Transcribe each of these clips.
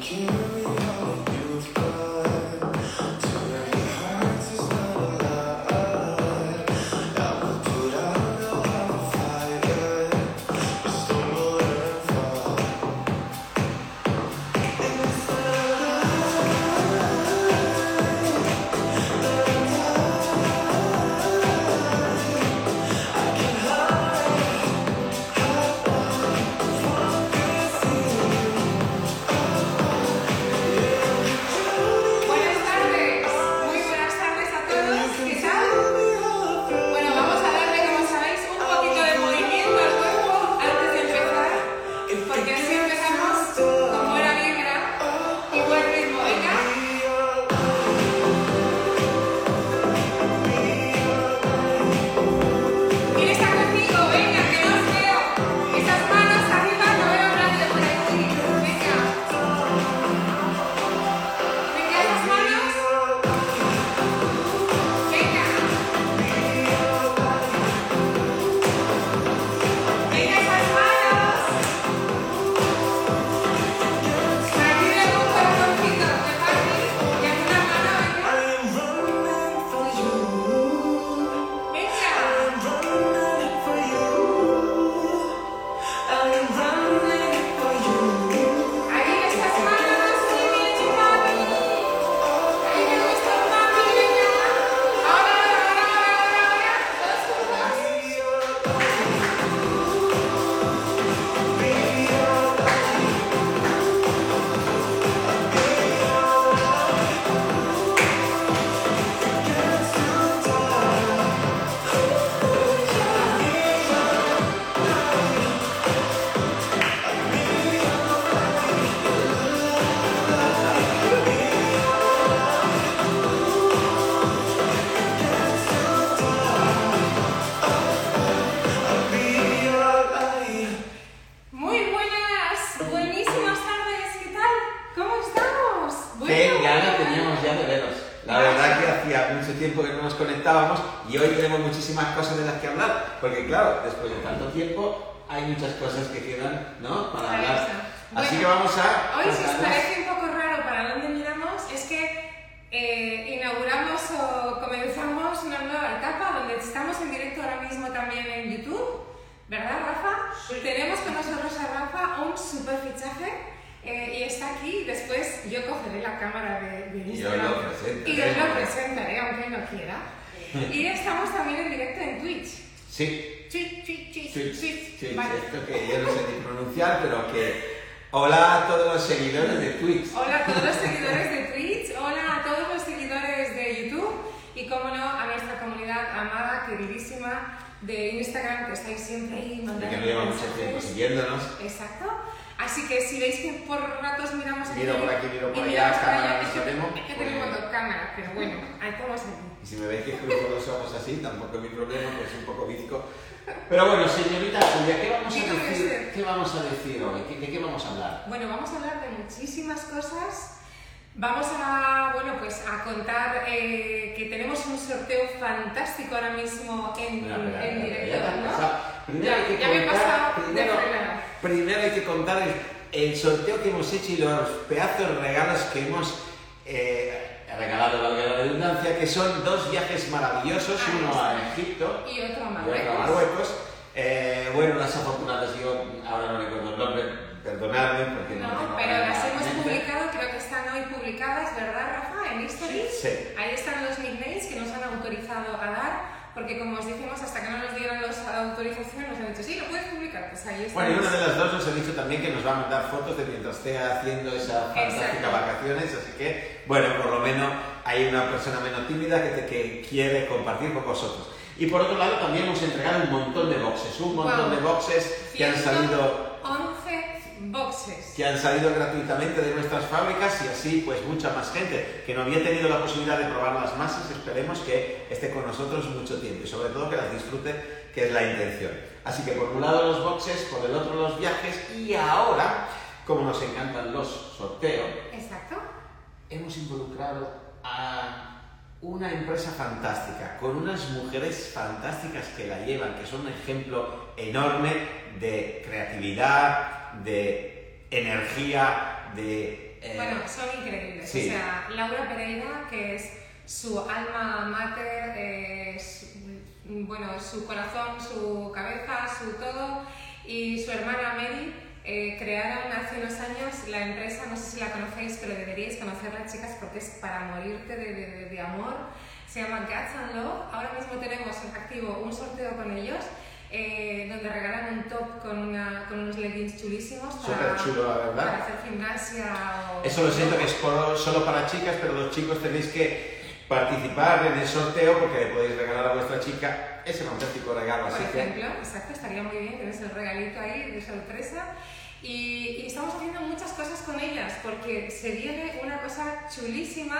tiempo Sí. Ahí están los nicknames que nos han autorizado a dar, porque como os dijimos, hasta que no nos dieran las autorizaciones, nos han dicho, sí, lo puedes publicar, pues ahí está. Bueno, y una de las dos nos ha dicho también que nos va a mandar fotos de mientras esté haciendo esas fantásticas vacaciones, así que, bueno, por lo menos hay una persona menos tímida que, te, que quiere compartir con vosotros. Y por otro lado también hemos entregado un montón de boxes, un montón Wow. de boxes que han salido 11 boxes. que han salido gratuitamente de nuestras fábricas y así pues mucha más gente que no había tenido la posibilidad de probar las masas, esperemos que esté con nosotros mucho tiempo y sobre todo que las disfrute, que es la intención. Así que por un lado los boxes, por el otro los viajes y ahora, como nos encantan los sorteos, Exacto. hemos involucrado a una empresa fantástica, con unas mujeres fantásticas que la llevan, que son un ejemplo enorme de creatividad, de energía, de... eh, bueno, son increíbles. Sí. O sea, Laura Pereira, que es su alma mater, eh, bueno, su corazón, su cabeza, su todo, y su hermana Mary eh, crearon hace unos años la empresa, no sé si la conocéis, pero deberíais conocerla, chicas, porque es para morirte de, de, de amor. Se llama Guts and Love. Ahora mismo tenemos en activo un sorteo con ellos. Eh, donde regalan un top con, una, con unos leggings chulísimos para, chulo, la verdad. para hacer gimnasia o... Eso lo siento que es solo para chicas, pero los chicos tenéis que participar en el sorteo porque le podéis regalar a vuestra chica ese fantástico regalo. Por así ejemplo, que... exacto, estaría muy bien, tienes el regalito ahí de sorpresa. Y, y, estamos haciendo muchas cosas con ellas porque se viene una cosa chulísima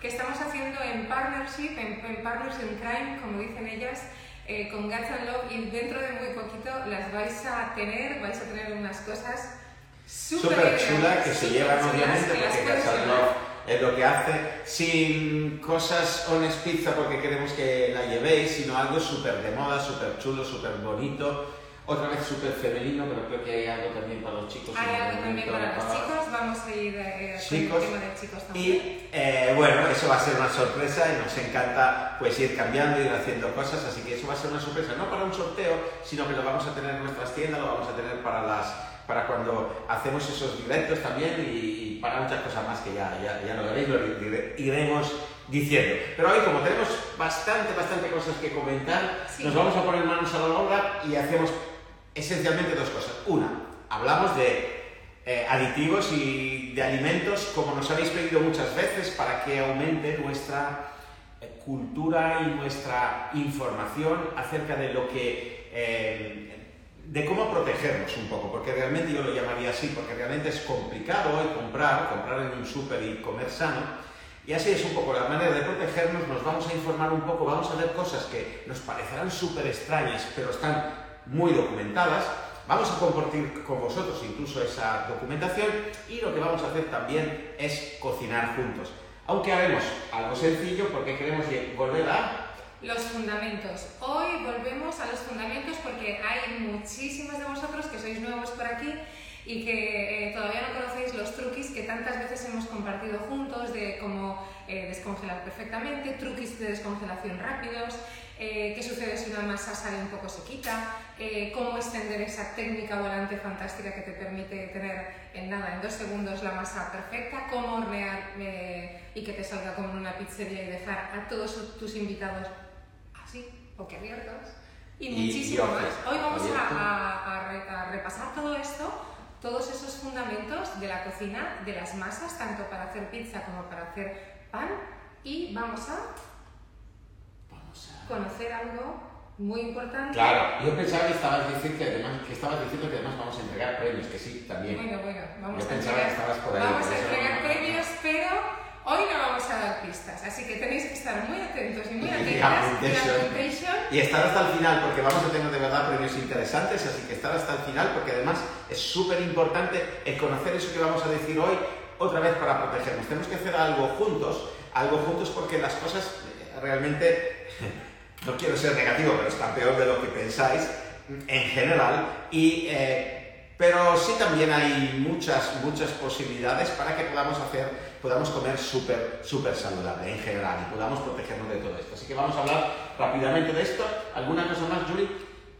que estamos haciendo en partnership, en, en Partners in Crime, como dicen ellas, eh, con Guts and Love y dentro de muy poquito las vais a tener, vais a tener unas cosas súper chulas que se llevan obviamente porque Guts and Love es lo que hace, sin cosas honest pizza porque queremos que la llevéis, sino algo súper de moda, súper chulo, súper bonito, otra vez súper femenino, pero creo que hay algo también para los chicos. Hay algo también para los chicos, vamos a ir eh, chicos. con el tema de chicos también. Y eh, bueno, eso va a ser una sorpresa y nos encanta pues ir cambiando, ir haciendo cosas, así que eso va a ser una sorpresa, no para un sorteo, sino que lo vamos a tener en nuestras tiendas, lo vamos a tener para las para cuando hacemos esos directos también y, y para muchas cosas más que ya, ya, ya lo veréis, lo iremos diciendo. Pero hoy como tenemos bastante, bastante cosas que comentar, Sí. nos vamos a poner manos a la obra y hacemos esencialmente dos cosas. Una, hablamos de eh, aditivos y de alimentos, como nos habéis pedido muchas veces, para que aumente nuestra eh, cultura y nuestra información acerca de lo que... eh, de cómo protegernos un poco, porque realmente yo lo llamaría así, porque realmente es complicado hoy comprar, comprar en un súper y comer sano, y así es un poco la manera de protegernos, nos vamos a informar un poco, vamos a ver cosas que nos parecerán súper extrañas, pero están muy documentadas, vamos a compartir con vosotros incluso esa documentación y lo que vamos a hacer también es cocinar juntos. Aunque haremos algo sencillo porque queremos volver a Los fundamentos. Hoy volvemos a los fundamentos porque hay muchísimos de vosotros que sois nuevos por aquí y que eh, todavía no conocéis los truquis que tantas veces hemos compartido juntos de cómo eh, descongelar perfectamente, truquis de descongelación rápidos, eh, qué sucede si una masa sale un poco sequita, eh, cómo extender esa técnica volante fantástica que te permite tener en nada, en dos segundos la masa perfecta, cómo hornear eh, y que te salga como en una pizzería y dejar a todos tus invitados así, boquiabiertos. Y, Y- muchísimo y más. Hoy vamos a, abiertos. a- a a repasar todo esto, todos esos fundamentos de la cocina, de las masas, tanto para hacer pizza como para hacer pan. Y Vamos a... conocer algo muy importante. Claro, yo pensaba que estabas diciendo que además, que estabas diciendo que además vamos a entregar premios, que sí, también. Bueno, bueno, vamos Yo a entregar, que estabas por ahí, vamos a entregar premios, pero hoy no vamos a dar pistas, así que tenéis que estar muy atentos y muy Y atentas. application. Y estar hasta el final, porque vamos a tener de verdad premios interesantes, así que estar hasta el final, porque además es súper importante el conocer eso que vamos a decir hoy, otra vez para protegernos. Tenemos que hacer algo juntos, algo juntos porque las cosas eh, realmente, no quiero ser negativo, pero está peor de lo que pensáis en general, y, eh, pero sí también hay muchas, muchas posibilidades para que podamos hacer, podamos comer súper, súper saludable en general y podamos protegernos de todo esto. Así que vamos a hablar rápidamente de esto. ¿Alguna cosa más, Julie?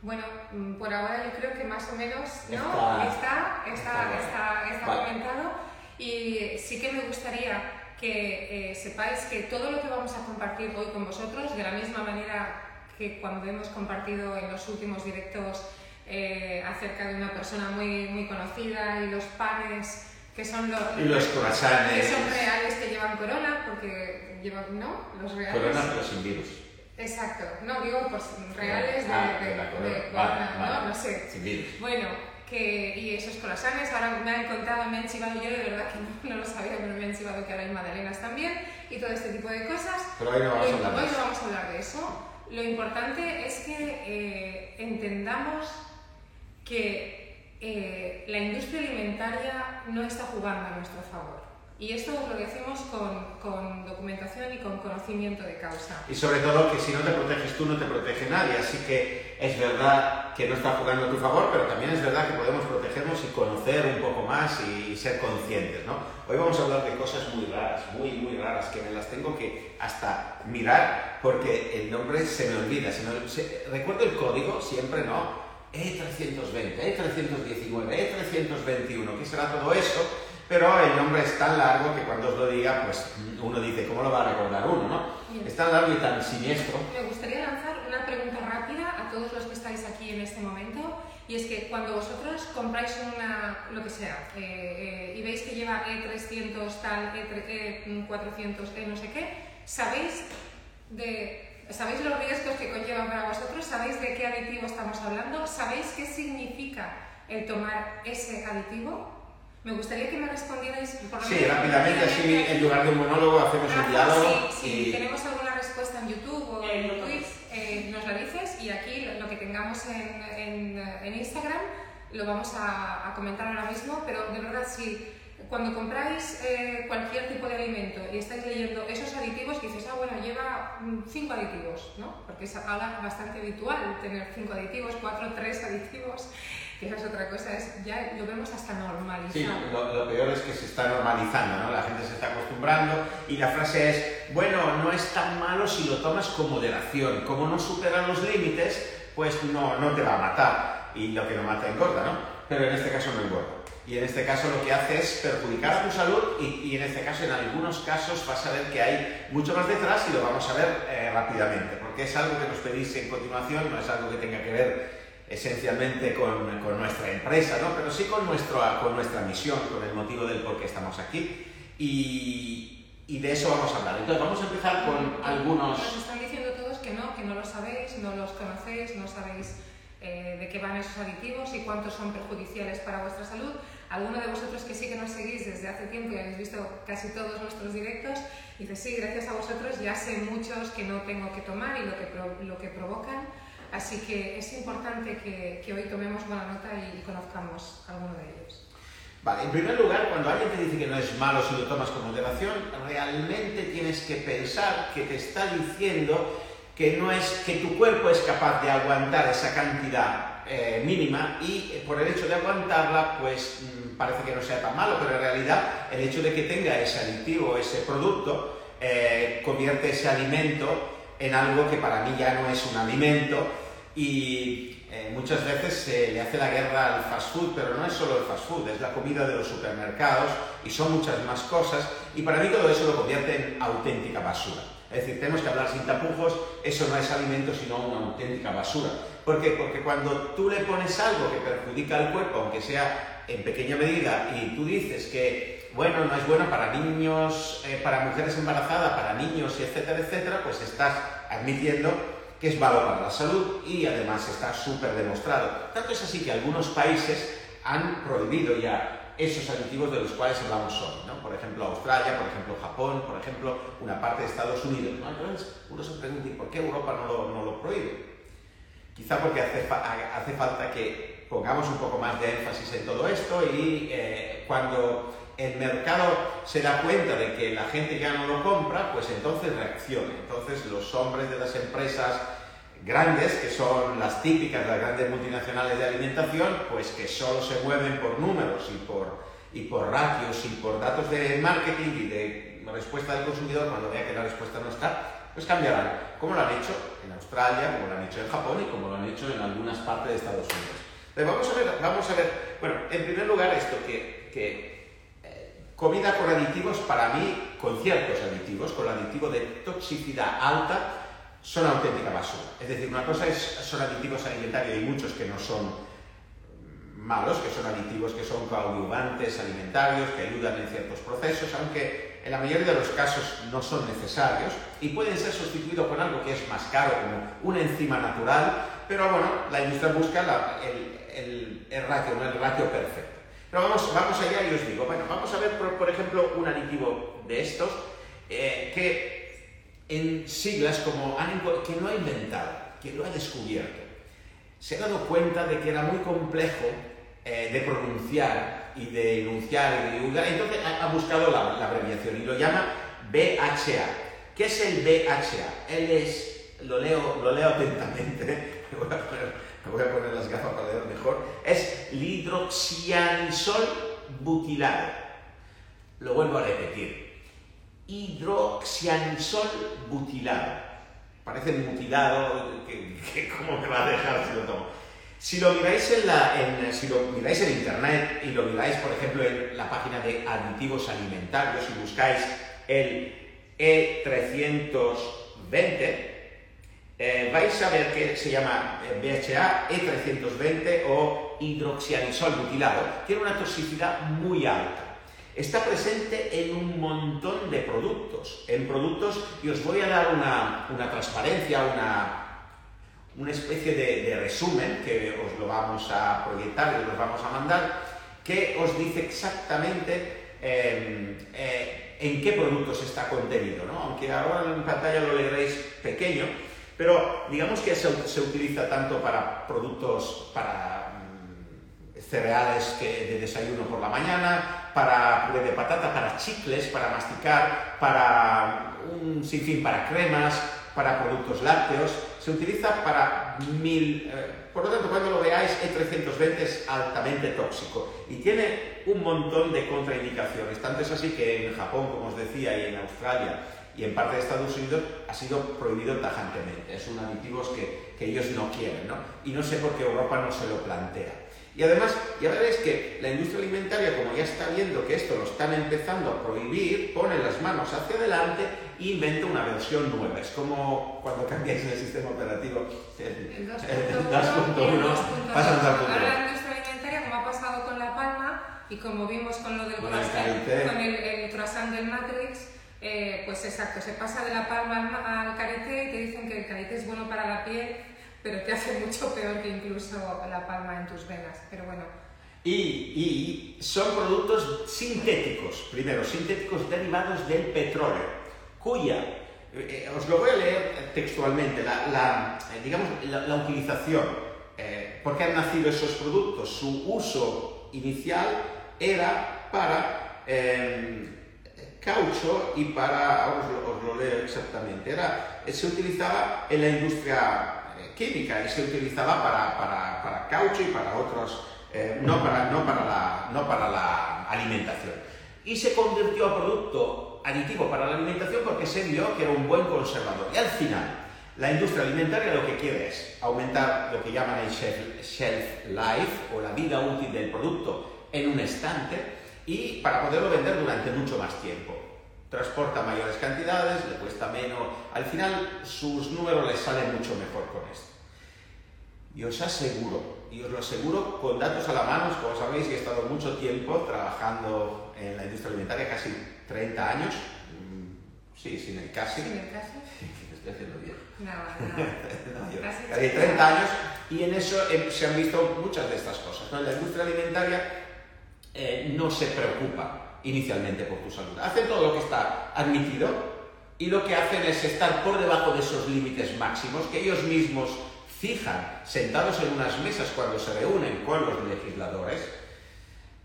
Bueno, mm, por ahora yo creo que más o menos ¿no? Está- está, está, está- está, está vale. comentado y sí que me gustaría que eh, sepáis que todo lo que vamos a compartir hoy con vosotros, de la misma manera que cuando hemos compartido en los últimos directos eh, acerca de una persona muy, muy conocida y los panes que son los, Y los que croissants. son reales que llevan corona, porque llevan, ¿no? Los reales. Corona, pero sin virus. Exacto, no digo reales de, Ah, de, de la corona. de Vale, corona, vale. ¿no? No sé. Sin virus. Bueno, que, y esos croissants, ahora me han contado, me han chivado, yo de verdad que no, no lo sabía, pero me han chivado que ahora hay magdalenas también y todo este tipo de cosas. Pero hoy no vamos a Lo- hablar de hoy no eso. vamos a hablar de eso. Lo importante es que eh, entendamos que eh, la industria alimentaria no está jugando a nuestro favor. Y esto lo decimos con, con, documentación y con conocimiento de causa. Y sobre todo que si no te proteges tú, no te protege nadie. Así que es verdad que no está jugando a tu favor, pero también es verdad que podemos protegernos y conocer un poco más y, ser conscientes. ¿no? Hoy vamos a hablar de cosas muy raras, muy, muy raras, que me las tengo que hasta mirar porque el nombre se me olvida. Se recuerdo el código, siempre no. E320, E319, E321, ¿qué será todo eso? Pero el nombre es tan largo que cuando os lo diga, pues uno dice, ¿cómo lo va a recordar uno? ¿no? Es tan largo y tan siniestro. Me gustaría lanzar una pregunta rápida a todos los que estáis aquí en este momento, y es que cuando vosotros compráis una, lo que sea, eh, eh, y veis que lleva E300 tal, E400, E no sé qué, ¿sabéis de ¿Sabéis los riesgos que conlleva para vosotros? ¿Sabéis de qué aditivo estamos hablando? ¿Sabéis qué significa el tomar ese aditivo? Me gustaría que me respondierais por Sí, rápidamente, así en lugar de un monólogo hacemos un diálogo. Sí, si tenemos alguna respuesta en YouTube o en Twitch, eh, nos la dices y aquí lo que tengamos en, en, Instagram lo vamos a, a, comentar ahora mismo, pero de verdad, si cuando compráis eh, cualquier tipo de alimento y estáis leyendo esos aditivos, dices, ah, bueno, lleva mm, cinco aditivos, ¿no? Porque es ahora bastante habitual tener cinco aditivos, cuatro, tres aditivos esa es otra cosa, es, ya lo vemos hasta normalizado. Sí, lo, peor es que se está normalizando, ¿no? La gente se está acostumbrando y la frase es, bueno, no es tan malo si lo tomas con moderación, como no superan los límites, pues no, no te va a matar. Y lo que no mata engorda, ¿no? Pero en este caso no engorda. Y en este caso lo que hace es perjudicar a tu salud y, y, en este caso, en algunos casos, vas a ver que hay mucho más detrás y lo vamos a ver eh, rápidamente, porque es algo que nos pedís en continuación, no es algo que tenga que ver esencialmente con, con, nuestra empresa, ¿no? pero sí con, nuestro, con nuestra misión, con el motivo del por qué estamos aquí. Y, y, de eso vamos a hablar. Entonces, vamos a empezar con algunos... Nos están diciendo todos que no, que no lo sabéis, no los conocéis, no sabéis eh, de qué van esos aditivos y cuántos son perjudiciales para vuestra salud. Alguno de vosotros que sí que nos seguís desde hace tiempo y habéis visto casi todos nuestros directos, dice, sí, gracias a vosotros ya sé muchos que no tengo que tomar y lo que, lo que provocan. Así que es importante que, que hoy tomemos buena nota y, conozcamos alguno de ellos. Vale, en primer lugar, cuando alguien te dice que no es malo si lo tomas con moderación, realmente tienes que pensar que te está diciendo que no es que tu cuerpo es capaz de aguantar esa cantidad eh, mínima y eh, por el hecho de aguantarla, pues mm, parece que no sea tan malo, pero en realidad el hecho de que tenga ese aditivo, ese producto, eh, convierte ese alimento en algo que para mí ya no es un alimento y eh, muchas veces se le hace la guerra al fast food, pero no es solo el fast food, es la comida de los supermercados y son muchas más cosas y para mí todo eso lo convierte en auténtica basura. Es decir, tenemos que hablar sin tapujos, eso no es alimento sino una auténtica basura. ¿Por qué? Porque cuando tú le pones algo que perjudica al cuerpo, aunque sea en pequeña medida, y tú dices que, bueno, no es bueno para niños, eh, para mujeres embarazadas, para niños, etcétera, etcétera, pues estás admitiendo que es malo para la salud y además está súper demostrado. Tanto es así que algunos países han prohibido ya esos aditivos de los cuales hablamos hoy, ¿no? Por ejemplo, Australia, por ejemplo, Japón, por ejemplo, una parte de Estados Unidos. Entonces, uno se pregunta, ¿y por qué Europa no lo, no lo prohíbe? Quizá porque hace, hace, falta que pongamos un poco más de énfasis en todo esto y eh, cuando el mercado se da cuenta de que la gente ya no lo compra, pues entonces reacciona. Entonces los hombres de las empresas grandes, que son las típicas, las grandes multinacionales de alimentación, pues que solo se mueven por números y por, y por ratios y por datos de marketing y de respuesta del consumidor, cuando vea que la respuesta no está, pues cambiarán, como lo han hecho en Australia, como lo han hecho en Japón y como lo han hecho en algunas partes de Estados Unidos. Pero vamos a ver, vamos a ver, bueno, en primer lugar esto, que, que comida con aditivos, para mí, con ciertos aditivos, con aditivo de toxicidad alta, son auténtica basura. Es decir, una cosa es, son aditivos alimentarios y muchos que no son malos, que son aditivos que son coadyuvantes alimentarios, que ayudan en ciertos procesos, aunque en la mayoría de los casos no son necesarios y pueden ser sustituidos con algo que es más caro, como una enzima natural, pero bueno, la industria busca el, el, ratio, el ratio perfecto. Pero vamos, vamos allá y os digo, bueno, vamos a ver, por, ejemplo, un aditivo de estos eh, que en siglas como que no ha inventado, que lo ha descubierto. Se ha dado cuenta de que era muy complejo eh, de pronunciar y de enunciar y de entonces ha, buscado la, la, abreviación y lo llama BHA. ¿Qué es el BHA? Él es, lo leo, lo leo atentamente, me voy, a poner, las gafas para leer mejor, es hidroxianisol butilado. Lo vuelvo a repetir. Hidroxianisol butilado. Parece mutilado, que, ¿cómo me va a dejar si lo tomo? Si lo miráis en, la, si lo miráis en internet y lo miráis, por ejemplo, en la página de aditivos alimentarios y buscáis el E320, eh, vais a ver que se llama BHA eh, E320 o hidroxianisol butilado. Tiene una toxicidad muy alta. Está presente en un montón de productos. En productos, y os voy a dar una, transparencia, una, una especie de, resumen que os lo vamos a proyectar y os lo vamos a mandar, que os dice exactamente em, eh, en qué productos está contenido. ¿no? Aunque ahora en pantalla lo leeréis pequeño, pero digamos que se, utiliza tanto para productos, para mm, cereales de desayuno por la mañana, para puré de patata, para chicles, para masticar, para un sinfín, para cremas, para productos lácteos. Se utiliza para mil... Eh, por lo tanto, cuando lo veáis, E320 es altamente tóxico y tiene un montón de contraindicaciones. Tanto es así que en Japón, como os decía, y en Australia y en parte de Estados Unidos ha sido prohibido tajantemente. Es un aditivo que, que ellos no quieren, ¿no? Y no sé por qué Europa no se lo plantea. Y además, ya veréis que la industria alimentaria, como ya está viendo que esto lo están empezando a prohibir, pone las manos hacia adelante e inventa una versión nueva. Es como cuando cambiáis el sistema operativo, el 2.1, pasa al 2.1. Ahora la industria alimentaria, como ha pasado con La Palma y como vimos con lo del con el, el croissant del Matrix, eh, pues exacto, se pasa de la palma al, carete y te dicen que el carete es bueno para la piel, pero te hace mucho peor que incluso la palma en tus venas. Pero bueno. Y, son productos sintéticos, primero, sintéticos derivados del petróleo, cuya, eh, os lo voy a leer textualmente, la, eh, digamos, la, utilización, ¿por qué han nacido esos productos? Su uso inicial era para caucho y para, ahora os lo, leo exactamente, era, se utilizaba en la industria eh, química y se utilizaba para, para, para caucho y para otros, eh, no, para, no, para la, no para la alimentación. Y se convirtió a producto aditivo para la alimentación porque se vio que era un buen conservador. Y al final, la industria alimentaria lo que quiere es aumentar lo que llaman el shelf life o la vida útil del producto en un estante y para poderlo vender durante mucho más tiempo. Transporta mayores cantidades, le cuesta menos, al final sus números les salen mucho mejor con esto. Y os aseguro, y os lo aseguro con datos a la mano, como sabéis, he estado mucho tiempo trabajando en la industria alimentaria, casi 30 años, mm, sí, sin el casi. Sin el casi. Estoy haciendo bien. No, no. casi 30 años, y en eso se han visto muchas de estas cosas. En la industria alimentaria eh, no se preocupa inicialmente por tu salud. Hacen todo lo que está admitido y lo que hacen es estar por debajo de esos límites máximos que ellos mismos fijan sentados en unas mesas cuando se reúnen con los legisladores.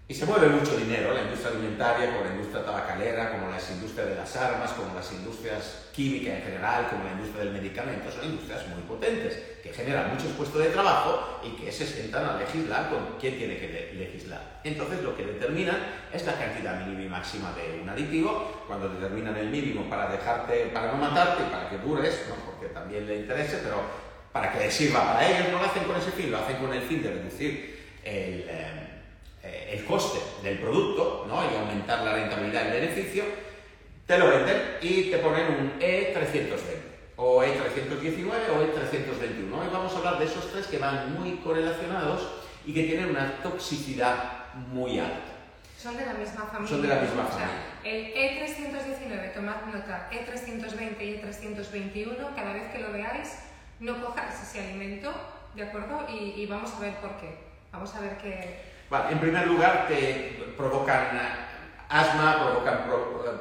Y se mueve mucho dinero, la industria alimentaria, como la industria tabacalera, como las industrias de las armas, como las industrias químicas en general, como la industria del medicamento, son industrias muy potentes, que generan muchos puestos de trabajo y que se sientan a legislar con quién tiene que legislar. Entonces lo que determinan es la cantidad mínima y máxima de un aditivo, cuando determinan el mínimo para dejarte, para no matarte y para que dures, ¿no? porque también le interese, pero para que les sirva para ellos, no lo hacen con ese fin, lo hacen con el fin de reducir el... Eh, eh, el coste del producto ¿no? y aumentar la rentabilidad y el beneficio, te lo venden y te ponen un E320 o E319 o E321. Hoy vamos a hablar de esos tres que van muy correlacionados y que tienen una toxicidad muy alta. Son de la misma familia. Son de la misma familia. el E319, tomad nota, E320 y E321, cada vez que lo veáis, no cojáis ese alimento, ¿de acuerdo? Y, y vamos a ver por qué. Vamos a ver qué, en primer lugar, te provocan asma, provocan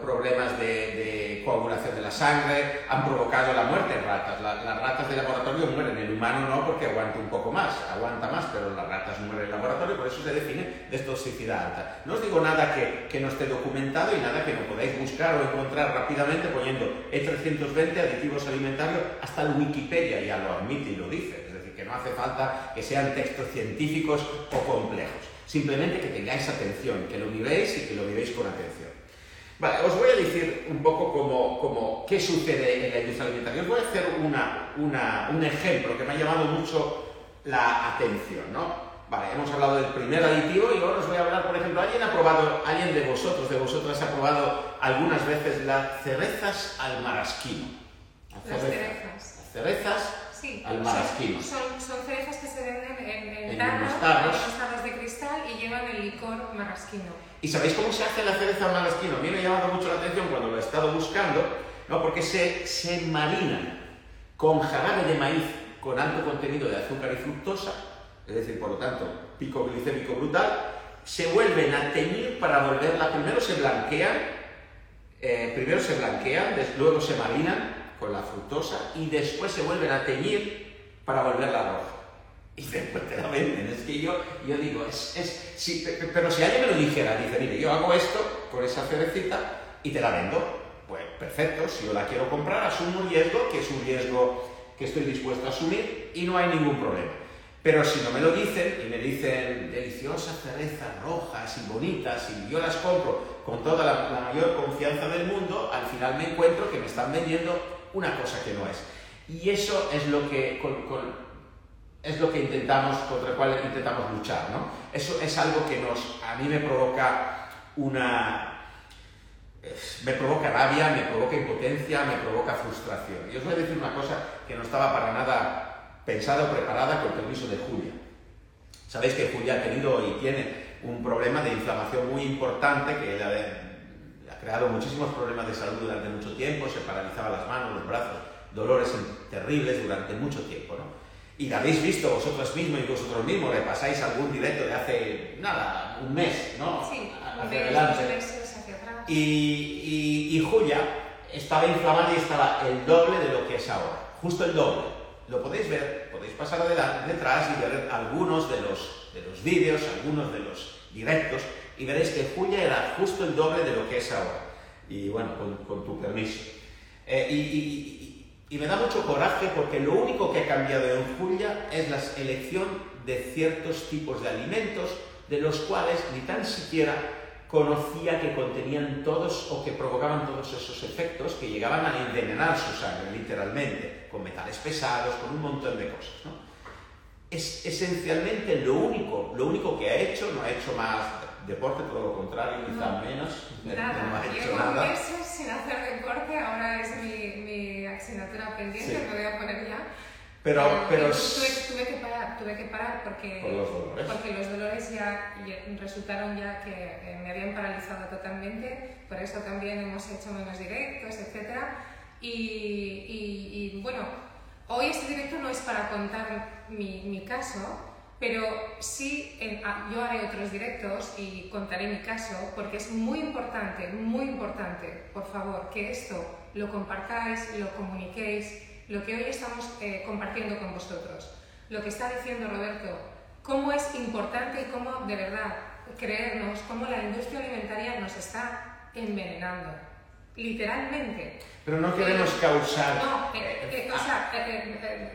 problemas de, coagulación de la sangre, han provocado la muerte en ratas. las ratas de laboratorio mueren, el humano no porque aguanta un poco más, aguanta más, pero las ratas mueren en laboratorio, por eso se define de toxicidad alta. No os digo nada que, que no esté documentado y nada que no podáis buscar o encontrar rápidamente poniendo E320 aditivos alimentarios, hasta el Wikipedia ya lo admite y lo dice, es decir, que no hace falta que sean textos científicos o complejos, simplemente que tengáis atención, que lo miréis y que lo miréis con atención. Vale, os voy a decir un poco cómo, qué sucede en la industria alimentaria. Os voy a hacer un ejemplo que me ha llamado mucho la atención, ¿no? Vale, hemos hablado del primer aditivo y ahora os voy a hablar, por ejemplo, ¿alguien ha probado, alguien de vosotros, de vosotras ha probado algunas veces las cerezas al marasquino? Las cerezas. Las cerezas al marasquino. Son, son, cerezas que se venden en, en, tarros, de cristal y llevan el licor marasquino. ¿Y sabéis cómo se hace la cereza marasquino? A mí me ha llamado mucho la atención cuando lo he estado buscando, ¿no? porque se, se marinan con jarabe de maíz con alto contenido de azúcar y fructosa, es decir, por lo tanto, pico glicémico brutal, se vuelven a teñir para volverla, primero se blanquean, eh, primero se blanquean, luego se marinan con la fructosa y después se vuelven a teñir para volverla roja. Y después te la venden. Es que yo, yo digo, es, es pero si alguien me lo dijera, dice, mire, yo hago esto con esa cerecita y te la vendo. Pues perfecto, si yo la quiero comprar, asumo un riesgo, que es un riesgo que estoy dispuesto a asumir y no hay ningún problema. Pero si no me lo dicen y me dicen deliciosas cerezas rojas y bonitas y yo las compro con toda la, mayor confianza del mundo, al final me encuentro que me están vendiendo una cosa que no es. Y eso es lo que, es lo que intentamos, contra el cual intentamos luchar. ¿no? Eso es algo que nos, a mí me provoca una... Me provoca rabia, me provoca impotencia, me provoca frustración. Y os voy a decir una cosa que no estaba para nada pensada o preparada con permiso de Julia. Sabéis que Julia ha tenido y tiene un problema de inflamación muy importante que ha creado muchísimos problemas de salud durante mucho tiempo, se paralizaba las manos, los brazos, dolores terribles durante mucho tiempo. ¿no? Y la habéis visto vosotros mismos y vosotros mismos, repasáis algún directo de hace, nada, un mes, ¿no? Sí, hacia adelante. hacia atrás. Y, y Julia estaba inflamada y estaba el doble de lo que es ahora, justo el doble lo podéis ver, podéis pasar adelante, detrás y ver algunos de los, de los vídeos, algunos de los directos, y veréis que Julia era justo el doble de lo que es ahora. Y bueno, con, tu permiso. Eh, y, y, me da mucho coraje porque lo único que ha cambiado en Julia es la elección de ciertos tipos de alimentos de los cuales ni tan siquiera conocía que contenían todos o que provocaban todos esos efectos que llegaban a envenenar su sangre, literalmente, con metales pesados, con un montón de cosas. ¿no? Es esencialmente lo único, lo único que ha hecho, no ha hecho más deporte, todo lo contrario, quizá menos, nada. no hecho nada. Meses sin hacer deporte, ahora es mi, mi asignatura pendiente, me voy a poner ya. Pero, pero, tuve, que parar, tuve que parar porque, los dolores. porque los dolores ya, resultaron ya que eh, me habían paralizado totalmente, por eso también hemos hecho menos directos, etc. Y, y, bueno, hoy este directo no es para contar mi, mi caso, pero sí ah, yo haré otros directos y contaré mi caso porque es muy importante, muy importante, por favor, que esto lo compartáis, lo comuniquéis lo que hoy estamos eh, compartiendo con vosotros, lo que está diciendo Roberto, cómo es importante y cómo de verdad creernos cómo la industria alimentaria nos está envenenando, literalmente. Pero no queremos causar... No, eh, eh, o sea,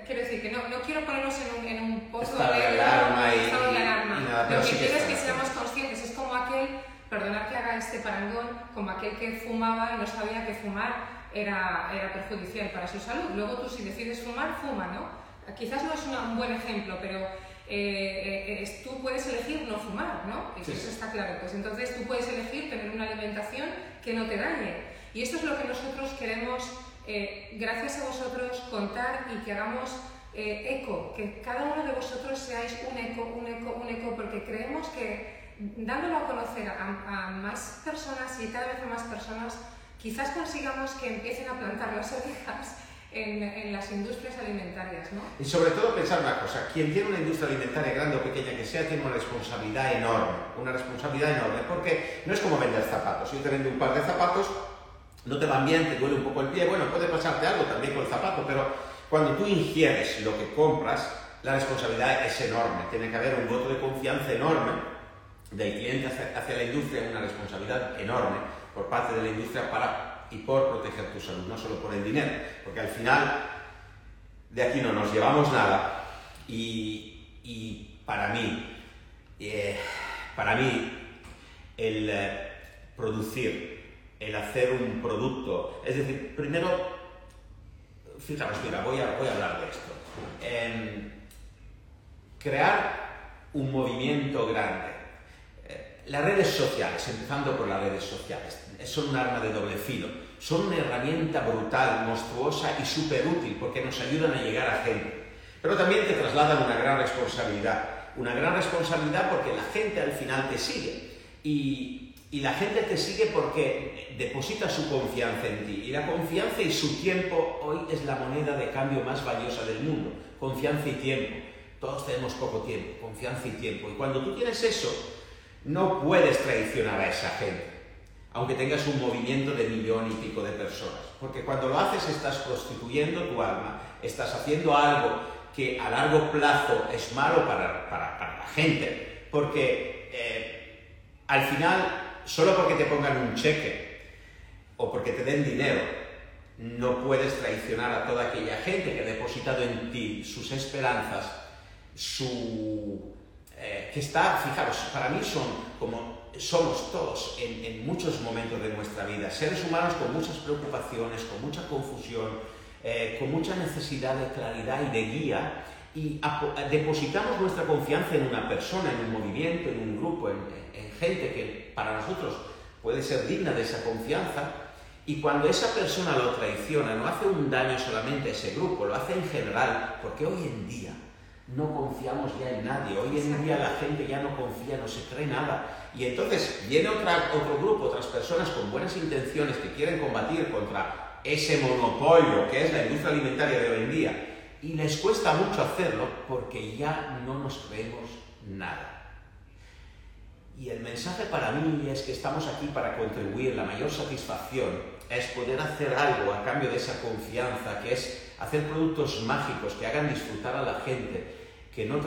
quiero decir que no, no quiero ponernos en un, en un pozo de, alarma y, estado de alarma. lo que quiero es que seamos conscientes, es como aquel, perdonad que haga este parangón, como aquel que fumaba y no sabía que fumar era, era perjudicial para su salud. Luego tú si decides fumar, fuma, ¿no? Quizás no es un buen ejemplo, pero eh, eh, tú puedes elegir no fumar, ¿no? Eso está claro. Pues entonces tú puedes elegir tener una alimentación que no te dañe. Y esto es lo que nosotros queremos, eh, gracias a vosotros, contar y que hagamos eco, que cada uno de vosotros seáis un eco, un eco, un eco, porque creemos que dándolo a conocer a, a más personas y cada vez a más personas, quizás consigamos que empiecen a plantar las orejas en, en, las industrias alimentarias. ¿no? Y sobre todo pensar una cosa, quien tiene una industria alimentaria grande o pequeña que sea, tiene una responsabilidad enorme, una responsabilidad enorme, porque no es como vender zapatos. Yo te vendo un par de zapatos no te van bien, te duele un poco el pie, bueno, puede pasarte algo también con el zapato, pero cuando tú ingieres lo que compras, la responsabilidad es enorme. Tiene que haber un voto de confianza enorme del cliente hacia, la industria, una responsabilidad enorme por parte de la industria para y por proteger tu salud, no solo por el dinero, porque al final de aquí no nos llevamos nada y, para mí, eh, para mí el eh, producir, el hacer un producto, es decir, primero, fijaros, mira, voy a, voy a hablar de esto. Em, crear un movimiento grande. Eh, las redes sociales, empezando por las redes sociales, son un arma de doble filo. Son una herramienta brutal, monstruosa y súper útil porque nos ayudan a llegar a gente. Pero también te trasladan una gran responsabilidad. Una gran responsabilidad porque la gente al final te sigue. Y, y la gente te sigue porque deposita su confianza en ti. Y la confianza y su tiempo hoy es la moneda de cambio más valiosa del mundo. Confianza y tiempo. Todos tenemos poco tiempo, confianza y tiempo. Y cuando tú tienes eso, no puedes traicionar a esa gente, aunque tengas un movimiento de millón y pico de personas. Porque cuando lo haces estás prostituyendo tu alma, estás haciendo algo que a largo plazo es malo para, la gente. Porque eh, al final, solo porque te pongan un cheque o porque te den dinero, no puedes traicionar a toda aquella gente que ha depositado en ti sus esperanzas su... Eh, que está, fijaros, para mí son como somos todos en, muchos momentos de nuestra vida, seres humanos con muchas preocupaciones, con mucha confusión, eh, con mucha necesidad de claridad y de guía, y depositamos nuestra confianza en una persona, en un movimiento, en un grupo, en, en gente que para nosotros puede ser digna de esa confianza, y cuando esa persona lo traiciona, no hace un daño solamente a ese grupo, lo hace en general, porque hoy en día no confiamos ya en nadie. Hoy en día la gente ya no confía, no se cree nada. Y entonces viene otra, otro grupo, otras personas con buenas intenciones que quieren combatir contra ese monopolio que es la industria alimentaria de hoy en día. Y les cuesta mucho hacerlo porque ya no nos creemos nada. Y el mensaje para mí es que estamos aquí para contribuir. La mayor satisfacción es poder hacer algo a cambio de esa confianza, que es hacer productos mágicos que hagan disfrutar a la gente, que no,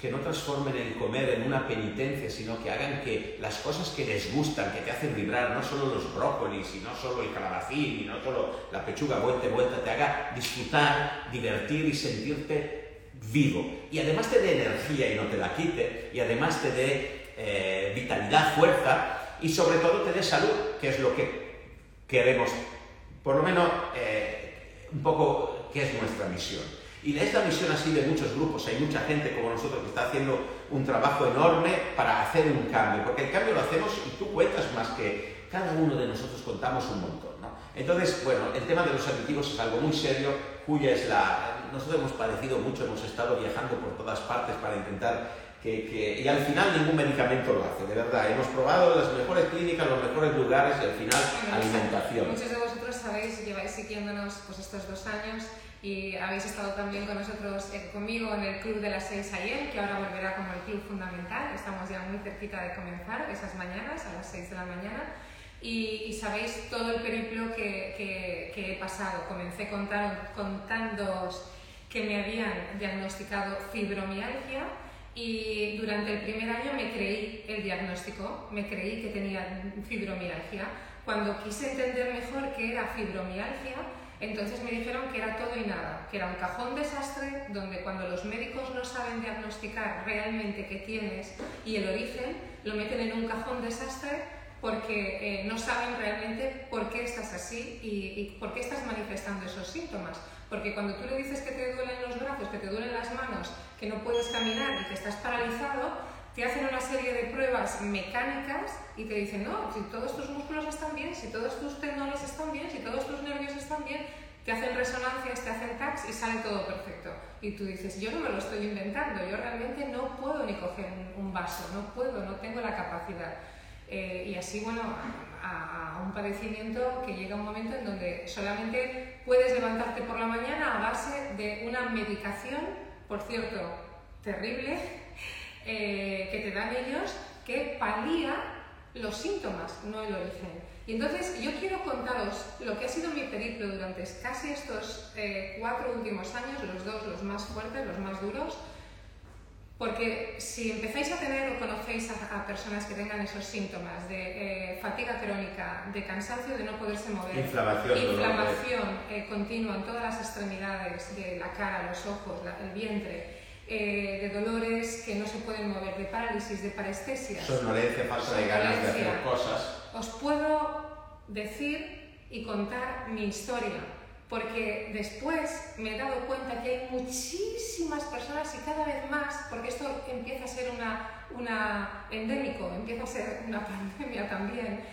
que no transformen el comer en una penitencia, sino que hagan que las cosas que les gustan, que te hacen vibrar, no solo los brócolis, y no solo el calabacín, y no solo la pechuga vuelta y vuelta, te haga disfrutar, divertir y sentirte vivo. Y además te dé energía y no te la quite, y además te dé eh, vitalidad, fuerza, y sobre todo te dé salud, que es lo que queremos, por lo menos eh, un poco, que es nuestra misión. Y es la misión así de muchos grupos, hay mucha gente como nosotros que está haciendo un trabajo enorme para hacer un cambio, porque el cambio lo hacemos y tú cuentas más que cada uno de nosotros contamos un montón. Entonces, bueno, el tema de los aditivos es algo muy serio, cuya es la... Nosotros hemos padecido mucho, hemos estado viajando por todas partes para intentar que, y al final ningún medicamento lo hace, de verdad. Hemos probado las mejores clínicas, los mejores lugares y al final alimentación. Muchos de vosotros sabéis, lleváis siguiéndonos pues, estos dos años y habéis estado también con nosotros, eh, conmigo en el club de las 6 ayer, que ahora volverá como el club fundamental. Estamos ya muy cerquita de comenzar esas mañanas, a las 6 de la mañana. Y, sabéis todo el periplo que, que, que he pasado. Comencé contándoos que me habían diagnosticado fibromialgia y durante el primer año me creí el diagnóstico, me creí que tenía fibromialgia. Cuando quise entender mejor qué era fibromialgia, entonces me dijeron que era todo y nada, que era un cajón desastre donde cuando los médicos no saben diagnosticar realmente qué tienes y el origen, lo meten en un cajón desastre porque eh, no saben realmente por qué estás así y, y por qué estás manifestando esos síntomas. Porque cuando tú le dices que te duelen los brazos, que te duelen las manos, que no puedes caminar y que estás paralizado, te hacen una serie de pruebas mecánicas y te dicen, no, si todos tus músculos están bien, si todos tus tendones están bien, si todos tus nervios están bien, te hacen resonancias, te hacen tags y sale todo perfecto. Y tú dices, yo no me lo estoy inventando, yo realmente no puedo ni coger un vaso, no puedo, no tengo la capacidad. Eh, y así, bueno, a, un padecimiento que llega un momento en donde solamente puedes levantarte por la mañana a base de una medicación, por cierto, terrible, eh, que te dan ellos, que palía los síntomas, no el origen. Y entonces yo quiero contaros lo que ha sido mi periplo durante casi estos eh, cuatro últimos años, los dos, los más fuertes, los más duros, porque si empezáis a tener o conocéis a, personas que tengan esos síntomas de eh, fatiga crónica, de cansancio de no poderse mover, inflamación, inflamación eh, continua en todas las extremidades de la cara, los ojos, el vientre, eh, de dolores que no se pueden mover, de parálisis, de parestesias. Somnolencia, falta de ganas de hacer cosas. Os puedo decir y contar mi historia porque después me he dado cuenta que hay muchísimas personas y cada vez más, porque esto empieza a ser una, una endémico, empieza a ser una pandemia también,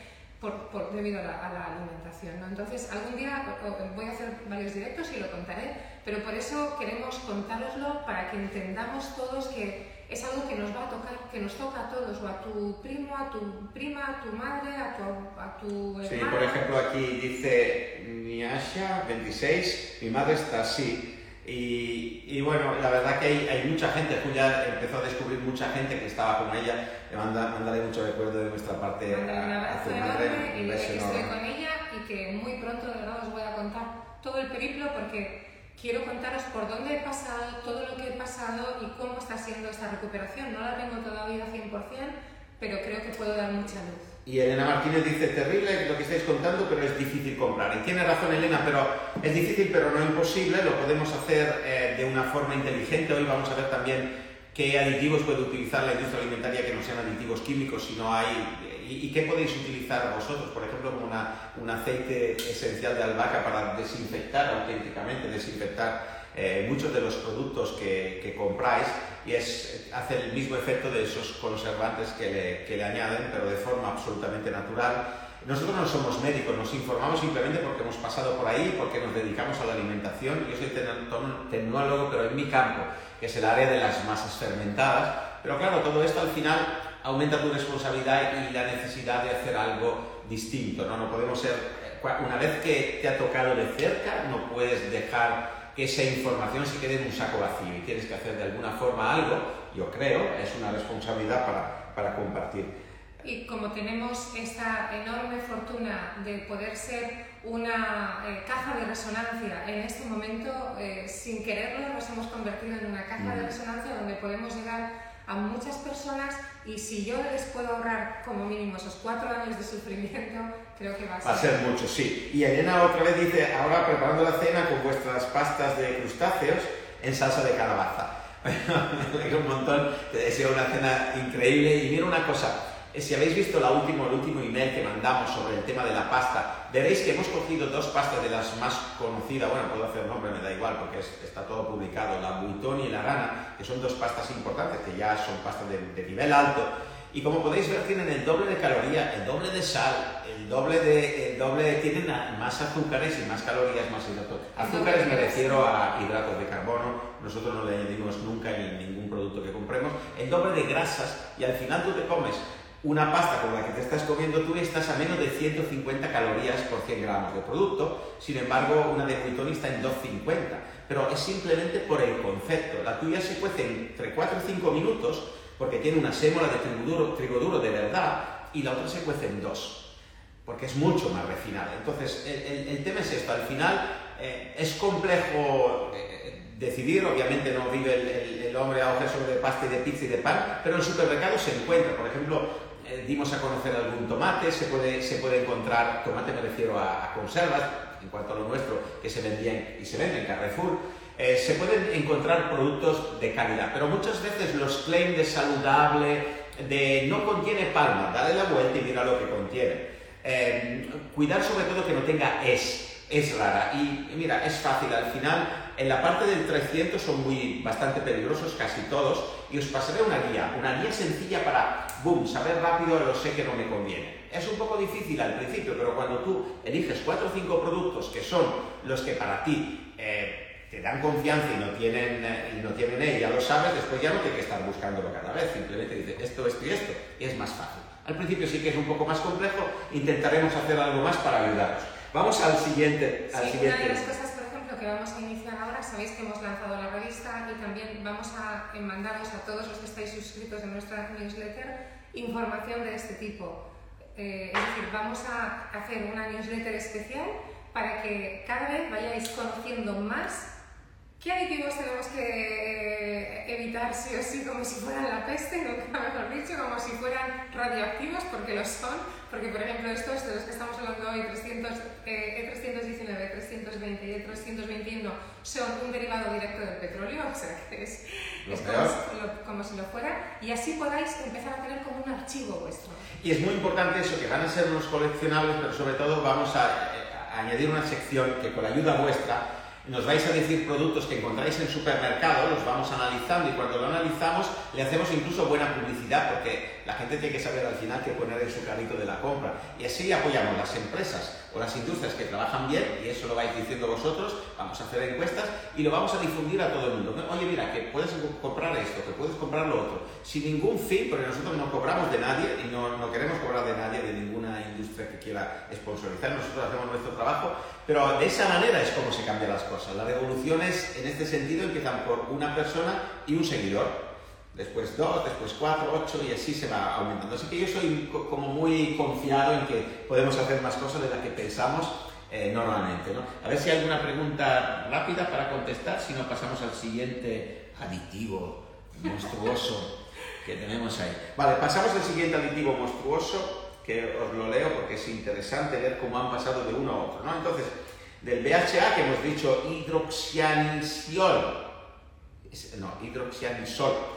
por, debido a la, alimentación. Entonces, algún día voy a hacer varios directos y lo contaré, pero por eso queremos contároslo para que entendamos todos que es algo que nos va a tocar, que nos toca a todos, o a tu primo, a tu prima, a tu madre, a tu, a tu hermano. Sí, por ejemplo, aquí dice Niasha, 26, mi madre está así. Y, y, bueno, la verdad que hay, hay, mucha gente, Julia empezó a descubrir mucha gente que estaba con ella, le manda, mandaré mucho recuerdo de nuestra parte a, un abrazo enorme y que estoy con ella y que muy pronto de verdad os voy a contar todo el periplo porque quiero contaros por dónde he pasado, todo lo que he pasado y cómo está siendo esta recuperación. No la tengo todavía 100%, pero creo que puedo dar mucha luz. Y Elena Martínez dice, terrible lo que estáis contando, pero es difícil comprar. Y tiene razón Elena, pero es difícil, pero no imposible. Lo podemos hacer eh, de una forma inteligente. Hoy vamos a ver también qué aditivos puede utilizar la industria alimentaria que no sean aditivos químicos, sino hay ¿Y, qué podéis utilizar vosotros? Por ejemplo, como una, un aceite esencial de albahaca para desinfectar auténticamente, desinfectar eh, muchos de los productos que, que, compráis y es, hace el mismo efecto de esos conservantes que le, que le añaden, pero de forma absolutamente natural. Nosotros no somos médicos, nos informamos simplemente porque hemos pasado por ahí, porque nos dedicamos a la alimentación. Yo soy tecnólogo, pero en mi campo, que es el área de las masas fermentadas. Pero claro, todo esto al final aumenta tu responsabilidad y la necesidad de hacer algo distinto. No, no podemos ser, una vez que te ha tocado de cerca, no puedes dejar que esa información se quede en un saco vacío y tienes que hacer de alguna forma algo, yo creo, es una responsabilidad para, para compartir. Y como tenemos esta enorme fortuna de poder ser una eh, caja de resonancia en este momento, eh, sin quererlo nos hemos convertido en una caja de mm. resonancia donde podemos llegar a muchas personas y si yo les puedo ahorrar como mínimo esos cuatro años de sufrimiento, creo que va a ser. Va a ser mucho, sí. Y Elena otra vez dice, ahora preparando la cena con vuestras pastas de crustáceos en salsa de calabaza. me alegro un montón, te deseo una cena increíble y mira una cosa, si habéis visto la último, el último email que mandamos sobre el tema de la pasta, veréis que hemos cogido dos pastas de las más conocidas, bueno, puedo hacer nombre, me da igual, porque está todo publicado, la Buitoni y la Gana, que son dos pastas importantes, que ya son pastas de, nivel alto, y como podéis ver tienen el doble de caloría, el doble de sal, el doble de, el doble tienen más azúcares y más calorías, más hidratos. Azúcares me refiero a hidratos de carbono, nosotros no le añadimos nunca en ningún producto que compremos, el doble de grasas, y al final tú te comes una pasta como la que te estás comiendo tú estás a menos de 150 calorías por 100 gramos de producto, sin embargo una de Buitoni está en 250, pero es simplemente por el concepto. La tuya se cuece entre 4 y 5 minutos porque tiene una sémola de trigo duro, trigo duro de verdad y la otra se cuece en 2, porque es mucho más refinada. Entonces, el, tema es esto, al final eh, es complejo... Eh, decidir, obviamente no vive el, el, hombre a sobre de pasta y de pizza y de pan, pero en el supermercado se encuentra, por ejemplo, eh, dimos a conocer algún tomate, se puede, se puede encontrar, tomate me refiero a, conservas, en cuanto a lo nuestro, que se vendían y se venden en Carrefour, eh, se pueden encontrar productos de calidad, pero muchas veces los claims de saludable, de no contiene palma, dale la vuelta y mira lo que contiene. Eh, cuidar sobre todo que no tenga es, es rara. Y mira, es fácil, al final en la parte del 300 son muy bastante peligrosos casi todos y os pasaré una guía, una guía sencilla para, boom, saber rápido lo sé que no me conviene. Es un poco difícil al principio, pero cuando tú eliges 4 o 5 productos que son los que para ti eh, te dan confianza y no tienen, eh, y no tienen E, ya lo sabes, después ya no tienes que estar buscándolo cada vez, simplemente dices esto, esto y esto, y es más fácil. Al principio sí que es un poco más complejo, intentaremos hacer algo más para ayudaros. Vamos al siguiente. Al siguiente que vamos a iniciar ahora, sabéis que hemos lanzado la revista y también vamos a mandaros a todos los que estáis suscritos en nuestra newsletter información de este tipo. eh, es decir, vamos a hacer una newsletter especial para que cada vez vayáis conociendo más ¿Qué aditivos tenemos que eh, evitar sí o sí como si fueran la peste, nunca mejor dicho, como si fueran radioactivos, porque lo son? Porque, por ejemplo, estos de los que estamos hablando hoy, 300, eh, E319, 320 y E321, son un derivado directo del petróleo, o sea que es, es como, si, como, si lo fuera, y así podáis empezar a tener como un archivo vuestro. Y es muy importante eso, que van a ser unos coleccionables, pero sobre todo vamos a, eh, a añadir una sección que con la ayuda vuestra nos vais a decir productos que encontráis en supermercado, los vamos analizando y cuando lo analizamos le hacemos incluso buena publicidad porque la gente tiene que saber al final qué poner en su carrito de la compra. Y así apoyamos las empresas o las industrias que trabajan bien, y eso lo vais diciendo vosotros, vamos a hacer encuestas y lo vamos a difundir a todo el mundo. Oye, mira, que puedes comprar esto, que puedes comprar lo otro, sin ningún fin, porque nosotros no cobramos de nadie y no, queremos cobrar de nadie, de ninguna industria que quiera sponsorizar, nosotros hacemos nuestro trabajo, pero de esa manera es como se cambian las cosas. Las revoluciones en este sentido empiezan por una persona y un seguidor después dos, después cuatro, ocho y así se va aumentando. Así que yo soy como muy confiado en que podemos hacer más cosas de las que pensamos eh, normalmente. ¿no? A ver si hay alguna pregunta rápida para contestar, si no pasamos al siguiente aditivo monstruoso que tenemos ahí. Vale, pasamos al siguiente aditivo monstruoso que os lo leo porque es interesante ver cómo han pasado de uno a otro. ¿no? Entonces, del BHA que hemos dicho hidroxianisiol, no, hidroxianisol,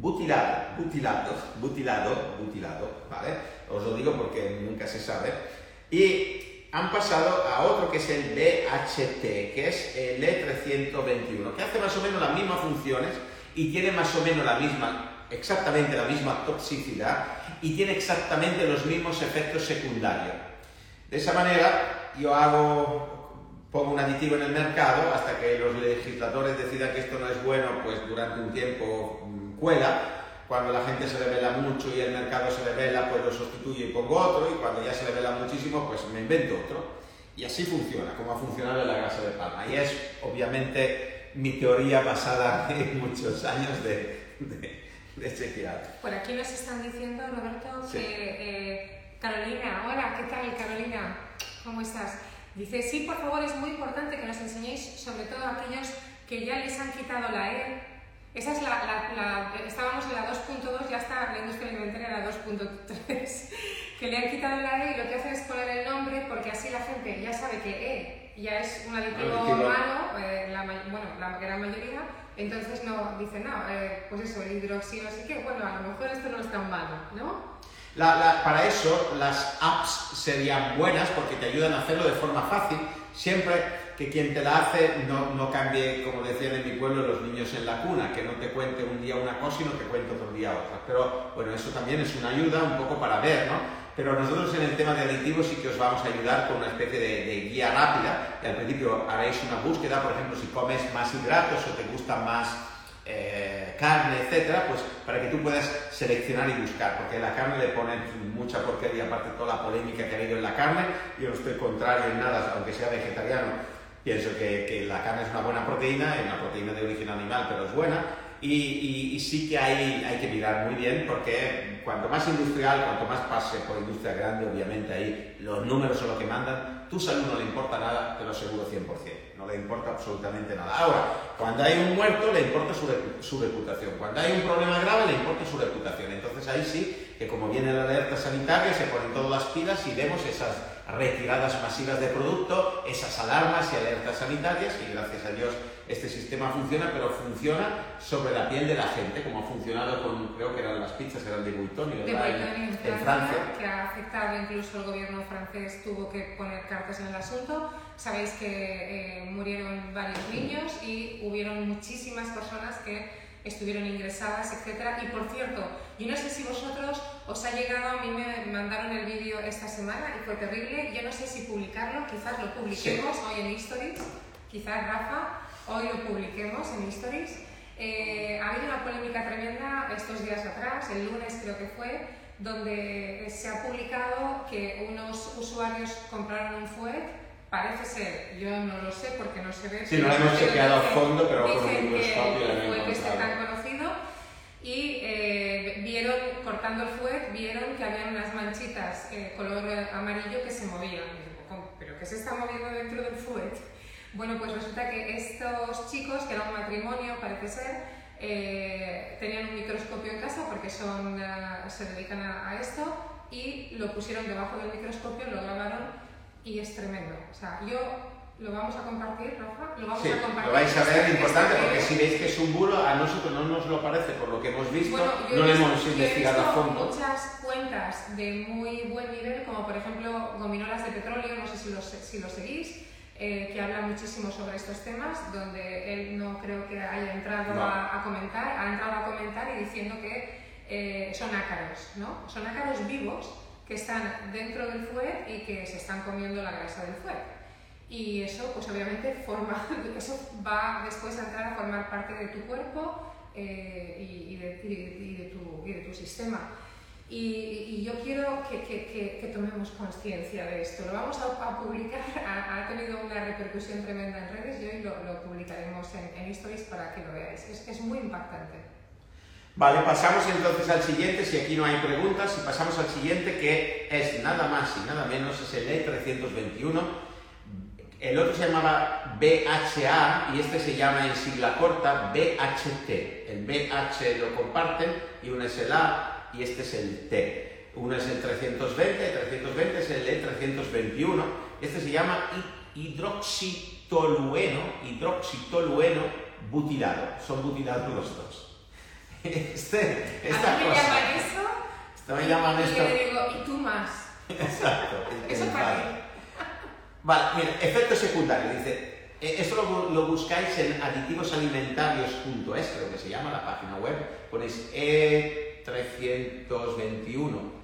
butilado, butilado, butilado, butilado, ¿vale? Os lo digo porque nunca se sabe. Y han pasado a otro que es el BHT, que es el E321, que hace más o menos las mismas funciones y tiene más o menos la misma, exactamente la misma toxicidad y tiene exactamente los mismos efectos secundarios. De esa manera, yo hago, pongo un aditivo en el mercado hasta que los legisladores decidan que esto no es bueno, pues durante un tiempo cuando la gente se revela mucho y el mercado se revela, pues lo sustituyo y pongo otro, y cuando ya se revela muchísimo, pues me invento otro. Y así funciona, como ha funcionado en la grasa de palma. Y es, obviamente, mi teoría basada en muchos años de, de, de chequear. Por aquí nos están diciendo, Roberto, que eh, Carolina, hola, ¿qué tal Carolina? ¿Cómo estás? Dice, sí, por favor, es muy importante que nos enseñéis, sobre todo a aquellos que ya les han quitado la E esa es la, la, estábamos en la 2.2, ya está la industria alimentaria en la 2.3, que le han quitado la E y lo que hacen es poner el nombre porque así la gente ya sabe que E ya es un aditivo humano, eh, la, bueno, la gran mayoría, entonces no dicen, no, eh, pues eso, el hidroxilo, así que bueno, a lo mejor esto no es tan malo, ¿no? para eso las apps serían buenas porque te ayudan a hacerlo de forma fácil, siempre que quien te la hace no, no, cambie, como decían en mi pueblo, los niños en la cuna, que no te cuente un día una cosa y no te cuente otro día otra. Pero bueno, eso también es una ayuda un poco para ver, ¿no? Pero nosotros en el tema de aditivos sí que os vamos a ayudar con una especie de, de guía rápida, que al principio haréis una búsqueda, por ejemplo, si comes más hidratos o te gusta más eh, carne, etcétera, pues para que tú puedas seleccionar y buscar, porque la carne le ponen mucha porquería, aparte de toda la polémica que ha habido en la carne, yo no estoy contrario en nada, aunque sea vegetariano, Pienso que, que, la carne es una buena proteína, es una proteína de origen animal, pero es buena. Y, y, sí que hay, hay que mirar muy bien porque cuanto más industrial, cuanto más pase por industria grande, obviamente ahí los números son lo que mandan, tu salud no le importa nada, te lo aseguro 100%, no le importa absolutamente nada. Ahora, cuando hay un muerto le importa su, su reputación, cuando hay un problema grave le importa su reputación. Entonces ahí sí que como viene la alerta sanitaria se ponen todas las pilas y vemos esas retiradas masivas de producto, esas alarmas y alertas sanitarias y gracias a Dios este sistema funciona, pero funciona sobre la piel de la gente, como ha funcionado con, creo que eran las pizzas, eran de Buitoni, ¿verdad? De en, Francia, que ha afectado, incluso el gobierno francés tuvo que poner cartas en el asunto. Sabéis que eh, murieron varios niños y hubieron muchísimas personas que estuvieron ingresadas, etcétera. Y por cierto, yo no sé si vosotros os ha llegado, a mí me mandaron el vídeo esta semana y fue terrible. Yo no sé si publicarlo, quizás lo publiquemos hoy en Histories, quizás Rafa, hoy lo publiquemos en Histories. Eh, ha habido una polémica tremenda estos días atrás, el lunes creo que fue, donde se ha publicado que unos usuarios compraron un fuet Parece ser, yo no lo sé porque no se ve. Sí, no lo hemos chequeado a fondo, pero por un microscopio fue que esté tan conocido y eh, vieron, cortando el fuet, vieron que había unas manchitas eh, color eh, amarillo que se movían. ¿Pero qué se está moviendo dentro del fuet? Bueno, pues resulta que estos chicos, que era un matrimonio, parece ser, eh, tenían un microscopio en casa porque son, se dedican a, esto y lo pusieron debajo del microscopio, lo grabaron y es tremendo. O sea, yo lo vamos a compartir, Rafa, lo vamos sí, a compartir. Lo vais a ver, es importante, porque si veis que es un bulo, a nosotros no nos lo parece por lo que hemos visto, no lo hemos investigado a fondo. muchas cuentas de muy buen nivel, como por ejemplo Gominolas de Petróleo, no sé si lo, si lo seguís, eh, que habla muchísimo sobre estos temas, donde él no creo que haya entrado a, comentar, ha entrado a comentar y diciendo que eh, son ácaros, ¿no? Son ácaros vivos que están dentro del fuet y que se están comiendo la grasa del fuet y eso pues obviamente forma, eso va después a entrar a formar parte de tu cuerpo eh, y, de, y, de, tu, y, de, tu, sistema. Y, yo quiero que, que, que, tomemos conciencia de esto. Lo vamos a, publicar, ha, tenido una repercusión tremenda en redes y hoy lo, lo publicaremos en, en, Stories para que lo veáis. Es, es muy impactante. Vale, pasamos entonces al siguiente, si aquí no hay preguntas, y pasamos al siguiente que es nada más y nada menos, es el E321 el otro se llamaba BHA y este se llama en sigla corta BHT. El BH lo comparten y uno es el A y este es el T. Uno es el 320, el 320 es el E321. Este se llama hidroxitolueno, hidroxitolueno butilado. Son butilados los dos. Este, esta ¿A me llaman eso? Esto me llaman esto. Y yo le digo, ¿y tú más? Exacto. Eso para Vale, mira, efecto secundario. Dice, eh, esto lo, buscáis en aditivosalimentarios.es, creo que se llama la página web. Ponéis E321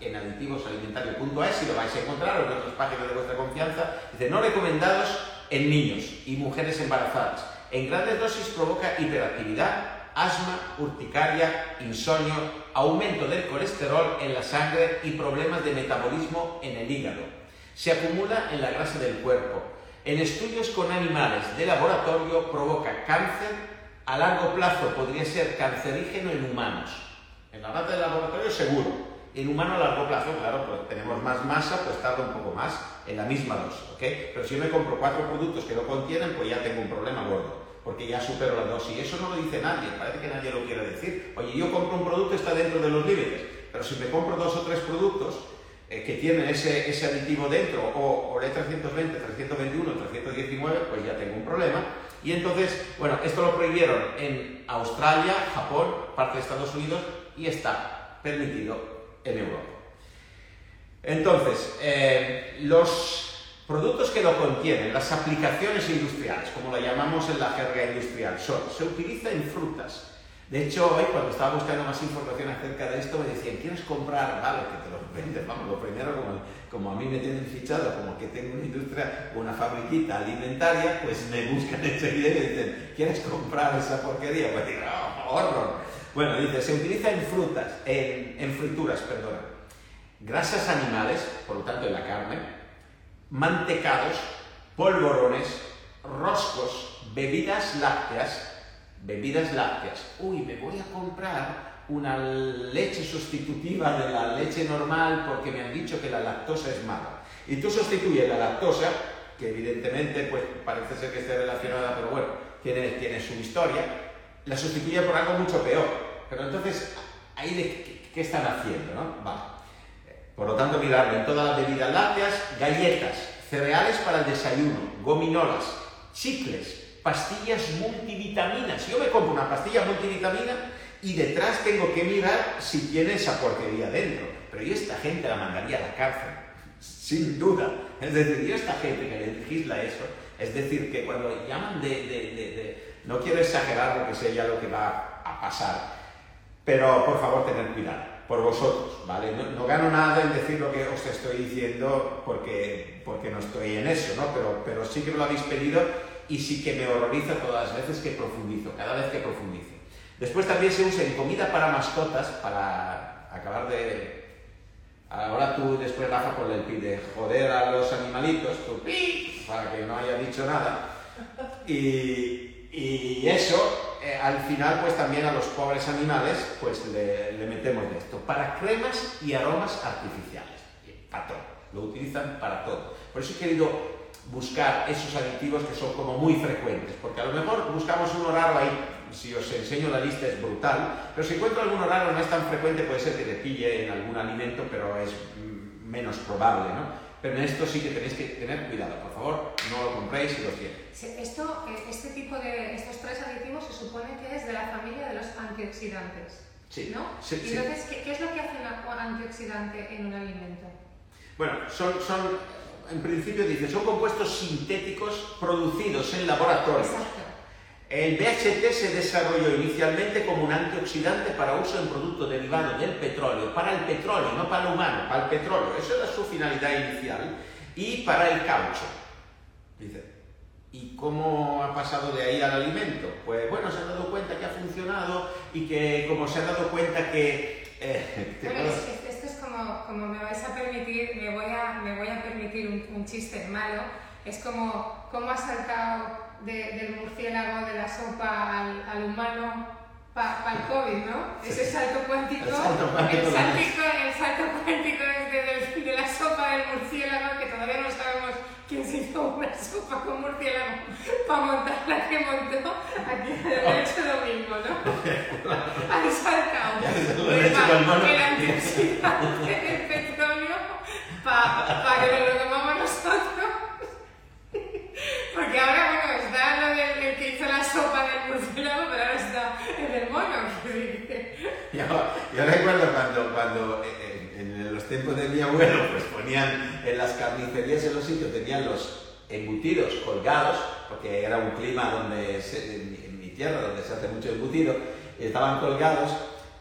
en aditivosalimentarios.es y lo vais a encontrar o en otras páginas de vuestra confianza. Dice, no recomendados en niños y mujeres embarazadas. En grandes dosis provoca hiperactividad, asma, urticaria, insomnio, aumento del colesterol en la sangre y problemas de metabolismo en el hígado se acumula en la grasa del cuerpo. En estudios con animales de laboratorio provoca cáncer, a largo plazo podría ser cancerígeno en humanos. En la rata de laboratorio seguro, en humano a largo plazo, claro, pues tenemos más masa, pues tarda un poco más en la misma dosis, ¿ok? Pero si yo me compro cuatro productos que lo contienen, pues ya tengo un problema gordo, porque ya supero la dosis. Y eso no lo dice nadie, parece que nadie lo quiere decir. Oye, yo compro un producto, está dentro de los límites, pero si me compro dos o tres productos, eh, que tienen ese, ese, aditivo dentro, o, o el 320, 321, 319, pues ya tengo un problema. Y entonces, bueno, esto lo prohibieron en Australia, Japón, parte de Estados Unidos y está permitido en Europa. Entonces, eh, los productos que lo contienen, las aplicaciones industriales, como lo llamamos en la jerga industrial, son, se utiliza en frutas, de hecho, hoy cuando estaba buscando más información acerca de esto, me decían, ¿quieres comprar? Vale, que te lo vendes. Vamos, lo primero, como, como a mí me tienen fichado, como que tengo una industria, una fabriquita alimentaria, pues me buscan enseguida y me dicen, ¿quieres comprar esa porquería? Pues digo, oh, horror. Bueno, dice, se utiliza en frutas, en, en frituras, perdón. Grasas animales, por lo tanto en la carne, mantecados, polvorones, roscos, bebidas lácteas, bebidas lácteas. Uy, me voy a comprar una leche sustitutiva de la leche normal porque me han dicho que la lactosa es mala. Y tú sustituyes la lactosa, que evidentemente pues, parece ser que esté relacionada, pero bueno, tiene, tiene su historia, la sustituye por algo mucho peor. Pero entonces, ahí de qué, están haciendo, ¿no? Vale. Por lo tanto, miradlo, en todas las bebidas lácteas, galletas, cereales para el desayuno, gominolas, chicles, pastillas multivitaminas. Yo me compro una pastilla multivitamina y detrás tengo que mirar si tiene esa porquería dentro. Pero yo esta gente la mandaría a la cárcel, sin duda. Es decir, yo esta gente que legisla eso, es decir, que cuando llaman de, de, no quiero exagerar porque sé ya lo que va a pasar, pero por favor tened cuidado, por vosotros, ¿vale? No, gano nada en decir lo que os estoy diciendo porque, porque no estoy en eso, ¿no? Pero, pero sí que me lo habéis pedido y sí que me horroriza todas las veces que profundizo, cada vez que profundizo. Después también se usa en comida para mascotas, para acabar de... Ahora tú después, Rafa, con el pide joder a los animalitos, tú, para que no haya dicho nada. Y, y eso, al final, pues también a los pobres animales, pues le, le metemos de esto. Para cremas y aromas artificiales. Para todo. Lo utilizan para todo. Por eso he querido buscar esos aditivos que son como muy frecuentes, porque a lo mejor buscamos uno raro ahí, si os enseño la lista es brutal, pero si encuentro alguno raro no es tan frecuente, puede ser que te pille en algún alimento, pero es mm, menos probable, ¿no? Pero en esto sí que tenéis que tener cuidado, por favor, no lo compréis y lo tiene. Esto, eh, este tipo de, estos tres aditivos se supone que es de la familia de los antioxidantes. Sí. ¿No? Sí, sí. Entonces, ¿qué, ¿qué, es lo que hace un antioxidante en un alimento? Bueno, son, son en principio dice, son compuestos sintéticos producidos en laboratorio. Exacto. El BHT se desarrolló inicialmente como un antioxidante para uso en productos derivados del petróleo, para el petróleo, no para el humano, para el petróleo. Esa era su finalidad inicial. Y para el caucho. Dice, ¿y cómo ha pasado de ahí al alimento? Pues bueno, se han dado cuenta que ha funcionado y que como se han dado cuenta que... Eh, bueno, es, esto es como, como, me vais a permitir, me voy a, me voy a permitir un, un chiste malo, es como cómo ha saltado de, del murciélago de la sopa al, al humano para pa el COVID, ¿no? Ese salto cuántico, el salto cuántico, el saltico, el salto cuántico desde de la sopa del murciélago, que todavía no sabemos quién se hizo una sopa con murciélago para montar la que montó, aquí ha hecho lo mismo, ¿no? Han saltado el antioxidante del petróleo para pa que nos lo comamos. Porque ahora, bueno, está lo del el que hizo la sopa del murciélago, pero ahora está el del mono. yo, yo recuerdo cuando, cuando en, en, los tiempos de mi abuelo, pues ponían en las carnicerías en los sitios, tenían los embutidos colgados, porque era un clima donde, se, en, en mi tierra, donde se hace mucho embutido, estaban colgados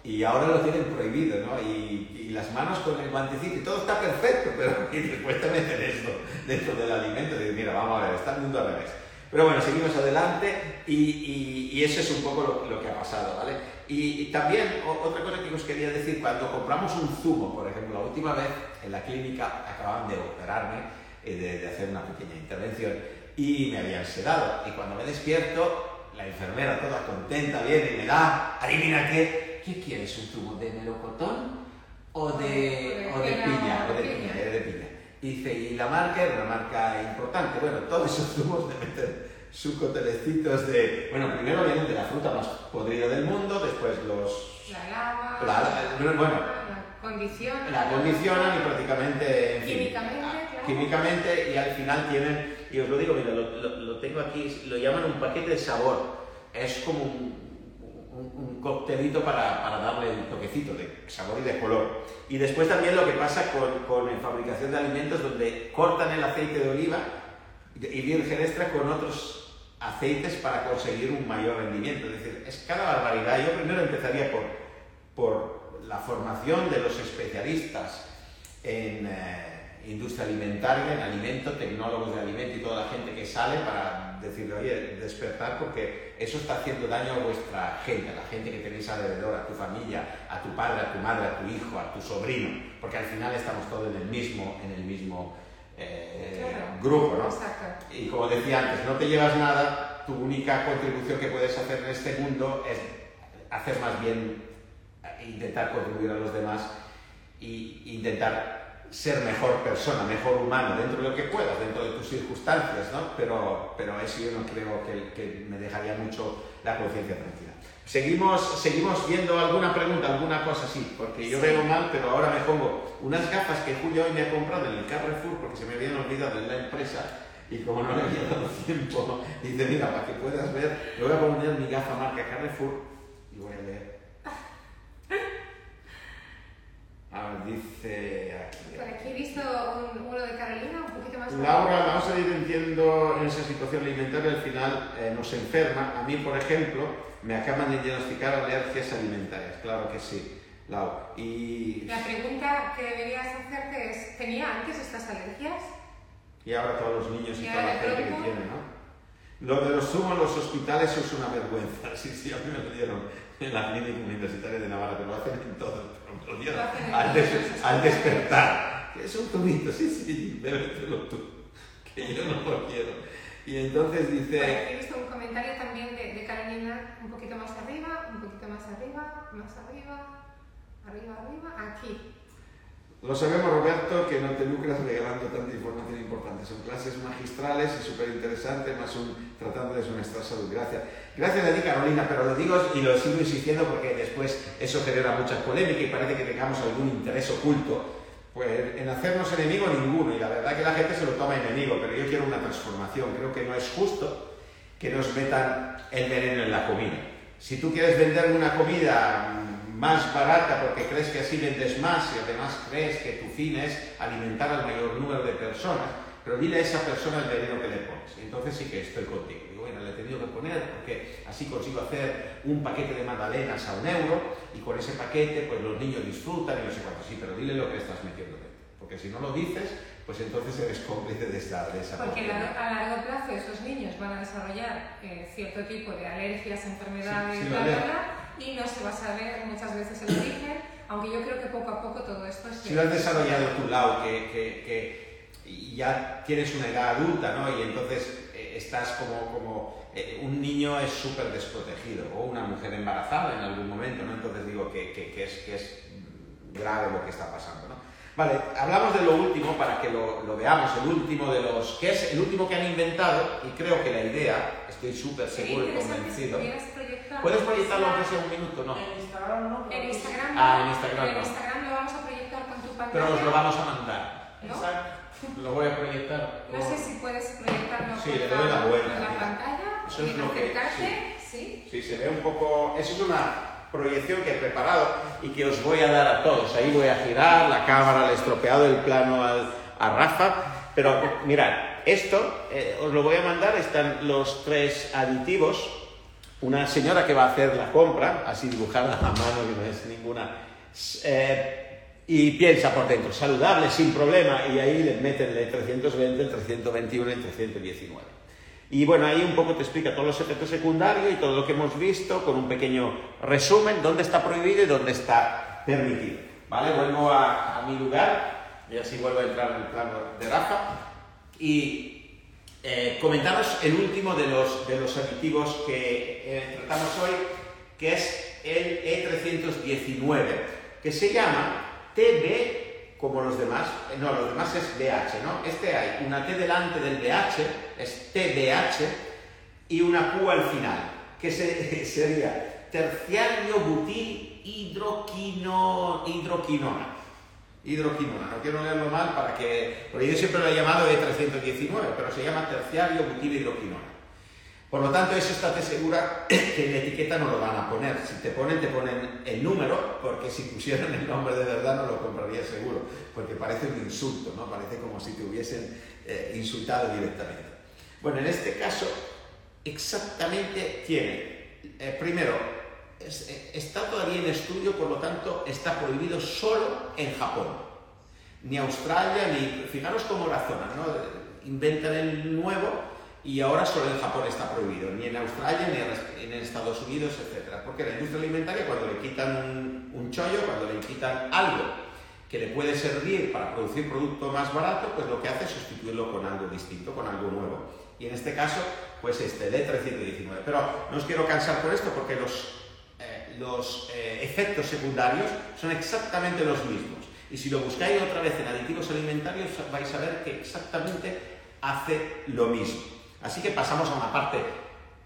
y ahora lo tienen prohibido, ¿no? Y, y, las manos con el guantecito y todo está perfecto, pero y después te meten esto dentro del alimento y dices, mira, vamos a ver, está el mundo al revés. Pero bueno, seguimos adelante y, y, y eso es un poco lo, lo, que ha pasado, ¿vale? Y, también otra cosa que os quería decir, cuando compramos un zumo, por ejemplo, la última vez en la clínica acababan de operarme, eh, de, de hacer una pequeña intervención y me habían sedado. Y cuando me despierto, la enfermera toda contenta viene y me da, adivina qué, ¿qué quieres? ¿Un zumo de melocotón o de, o de piña? O de piña, de piña. Dice, y la marca era una marca importante. Bueno, todos esos zumos de meter sus cotelecitos de... Bueno, primero vienen de la fruta más podrida del mundo, después los... La lava... La, la, bueno, la condicionan. La condicionan y prácticamente... En fin, químicamente, claro. Químicamente y al final tienen... Y os lo digo, mira, lo, lo, lo tengo aquí, lo llaman un paquete de sabor. Es como un, un, un coctelito para, para, darle el toquecito de sabor y de color. Y después también lo que pasa con, con la fabricación de alimentos donde cortan el aceite de oliva y virgen extra con otros aceites para conseguir un mayor rendimiento. Es decir, es cada barbaridad. Yo primero empezaría por, por la formación de los especialistas en eh, industria alimentaria, en alimento, tecnólogos de alimento y toda la gente que sale para decirle, oye, despertar porque eso está haciendo daño a vuestra gente, a la gente que tenéis alrededor, a tu familia, a tu padre, a tu madre, a tu hijo, a tu sobrino, porque al final estamos todos en el mismo, en el mismo eh, claro. grupo, ¿no? Exacto. Y como decía antes, no te llevas nada, tu única contribución que puedes hacer en este mundo es hacer más bien, intentar contribuir a los demás e intentar ser mejor persona, mejor humano, dentro de lo que puedas, dentro de tus circunstancias, ¿no? Pero, pero eso yo no creo que, que me dejaría mucho la conciencia tranquila. Seguimos, seguimos viendo alguna pregunta, alguna cosa así, porque yo sí. veo mal, pero ahora me pongo unas gafas que Julio hoy me ha comprado en el Carrefour porque se me habían olvidado en la empresa y como no le había dado tiempo, dice, mira, para que puedas ver, le voy a poner mi gafa marca Carrefour y voy a leer. A ver, dice aquí. Visto un, uno de Carolina, un poquito más. Laura, vamos a ir entiendo en esa situación alimentaria, al final eh, nos enferma. A mí, por ejemplo, me acaban de diagnosticar alergias alimentarias, claro que sí, Lau. Y... La pregunta que deberías hacerte es, ¿tenía antes estas alergias? Y ahora todos los niños y, y toda la gente que tiene, ¿no? Lo de los zumos en los hospitales es una vergüenza. Sí, sí, a mí me lo dieron en la clínica universitaria de Navarra, pero lo hacen en todo. Pero me lo dieron al, des al despertar. Es un zumito, sí, sí, bébetelo tú. Que yo no lo quiero. y entonces dice... he visto un comentario también de, de Carolina, un poquito más arriba, un poquito más arriba, más arriba, arriba, arriba, aquí. Lo sabemos, Roberto, que no te lucras regalando tanta información importante. Son clases magistrales y súper interesantes, más un, tratando de nuestra salud. Gracias. Gracias a ti, Carolina, pero lo digo y lo sigo insistiendo porque después eso genera mucha polémica y parece que tengamos algún interés oculto. Pues en hacernos enemigo ninguno, y la verdad que la gente se lo toma enemigo, pero yo quiero una transformación. Creo que no es justo que nos metan el veneno en la comida. Si tú quieres vender una comida más barata porque crees que así vendes más y además crees que tu fin es alimentar al mayor número de personas, pero dile a esa persona el veneno que le pones. Entonces sí que estoy contigo. Le he tenido que poner porque así consigo hacer un paquete de magdalenas a un euro y con ese paquete pues los niños disfrutan y no sé cuánto. Sí, pero dile lo que estás metiendo dentro. Porque si no lo dices, pues entonces eres cómplice de esa, de esa Porque a largo plazo esos niños van a desarrollar eh, cierto tipo de alergias, enfermedades, sí, y no se va a saber muchas veces el origen, aunque yo creo que poco a poco todo esto es... Si lo has desarrollado tu lado, que, que, que, ya tienes una edad adulta, ¿no? Y entonces eh, estás como, como eh, un niño es súper desprotegido, o una mujer embarazada en algún momento, ¿no? Entonces digo que, que, es, que es grave lo que está pasando, ¿no? Vale, hablamos de lo último para que lo, lo, veamos, el último de los, que es el último que han inventado, y creo que la idea, estoy súper seguro y convencido. ¿Puedes proyectarlo aunque sea un minuto? No. En Instagram no. En Instagram Ah, en Instagram En Instagram lo vamos a proyectar con tu pantalla. Pero os lo vamos a mandar. Exacto. Lo voy a proyectar. No sé si puedes proyectarlo sí, le doy la vuelta, la pantalla. Eso es lo que. Sí. sí. se ve un poco. Eso es una proyección que he preparado y que os voy a dar a todos. Ahí voy a girar la cámara, he estropeado el plano al, a Rafa. Pero mirad, esto eh, os lo voy a mandar. Están los tres aditivos una señora que va a hacer la compra, así dibujada a mano, que no es ninguna, eh, y piensa por dentro, saludable, sin problema, y ahí le meten el 320, el 321 y el 319. Y bueno, ahí un poco te explica todos los efectos secundarios y todo lo que hemos visto, con un pequeño resumen, dónde está prohibido y dónde está permitido. ¿Vale? Vuelvo a, a mi lugar, y así vuelvo a entrar en el plano de Rafa, y eh, comentaros el último de los, de los aditivos que eh, tratamos hoy, que es el E319, que se llama TB como los demás, eh, no, los demás es BH, ¿no? Este hay una T delante del BH, es TBH, y una Q al final, que sería terciario butil hidroquino, hidroquinona hidroquinona. No quiero leerlo mal para que. Porque yo siempre lo he llamado E319, pero se llama terciario hidroquinona. Por lo tanto, eso estate segura que la etiqueta no lo van a poner. Si te ponen, te ponen el número, porque si pusieran el nombre de verdad no lo compraría seguro, porque parece un insulto, ¿no? Parece como si te hubiesen eh, insultado directamente. Bueno, en este caso, exactamente tiene, eh, primero, eh, está todavía en estudio, por lo tanto está prohibido solo en Japón. Ni Australia, ni... Fijaros cómo razonan, ¿no? Inventan el nuevo y ahora solo en Japón está prohibido, ni en Australia, ni en Estados Unidos, etc. Porque la industria alimentaria cuando le quitan un, chollo, cuando le quitan algo que le puede servir para producir producto más barato, pues lo que hace es sustituirlo con algo distinto, con algo nuevo. Y en este caso, pues este D319. Pero no os quiero cansar por esto porque los los eh, efectos secundarios son exactamente los mismos. Y si lo buscáis otra vez en aditivos alimentarios, vais a ver que exactamente hace lo mismo. Así que pasamos a una parte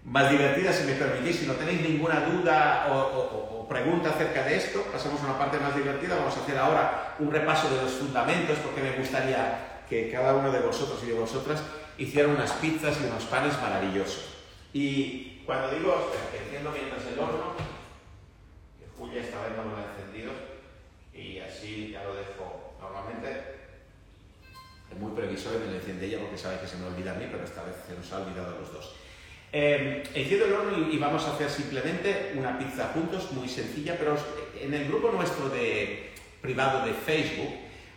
más divertida, si me permitís. Si no tenéis ninguna duda o, pregunta acerca de esto, pasamos a una parte más divertida. Vamos a hacer ahora un repaso de los fundamentos, porque me gustaría que cada uno de vosotros y de vosotras hiciera unas pizzas y unos panes maravillosos. Y cuando digo, enciendo mientras el horno, Julia esta vez no lo ha encendido y así ya lo dejo normalmente. Muy previsor y me lo enciende ella porque sabe que se me olvida a mí, pero esta vez se nos ha olvidado a los dos. Eh, enciendo el horno y, vamos a hacer simplemente una pizza juntos, muy sencilla, pero en el grupo nuestro de privado de Facebook,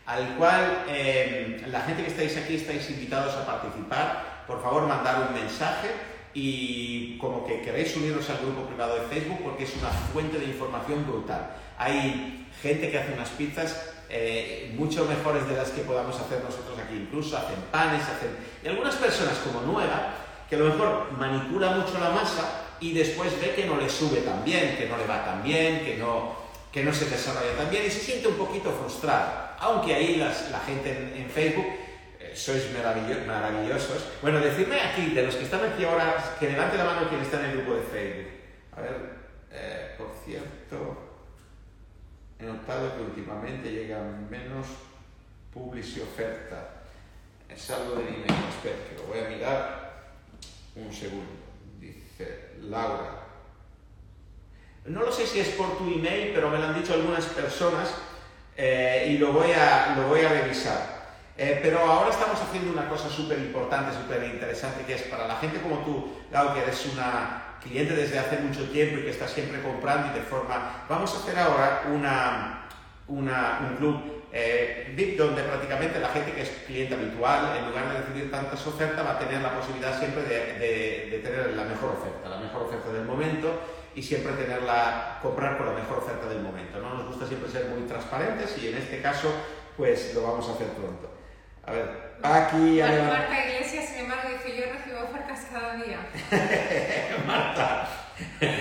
al cual em, la gente que estáis aquí estáis invitados a participar, por favor mandar un mensaje y como que queréis uniros al grupo privado de Facebook porque es una fuente de información brutal. Hay gente que hace unas pizzas eh, mucho mejores de las que podamos hacer nosotros aquí, incluso hacen panes, hacen... Y algunas personas como Nueva que a lo mejor manipula mucho la masa y después ve que no le sube tan bien, que no le va tan bien, que no, que no se desarrolla tan bien y se siente un poquito frustrado. Aunque ahí la gente en, Facebook eh, sois maravillosos. Bueno, decidme aquí, de los que están aquí ahora, que levante la mano quien está en el grupo de Facebook. A ver, eh, por cierto, he notado que últimamente llegan menos publicidad y oferta. Es algo del email, espera, que lo voy a mirar un segundo. Dice Laura. No lo sé si es por tu email, pero me lo han dicho algunas personas eh, y lo voy a, lo voy a revisar. Eh, pero ahora estamos haciendo una cosa súper importante, súper interesante, que es para la gente como tú, Lau, que eres una cliente desde hace mucho tiempo y que está siempre comprando y de forma... Vamos a hacer ahora una, un club eh, donde prácticamente la gente que es cliente habitual, en lugar de recibir tantas ofertas, va a tener la posibilidad siempre de, tener la mejor oferta, la mejor oferta del momento y siempre tenerla, comprar con la mejor oferta del momento. ¿no? Nos gusta siempre ser muy transparentes y en este caso pues lo vamos a hacer pronto. A ver, aquí... Marta Iglesias, sin embargo, dice, yo recibo ofertas cada día. Marta,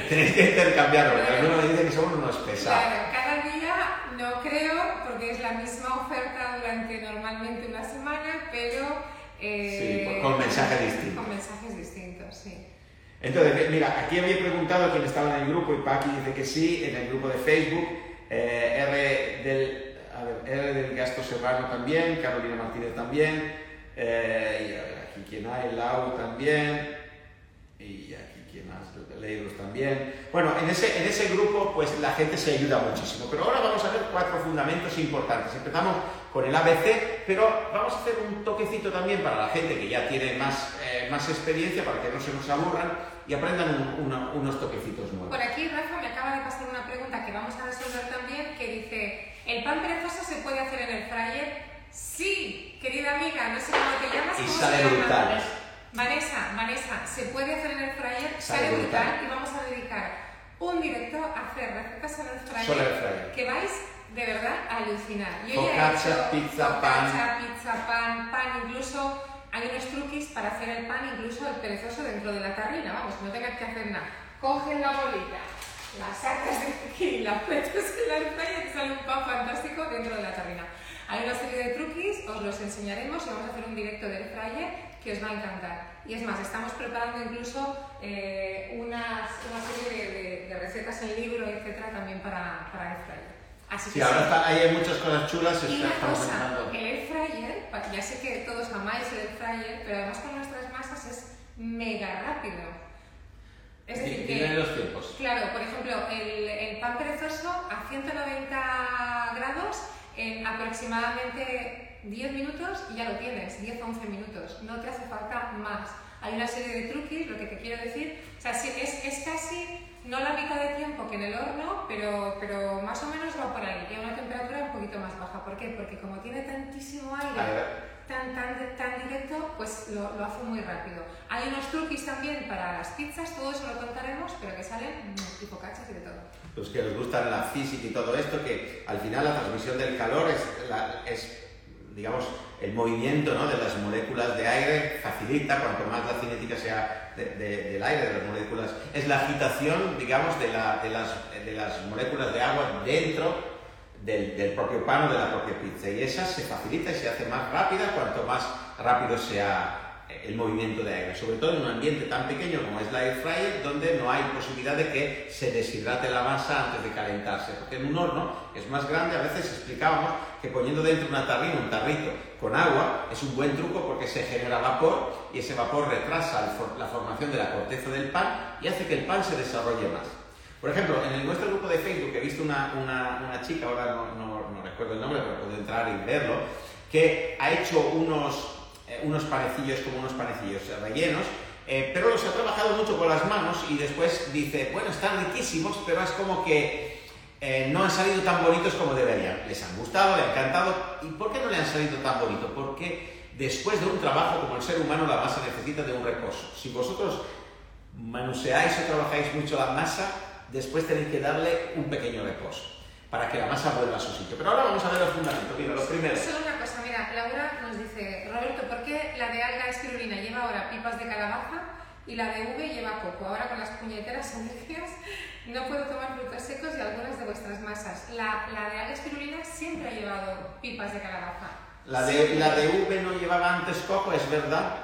tenéis que intercambiarlo, porque algunos me dicen que somos unos pesados. Claro, cada día no creo, porque es la misma oferta durante normalmente una semana, pero... Eh, sí, con mensajes distintos. Con mensajes distintos, sí. Entonces, mira, aquí había preguntado quién estaba en el grupo y Paqui dice que sí, en el grupo de Facebook, eh, R, del, a ver, R del Gasto Serrano también, Carolina Martínez también, eh, y aquí quien hay, Lau también, y aquí quien más, Leiros también. Bueno, en ese, en ese grupo pues la gente se ayuda muchísimo, pero ahora vamos a ver cuatro fundamentos importantes. Empezamos con el ABC, pero vamos a hacer un toquecito también para la gente que ya tiene más, eh, más experiencia, para que no se nos aburran y aprendan unos toquecitos nuevos. Por aquí Rafa me acaba de pasar una pregunta que vamos a resolver también, que dice, ¿el pan perezoso se puede hacer en el fryer? Sí, querida amiga, no sé cómo te llamas. Y sale brutal. Vanessa, Vanessa, se puede hacer en el fryer, sale, brutal. y vamos a dedicar un directo a hacer recetas en el fryer, que vais de verdad a alucinar. Yo ya he hecho pizza, pan. pizza, pan, pan, incluso hay unos truquis para hacer el pan, incluso el perezoso dentro de la tarrina, vamos, no tengas que hacer nada. Coges la bolita, la sacas de aquí, la metes en la fryer y sale un pan fantástico dentro de la tarrina. Hay una serie de truquis, os los enseñaremos y vamos a hacer un directo del fryer que os va a encantar. Y es más, estamos preparando incluso eh, unas, una serie de, recetas en libro, etcétera, también para, para el fryer. Así sí, ahora está, ahí hay muchas cosas chulas. Y una cosa, el air fryer, ya sé que todos amáis el air fryer, pero además con nuestras masas es mega rápido. Es decir, que, los tiempos. Claro, por ejemplo, el, el, pan perezoso a 190 grados en aproximadamente 10 minutos y ya lo tienes, 10-11 minutos, no te hace falta más. Hay una serie de truquis, lo que te quiero decir, o sea, es, es casi no la mitad de tiempo que en el horno, pero, pero más o menos va por ahí, y a una temperatura un poquito más baja. ¿Por qué? Porque como tiene tantísimo aire, tan, tan, tan directo, pues lo, lo, hace muy rápido. Hay unos truquis también para las pizzas, todo eso lo contaremos, pero que salen tipo cachas y de todo. Los que les gustan la física y todo esto, que al final la transmisión del calor es, la, es digamos, el movimiento ¿no? de las moléculas de aire facilita, cuanto más la cinética sea del aire, de las moléculas, es la agitación, digamos, de, la, de, las, de las, moléculas de agua dentro del, propio pan o de la propia pizza. Y esa se facilita y se hace más rápida cuanto más rápido sea el movimiento de aire, sobre todo en un ambiente tan pequeño como es la air fryer, donde no hay posibilidad de que se deshidrate la masa antes de calentarse, porque en un horno es más grande, a veces explicábamos que poniendo dentro una tarrina, un tarrito con agua, es un buen truco porque se genera vapor y ese vapor retrasa la formación de la corteza del pan y hace que el pan se desarrolle más. Por ejemplo, en nuestro grupo de Facebook he visto una, una, chica, ahora no, no, no recuerdo el nombre, pero puedo entrar y verlo, que ha hecho unos eh, unos panecillos como unos panecillos rellenos, eh, pero los ha trabajado mucho con las manos y después dice, bueno, están riquísimos, pero es como que eh, no han salido tan bonitos como deberían. Les han gustado, les ha encantado. ¿Y por qué no le han salido tan bonitos? Porque después de un trabajo como el ser humano, la masa necesita de un reposo. Si vosotros manuseáis o trabajáis mucho la masa, después tenéis que darle un pequeño reposo para que la masa vuelva a su sitio. Pero ahora vamos a ver los fundamentos. Mira, los primeros. Solo una cosa, mira, Laura nos dice, Roberto, ¿por qué la de alga espirulina lleva ahora pipas de calabaza y la de V lleva coco? Ahora con las puñeteras alergias no puedo tomar frutos secos y algunas de vuestras masas. La, la de alga espirulina siempre ha llevado pipas de calabaza. La de, la de V no llevaba antes coco, es verdad,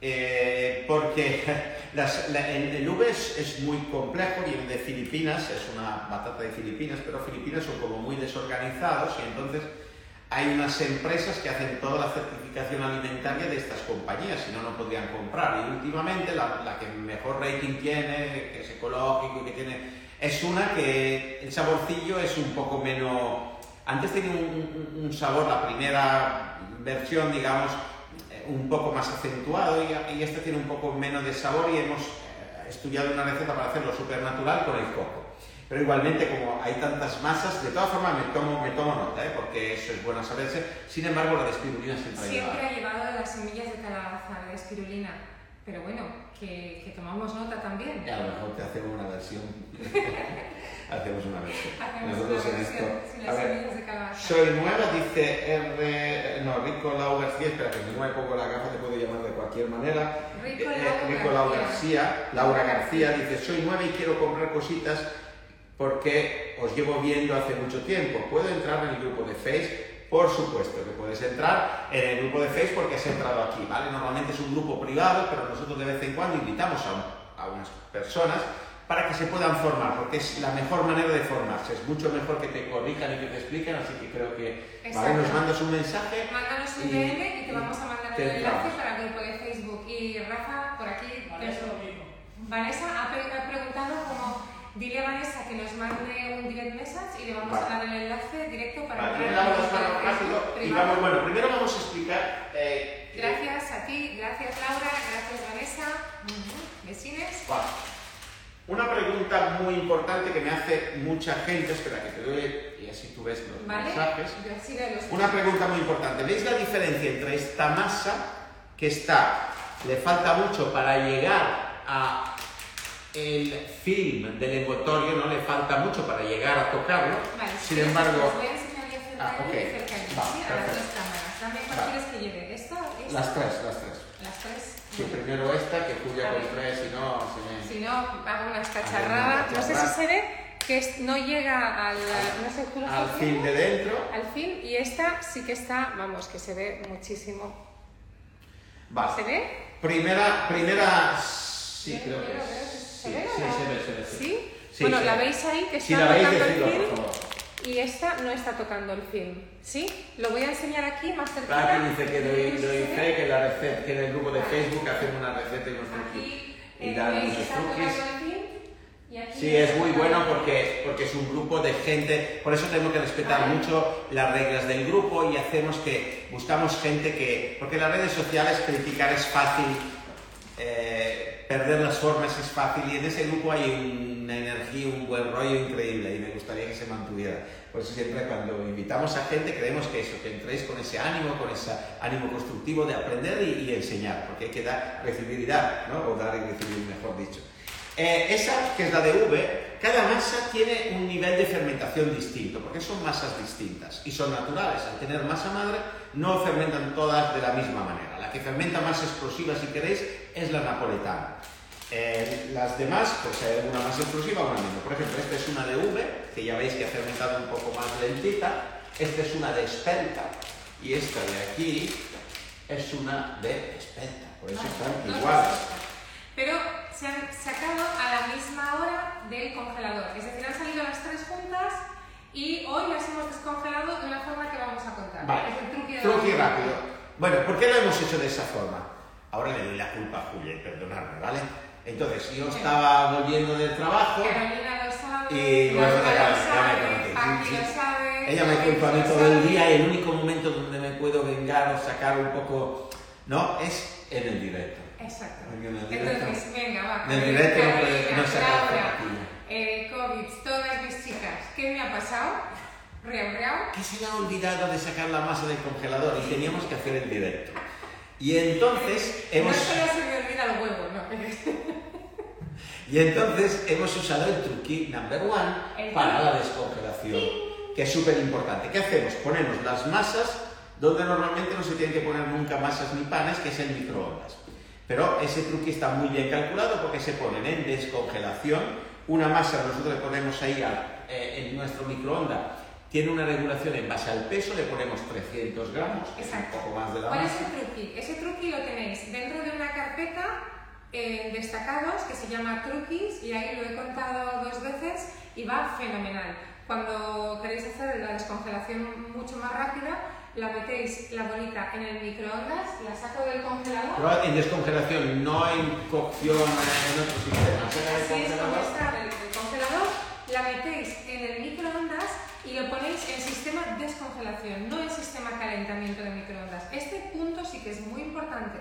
eh, porque las- la- el, el es, es muy complejo el de Filipinas es una batata de Filipinas, pero Filipinas son como muy desorganizados y entonces hay unas empresas que hacen toda la certificación alimentaria de estas compañías, si no, no podrían comprar. Y últimamente la, la que mejor rating tiene, que es ecológico que tiene, es una que el saborcillo es un poco menos... Antes tenía un, un- sabor, la primera versión, digamos, un poco más acentuado y, y este tiene un poco menos de sabor y hemos eh, estudiado una receta para hacerlo supernatural con el coco. Pero igualmente, como hay tantas masas, de todas formas me tomo, me tomo nota, ¿eh? porque eso es bueno saberse. Sin embargo, la espirulina siempre ha Siempre llevado. ha llevado las semillas de calabaza, de espirulina. Pero bueno, que, que tomamos nota también. A lo mejor te hacemos una versión. hacemos una versión. Hacemos Nosotros una en versión esto. sin A las ver, semillas de calabaza. Soy nueva, dice R. No, Rico Lau García. Espera, que si no me pongo la gafa te puedo llamar de cualquier manera. Rico Eh, Lau Rico Lau García. Laura García dice: Soy nueva y quiero comprar cositas porque os llevo viendo hace mucho tiempo. ¿Puedo entrar en el grupo de Face? Por supuesto que puedes entrar en el grupo de Face porque has entrado aquí, ¿vale? Normalmente es un grupo privado, pero nosotros de vez en cuando invitamos a, un- a unas personas para que se puedan formar, porque es la mejor manera de formarse. Es mucho mejor que te corrijan y que te expliquen, así que creo que ¿vale? Nos mandas un mensaje. Mándanos un DM y te vamos a mandar el enlace para el grupo de Facebook. Y Rafa, por aquí. Vanessa lo mismo. Vanessa ha, pre- ha preguntado como. Dile a Vanessa que nos mande un direct message y le vamos Vale. a dar el enlace directo para Vale, rápido Facebook y vamos, bueno, primero vamos a explicar... eh, Gracias a ti, gracias Laura, gracias Vanessa. Besines. Vale. Una pregunta muy importante que me hace mucha gente, espera que te doy y así tú ves los ¿Vale? mensajes. Los Una pregunta muy importante. ¿Veis la diferencia entre esta masa que está, le falta mucho para llegar a el film del envoltorio, no le falta mucho para llegar a tocarlo? Vale, Sin embargo, voy a enseñar yo Ah, de ok. mí y cerca de mí, Vale, ¿sí? A las dos cámaras. Dame cuál Vale. quieres que lleve. ¿Esta? ¿Esta? las tres, las tres. Las tres. Sí, primero esta, que Julia con tres, si no, se me... Si no, hago una una No sé si cacharrada. se ve que no llega al. No sé, ¿tú lo Al viendo? de dentro. Al fin, y esta sí que está, vamos, que se ve muchísimo. Vale. ¿Se ve? Primera, primera, sí, creo yo que es. ¿Se Sí, ve sí, se ve, se ve. ¿Sí? Sí, bueno, se la ve. veis ahí que Si está la veis, tocando el film y esta no está tocando el film. ¿Sí? Lo voy a enseñar aquí más cerca. Aquí dice que doy, doy fe que, la receta, que en el grupo de Facebook hacen una receta y truquis. Aquí Y eh, dan veis unos que está truquis. y Sí, es muy bueno porque, porque es un grupo de gente, por eso tenemos que respetar mucho las reglas del grupo y hacemos que, buscamos gente que, porque en las redes sociales criticar es fácil, eh, perder las formas es fácil y en ese grupo hay una energía, un buen rollo increíble y me gustaría que se mantuviera. Por eso siempre cuando invitamos a gente queremos que eso, que entréis con ese ánimo, con ese ánimo constructivo de aprender y, y enseñar, porque hay que dar, recibir y dar, ¿no? o dar y recibir, mejor dicho. Eh, esa, que es la de V, cada masa tiene un nivel de fermentación distinto, porque son masas distintas y son naturales. Al tener masa madre, no fermentan todas de la misma manera. La que fermenta más explosiva, si queréis, es la napoletana. Eh, las demás, pues hay alguna más explosiva, una menos. Por ejemplo, esta es una de V, que ya veis que ha fermentado un poco más lentita. Esta es una de espelta y esta de aquí es una de espelta. Por eso Vale, están no iguales. Pero se han sacado a la misma hora del congelador. Es decir, han salido las tres juntas y hoy las hemos descongelado de una forma que vamos a contar. Vale, Es el truqui de truqui rápido. Bueno, ¿por qué lo hemos hecho de esa forma? Ahora le doy la culpa a Julia, y perdonadme, ¿vale? Entonces, yo estaba volviendo del trabajo, Carolina lo sabe, Y bueno, ya- ya me conocí, sí, sí. ella me culpa a mí todo el día y el único momento donde me puedo vengar o sacar un poco, ¿no? Es en el directo. Exacto. En el directo- Entonces, venga, va. en el directo Carolina, no se Laura, eh, COVID, todas mis chicas, ¿qué me ha pasado? Riau, riau. que se le ha olvidado de sacar la masa del congelador y teníamos que hacer el directo. Y entonces hemos... No solo se me olvida el huevo, no. Y entonces hemos usado el truqui number one El para truqui. la descongelación, que es súper importante. ¿Qué hacemos? Ponemos las masas donde normalmente no se tienen que poner nunca masas ni panes, que es en microondas. Pero ese truque está muy bien calculado porque se ponen en descongelación. Una masa nosotros le ponemos ahí eh, en nuestro microondas tiene una regulación en base al peso, le ponemos 300 gramos, Exacto. un poco más de la ¿Cuál masa. es el truqui? Ese truqui lo tenéis dentro de una carpeta en destacados que se llama truquis y ahí lo he contado dos veces y va fenomenal. Cuando queréis hacer la descongelación mucho más rápida, la metéis la bolita en el microondas, la saco del congelador. Pero en descongelación, no en cocción en otro sistema. Así es como está del congelador, la metéis en el microondas y lo ponéis en sistema descongelación, no en sistema calentamiento de microondas. Este punto sí que es muy importante,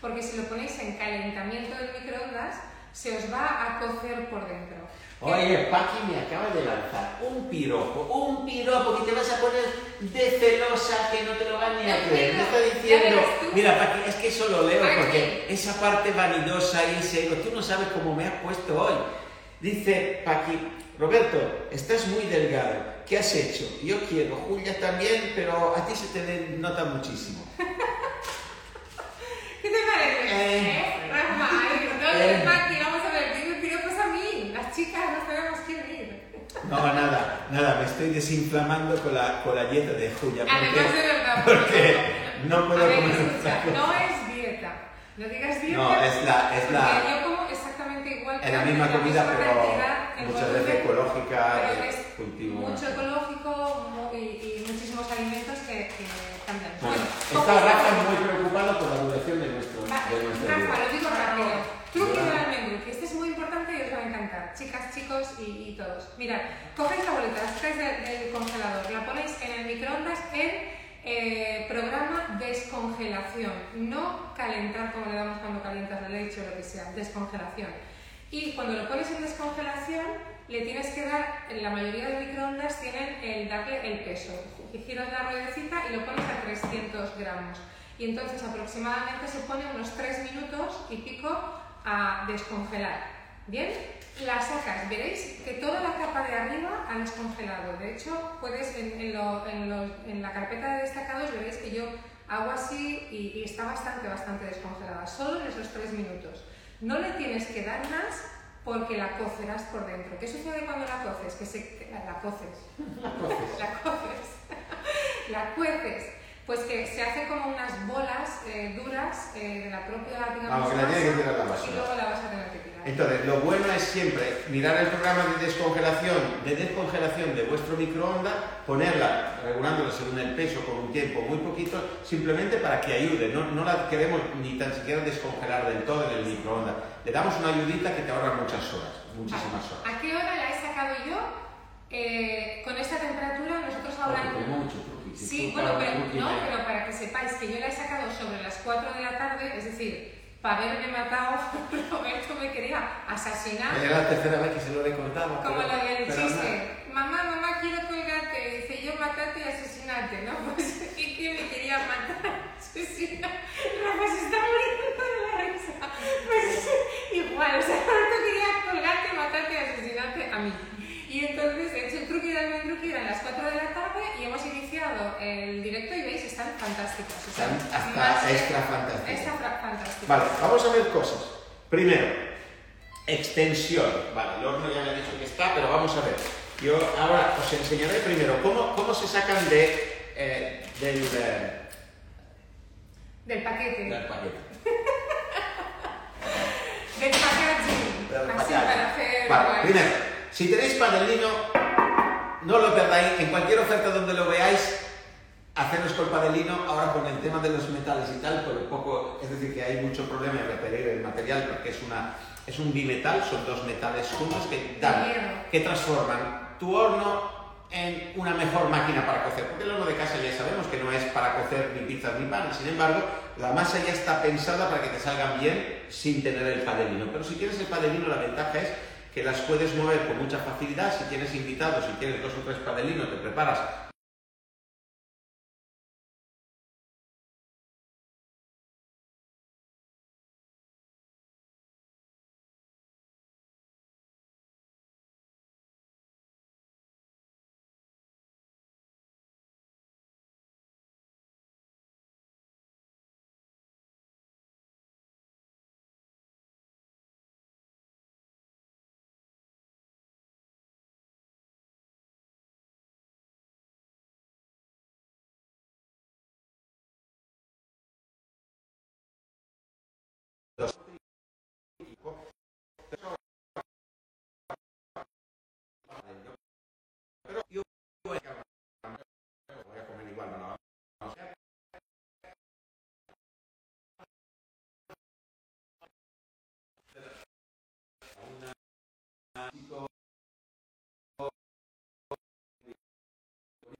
porque si lo ponéis en calentamiento del microondas, se os va a cocer por dentro. Oye, Paqui me acaba de lanzar un piropo, un piropo que te vas a poner de celosa que no te lo van ni a creer. Me está diciendo, mira Paqui, es que eso lo leo Paqui. porque esa parte vanidosa y ese ego, tú no sabes cómo me has puesto hoy. Dice Paqui, Roberto, estás muy delgado, ¿qué has hecho? Yo quiero, Julia también, pero a ti se te nota muchísimo. ¿Qué te parece? Eh. ¿Eh? No, Eh. Paqui, vamos a ver, dime piropos a mí, las chicas no sabemos quién ir. No, nada, nada, me estoy desinflamando con la, con la dieta de Julia. Además de verdad. porque no puedo comer no es dieta. No digas dieta. No, es la- es la- yo como exactamente que Es la misma comida, pero cantidad, muchas volumen, veces ecológica, es cultivo. Mucho ecológico y, y muchísimos alimentos que, que cambian. Bueno, ¿cómo está Rafa muy preocupado por la duración de nuestro, Va, de nuestra Rafa, lo digo rápido. Truque Bueno. del almendruque. Este es muy importante y os va a encantar. Chicas, chicos y, y todos. Mirad, cogéis la bolita, la sacáis de- del congelador, la ponéis en el microondas en eh, programa descongelación. No calentar como le damos cuando calientas la leche o lo que sea. Descongelación. Y cuando lo pones en descongelación, le tienes que dar, en la mayoría de microondas tienen el darle el peso. Giras la ruedecita y lo pones a 300 gramos. Y entonces aproximadamente se pone unos 3 minutos y pico a descongelar. ¿Bien? La sacas, veréis que toda la capa de arriba ha descongelado. De hecho, puedes en, la carpeta de destacados veréis que yo hago así y, y está bastante, bastante descongelada. Solo en esos 3 minutos. No le tienes que dar más porque la cocerás por dentro. ¿Qué sucede cuando la coces? Que se, la, la coces. La coces. la coces. la cueces. Pues que se hace como unas bolas eh, duras eh, de la propia, digamos, que masa, la y luego la vas a tener que. Entonces, lo bueno es siempre mirar el programa de descongelación, de descongelación de vuestro microondas, ponerla, regulándola según el peso con un tiempo muy poquito, simplemente para que ayude. No, no la queremos ni tan siquiera descongelar del todo en el microondas. Le damos una ayudita que te ahorra muchas horas, muchísimas horas. ¿A qué hora la he sacado yo? Eh, con esta temperatura nosotros ahora... Porque tengo mucho truqui. Si Sí, bueno, pero, no, pero para que sepáis que yo la he sacado sobre las 4 de la tarde, es decir, para haberme matado, Roberto me quería asesinar. Era la tercera vez que se lo he cortado. Como la del chiste. Mamá, mamá, quiero colgarte. Dice yo matarte y asesinarte, ¿no? Pues y que me quería matar, asesinar. Rafa se está muriendo de la risa. Pues igual, o sea, Roberto quería colgarte, matarte y asesinarte a mí. Y entonces he hecho el truque del almendruque, eran las 4 de la tarde y hemos iniciado el directo y veis, están fantásticos. Están hasta extra fantásticos. Extra fantásticos. Vale, vamos a ver cosas. Primero, extensión. Vale, el horno ya me ha dicho que está, pero vamos a ver. Yo ahora os enseñaré primero cómo, cómo se sacan de, eh, del, eh, Del paquete. del paquete. Del packaging. Del Así para hacer. Vale, primero, si tenéis padelino, no lo perdáis. En cualquier oferta donde lo veáis, haceros con padelino. Ahora con el tema de los metales y tal, por poco, es decir, que hay mucho problema en repetir el material porque es, una, es un bimetal, son dos metales juntos que dan, que transforman tu horno en una mejor máquina para cocer. Porque el horno de casa ya sabemos que no es para cocer ni pizzas ni panes. Sin embargo, la masa ya está pensada para que te salgan bien sin tener el padelino. Pero si tienes el padelino, la ventaja es que las puedes mover con mucha facilidad. Si tienes invitados, si tienes dos o tres padelinos, te preparas yo voy.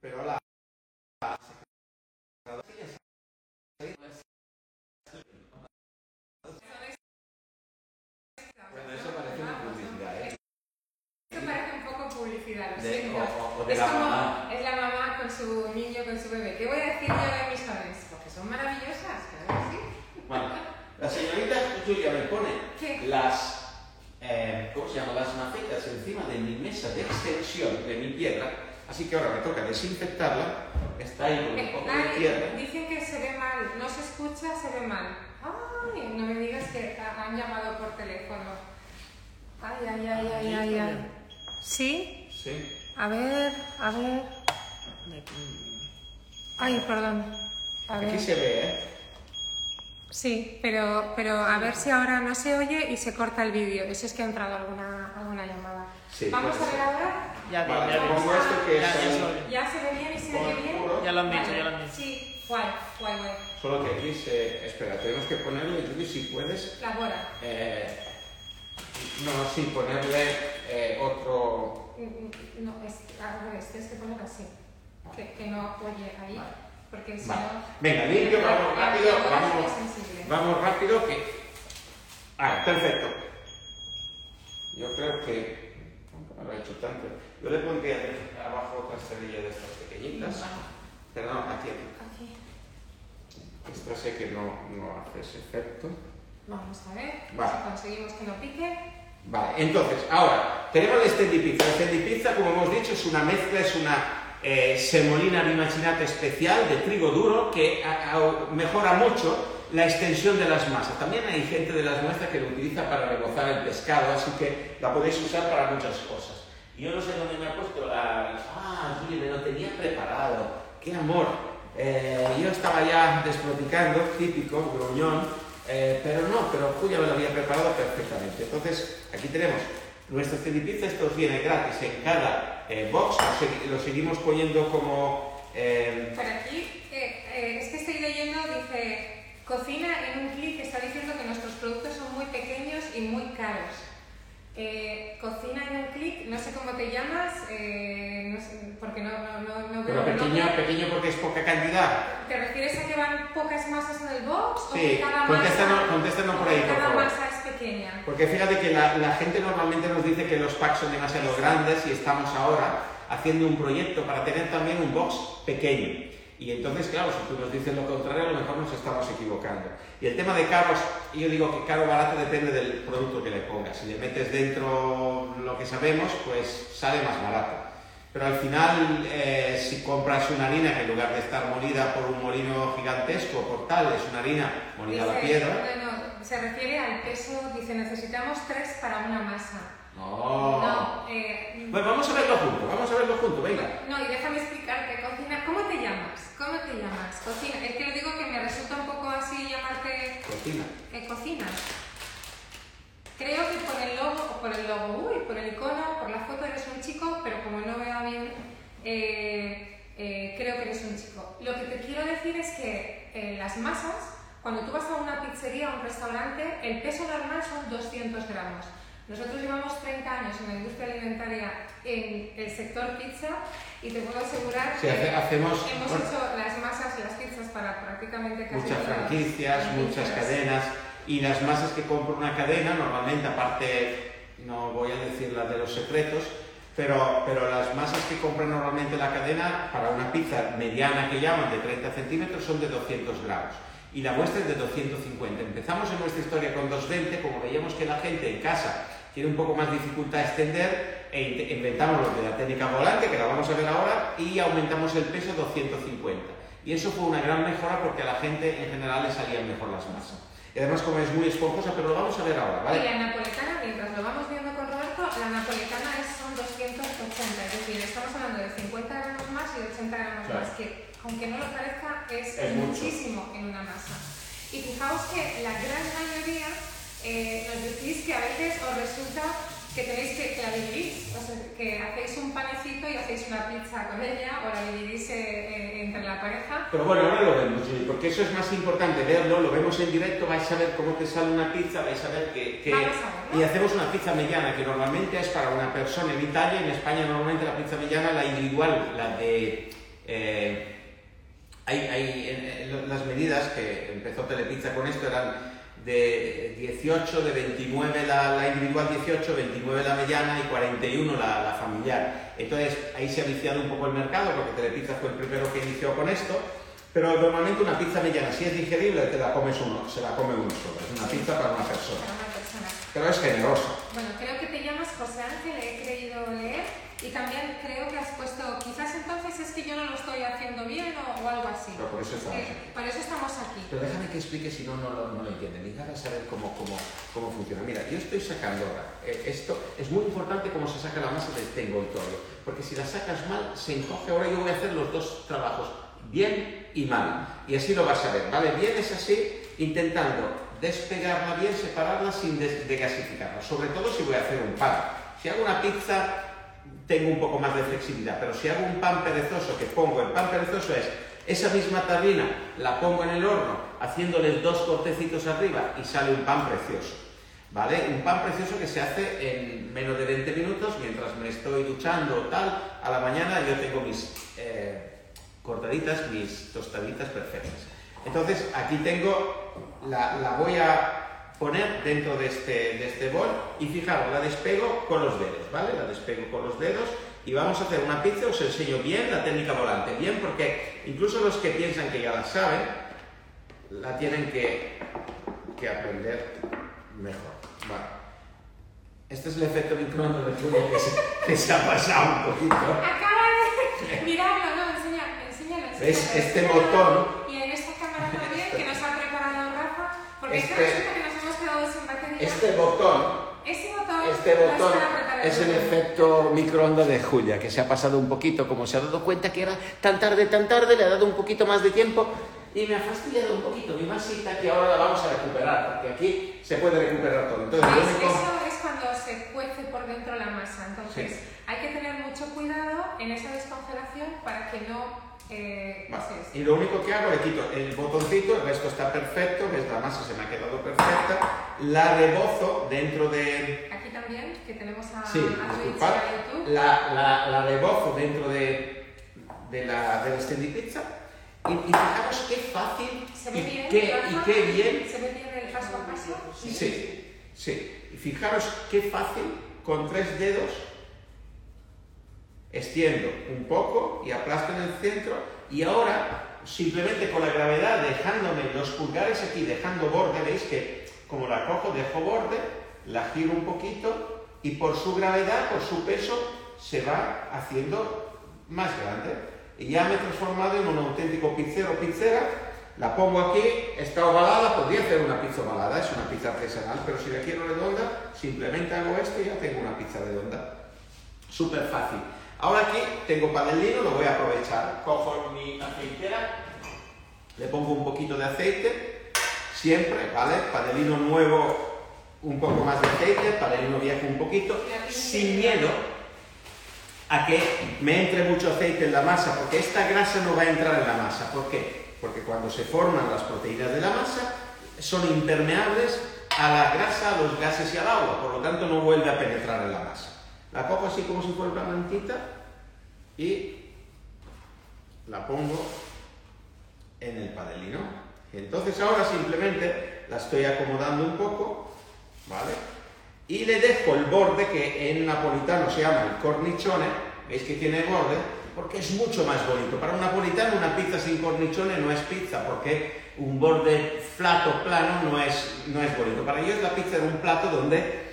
Pero Bueno, eso parece una publicidad, ¿eh? Esto parece un poco publicidad, lo De- siento. o- o de es la como mamá. es la mamá con su niño, con su bebé. ¿Qué voy a decir yo de mis aves? Porque son maravillosas, claro que sí. Bueno, la señorita Julia me pone ¿Qué? las, eh, ¿cómo se llama? Las macetas encima de mi mesa de extensión de mi piedra, así que ahora me toca desinfectarla. Está ahí con un Eh, poco de ay, tierra. dicen que se ve mal, no se escucha, se ve mal. Ay, no me digas que ha- han llamado por teléfono. Ay, ay, ay, ay, ay, ay. ¿Sí? Sí. A ver, a ver. Ay, perdón. A Aquí ver. se ve, ¿eh? Sí, pero, pero a ver si ahora no se oye y se corta el vídeo. Eso es que ha entrado alguna, alguna llamada. Sí, Vamos a ver ser. ahora. Ya Vale, ya pongo esto que Ya, es ya el- se oye. ¿Ya se ve bien y se oye bien? Puro. Ya lo han dicho, Vale. ya lo han dicho. Sí, guay, guay, guay. Solo que aquí se... Espera, tenemos que ponerle, Julie, si puedes... Labora. eh, no, sí, ponerle eh, otro... No, es al revés, tienes que poner así. Que, que no oye ahí. Porque si Vale. no. Venga, limpio, vamos rápido, vamos, vamos rápido que... Ah, perfecto. Yo creo que... no lo he hecho tanto. Yo le pondría abajo otra estrella de estas pequeñitas. Pero no, aquí. Aquí. Esta sé que no, no hace ese efecto. Vamos a ver Vale. si conseguimos que no pique. Vale, entonces, ahora, tenemos la Steady Pizza. La Steady Pizza, como hemos dicho, es una mezcla, es una eh, semolina bimacinata especial de trigo duro que a- a- mejora mucho la extensión de las masas. También hay gente de las nuestras que lo utiliza para rebozar el pescado, así que la podéis usar para muchas cosas. Yo no sé dónde me ha puesto la... Ah, Julie, me lo tenía preparado. ¡Qué amor! Eh, yo estaba ya desproticando, típico, gruñón, eh, pero no, pero Julia me lo había preparado perfectamente. Entonces, aquí tenemos nuestra pizza, esto os viene gratis en cada eh, box, lo, segui- lo seguimos poniendo como... eh, Pero aquí, es que estoy leyendo, dice, cocina en un clic, está diciendo que nuestros productos son muy pequeños y muy caros. Eh, cocina en un clic, no sé cómo te llamas, eh, no sé, porque no, no, no, no pero veo pequeño, nombre. pequeño porque es poca cantidad. ¿Te refieres a que van pocas masas en el box? o Sí, que cada masa, contéstanos o por ahí, por cada favor. masa es pequeña? Porque fíjate que la, la gente normalmente nos dice que los packs son demasiado grandes y estamos ahora haciendo un proyecto para tener también un box pequeño. Y entonces, claro, si tú nos dices lo contrario, a lo mejor nos estamos equivocando. Y el tema de caros, yo digo que caro o barato depende del producto que le pongas. Si le metes dentro lo que sabemos, pues sale más barato. Pero al final, eh, si compras una harina que en lugar de estar molida por un molino gigantesco, por tal, es una harina molida a la piedra. No, no, se refiere al peso, dice necesitamos tres para una masa. No. No, eh, Bueno, vamos a verlo juntos, vamos a verlo juntos, venga. No, y déjame explicarte, cocina. ¿Cómo te llamas? ¿Cómo te llamas? Cocina. Es que lo digo que me resulta un poco así llamarte Cocina. eh, cocina. Creo que por el logo, por el logo, uy, por el icono, por la foto eres un chico, pero como no veo bien, eh, eh, creo que eres un chico. Lo que te quiero decir es que eh, las masas, cuando tú vas a una pizzería o un restaurante, el peso normal son 200 gramos. Nosotros llevamos 30 años en la industria alimentaria en el sector pizza y te puedo asegurar Sí, que hace- hacemos hemos bueno, hecho las masas y las pizzas para prácticamente casi muchas las franquicias, muchas cadenas y las masas que compra una cadena, normalmente, aparte, no voy a decir las de los secretos, pero, pero las masas que compra normalmente la cadena para una pizza mediana que llaman de 30 centímetros son de 200 gramos. Y la muestra es de 250. Empezamos en nuestra historia con 220, como veíamos que la gente en casa tiene un poco más dificultad a extender, e inventamos lo de la técnica volante, que la vamos a ver ahora, y aumentamos el peso 250. Y eso fue una gran mejora porque a la gente en general le salían mejor las masas. Y además como es muy esponjosa, pero lo vamos a ver ahora, Y ¿vale? la napoletana, mientras lo vamos viendo con Roberto, la napoletana es, son 280, es decir, estamos hablando de 50 gramos más y de 80 gramos Claro. más, que aunque no lo parezca, es, Es mucho. muchísimo en una masa. Y fijaos que la gran mayoría eh, nos decís que a veces os resulta que tenéis que, que la dividís, o sea, que hacéis un panecito y hacéis una pizza con ella o la dividís eh, eh, entre la pareja. Pero bueno, ahora lo vemos, porque eso es más importante verlo, lo vemos en directo, vais a ver cómo te sale una pizza, vais a ver que... que- Vamos a verlo. Y hacemos una pizza mediana, que normalmente es para una persona en Italia, en España normalmente la pizza mediana, la individual, la de... eh, hay, hay- en- en las medidas que empezó Telepizza con esto eran de 18, de 29 la, la individual 18, 29 la mediana y 41 la, la familiar. Entonces ahí se ha viciado un poco el mercado porque Telepizza fue el primero que inició con esto. Pero normalmente una pizza mediana, si es digerible, te la comes uno, se la come uno solo. Es una pizza para una persona. Para una persona. Pero es generosa. Bueno, creo que te llamas José Ángel, y también creo que has puesto, quizás entonces es que yo no lo estoy haciendo bien o, o algo así. Pero por eso estamos Eh, aquí. por eso estamos aquí. Pero déjame que explique si no, no, lo- no lo entienden. Y para saber cómo, cómo, cómo funciona. Mira, yo estoy sacando ahora. eh, esto es muy importante cómo se saca la masa del tengoltorio. Porque si la sacas mal, se encoge. Ahora yo voy a hacer los dos trabajos, bien y mal. Y así lo vas a ver, ¿vale? Bien es así, intentando despegarla bien, separarla sin des- degasificarla. Sobre todo si voy a hacer un pan. Si hago una pizza, tengo un poco más de flexibilidad, pero si hago un pan perezoso, que pongo, el pan perezoso es esa misma tarrina, la pongo en el horno, haciéndoles dos cortecitos arriba y sale un pan precioso. ¿Vale? Un pan precioso que se hace en menos de 20 minutos mientras me estoy duchando o tal. A la mañana yo tengo mis eh, cortaditas, mis tostaditas perfectas. Entonces aquí tengo, la, la voy a poner dentro de este, de este bol y fijaros, la despego con los dedos, ¿vale? La despego con los dedos y vamos a hacer una pizza, os enseño bien la técnica volante, bien, porque incluso los que piensan que ya la saben, la tienen que, que aprender mejor. Vale. Este es el efecto microondas de Julio que se, que se ha pasado un poquito. Acaba de mirarlo, no, enseña, enséñalo. ¿Ves? enséñalo, Este enséñalo. botón. Y en esta cámara también, que nos ha preparado Rafa, porque es que Este- resulta que sin batería. Este botón Ese botón, Este botón es el efecto microondas de Julia, que se ha pasado un poquito, como se ha dado cuenta que era tan tarde, tan tarde, le ha dado un poquito más de tiempo y me ha fastidiado un poquito mi masita que ahora la vamos a recuperar, porque aquí se puede recuperar todo. Entonces, ¿Veis? único- Eso es cuando se cuece por dentro la masa. Entonces, Sí. hay que tener mucho cuidado en esa descongelación para que no. Eh, Vale. es. Y lo único que hago, le quito el botoncito, el resto está perfecto, ves, la masa se me ha quedado perfecta, la rebozo dentro de... Aquí también, que tenemos a, Sí, a Twitch a YouTube. la, la, la rebozo dentro de, de la, de la Standy Pizza y, y fijaros qué fácil ¿Se ve y, bien? qué, y qué bien ¿Se ve bien el paso a paso? Sí, sí. Y fijaros qué fácil con tres dedos extiendo un poco y aplasto en el centro y ahora simplemente con la gravedad dejándome los pulgares aquí, dejando borde, veis que como la cojo dejo borde, la giro un poquito y por su gravedad, por su peso, se va haciendo más grande. Y ya me he transformado en un auténtico pizzero pizzera. La pongo aquí, está ovalada, podría hacer una pizza ovalada, es una pizza artesanal, pero si la quiero redonda, simplemente hago esto y ya tengo una pizza redonda. Súper fácil. Ahora aquí tengo panelino, lo voy a aprovechar. Cojo mi aceitera, le pongo un poquito de aceite, siempre, ¿vale? Panelino nuevo, un poco más de aceite, panelino viejo un poquito, sin miedo a que me entre mucho aceite en la masa, porque esta grasa no va a entrar en la masa. ¿Por qué? Porque cuando se forman las proteínas de la masa, son impermeables a la grasa, a los gases y al agua, por lo tanto no vuelve a penetrar en la masa. La cojo así como si fuera una mantita y la pongo en el panelino. Entonces ahora simplemente la estoy acomodando un poco, ¿vale? Y le dejo el borde que en napolitano se llama el cornicione, veis que tiene borde, porque es mucho más bonito. Para un napolitano una pizza sin cornicione no es pizza, porque un borde flato, plano, no es, no es bonito. Para ellos la pizza era un plato donde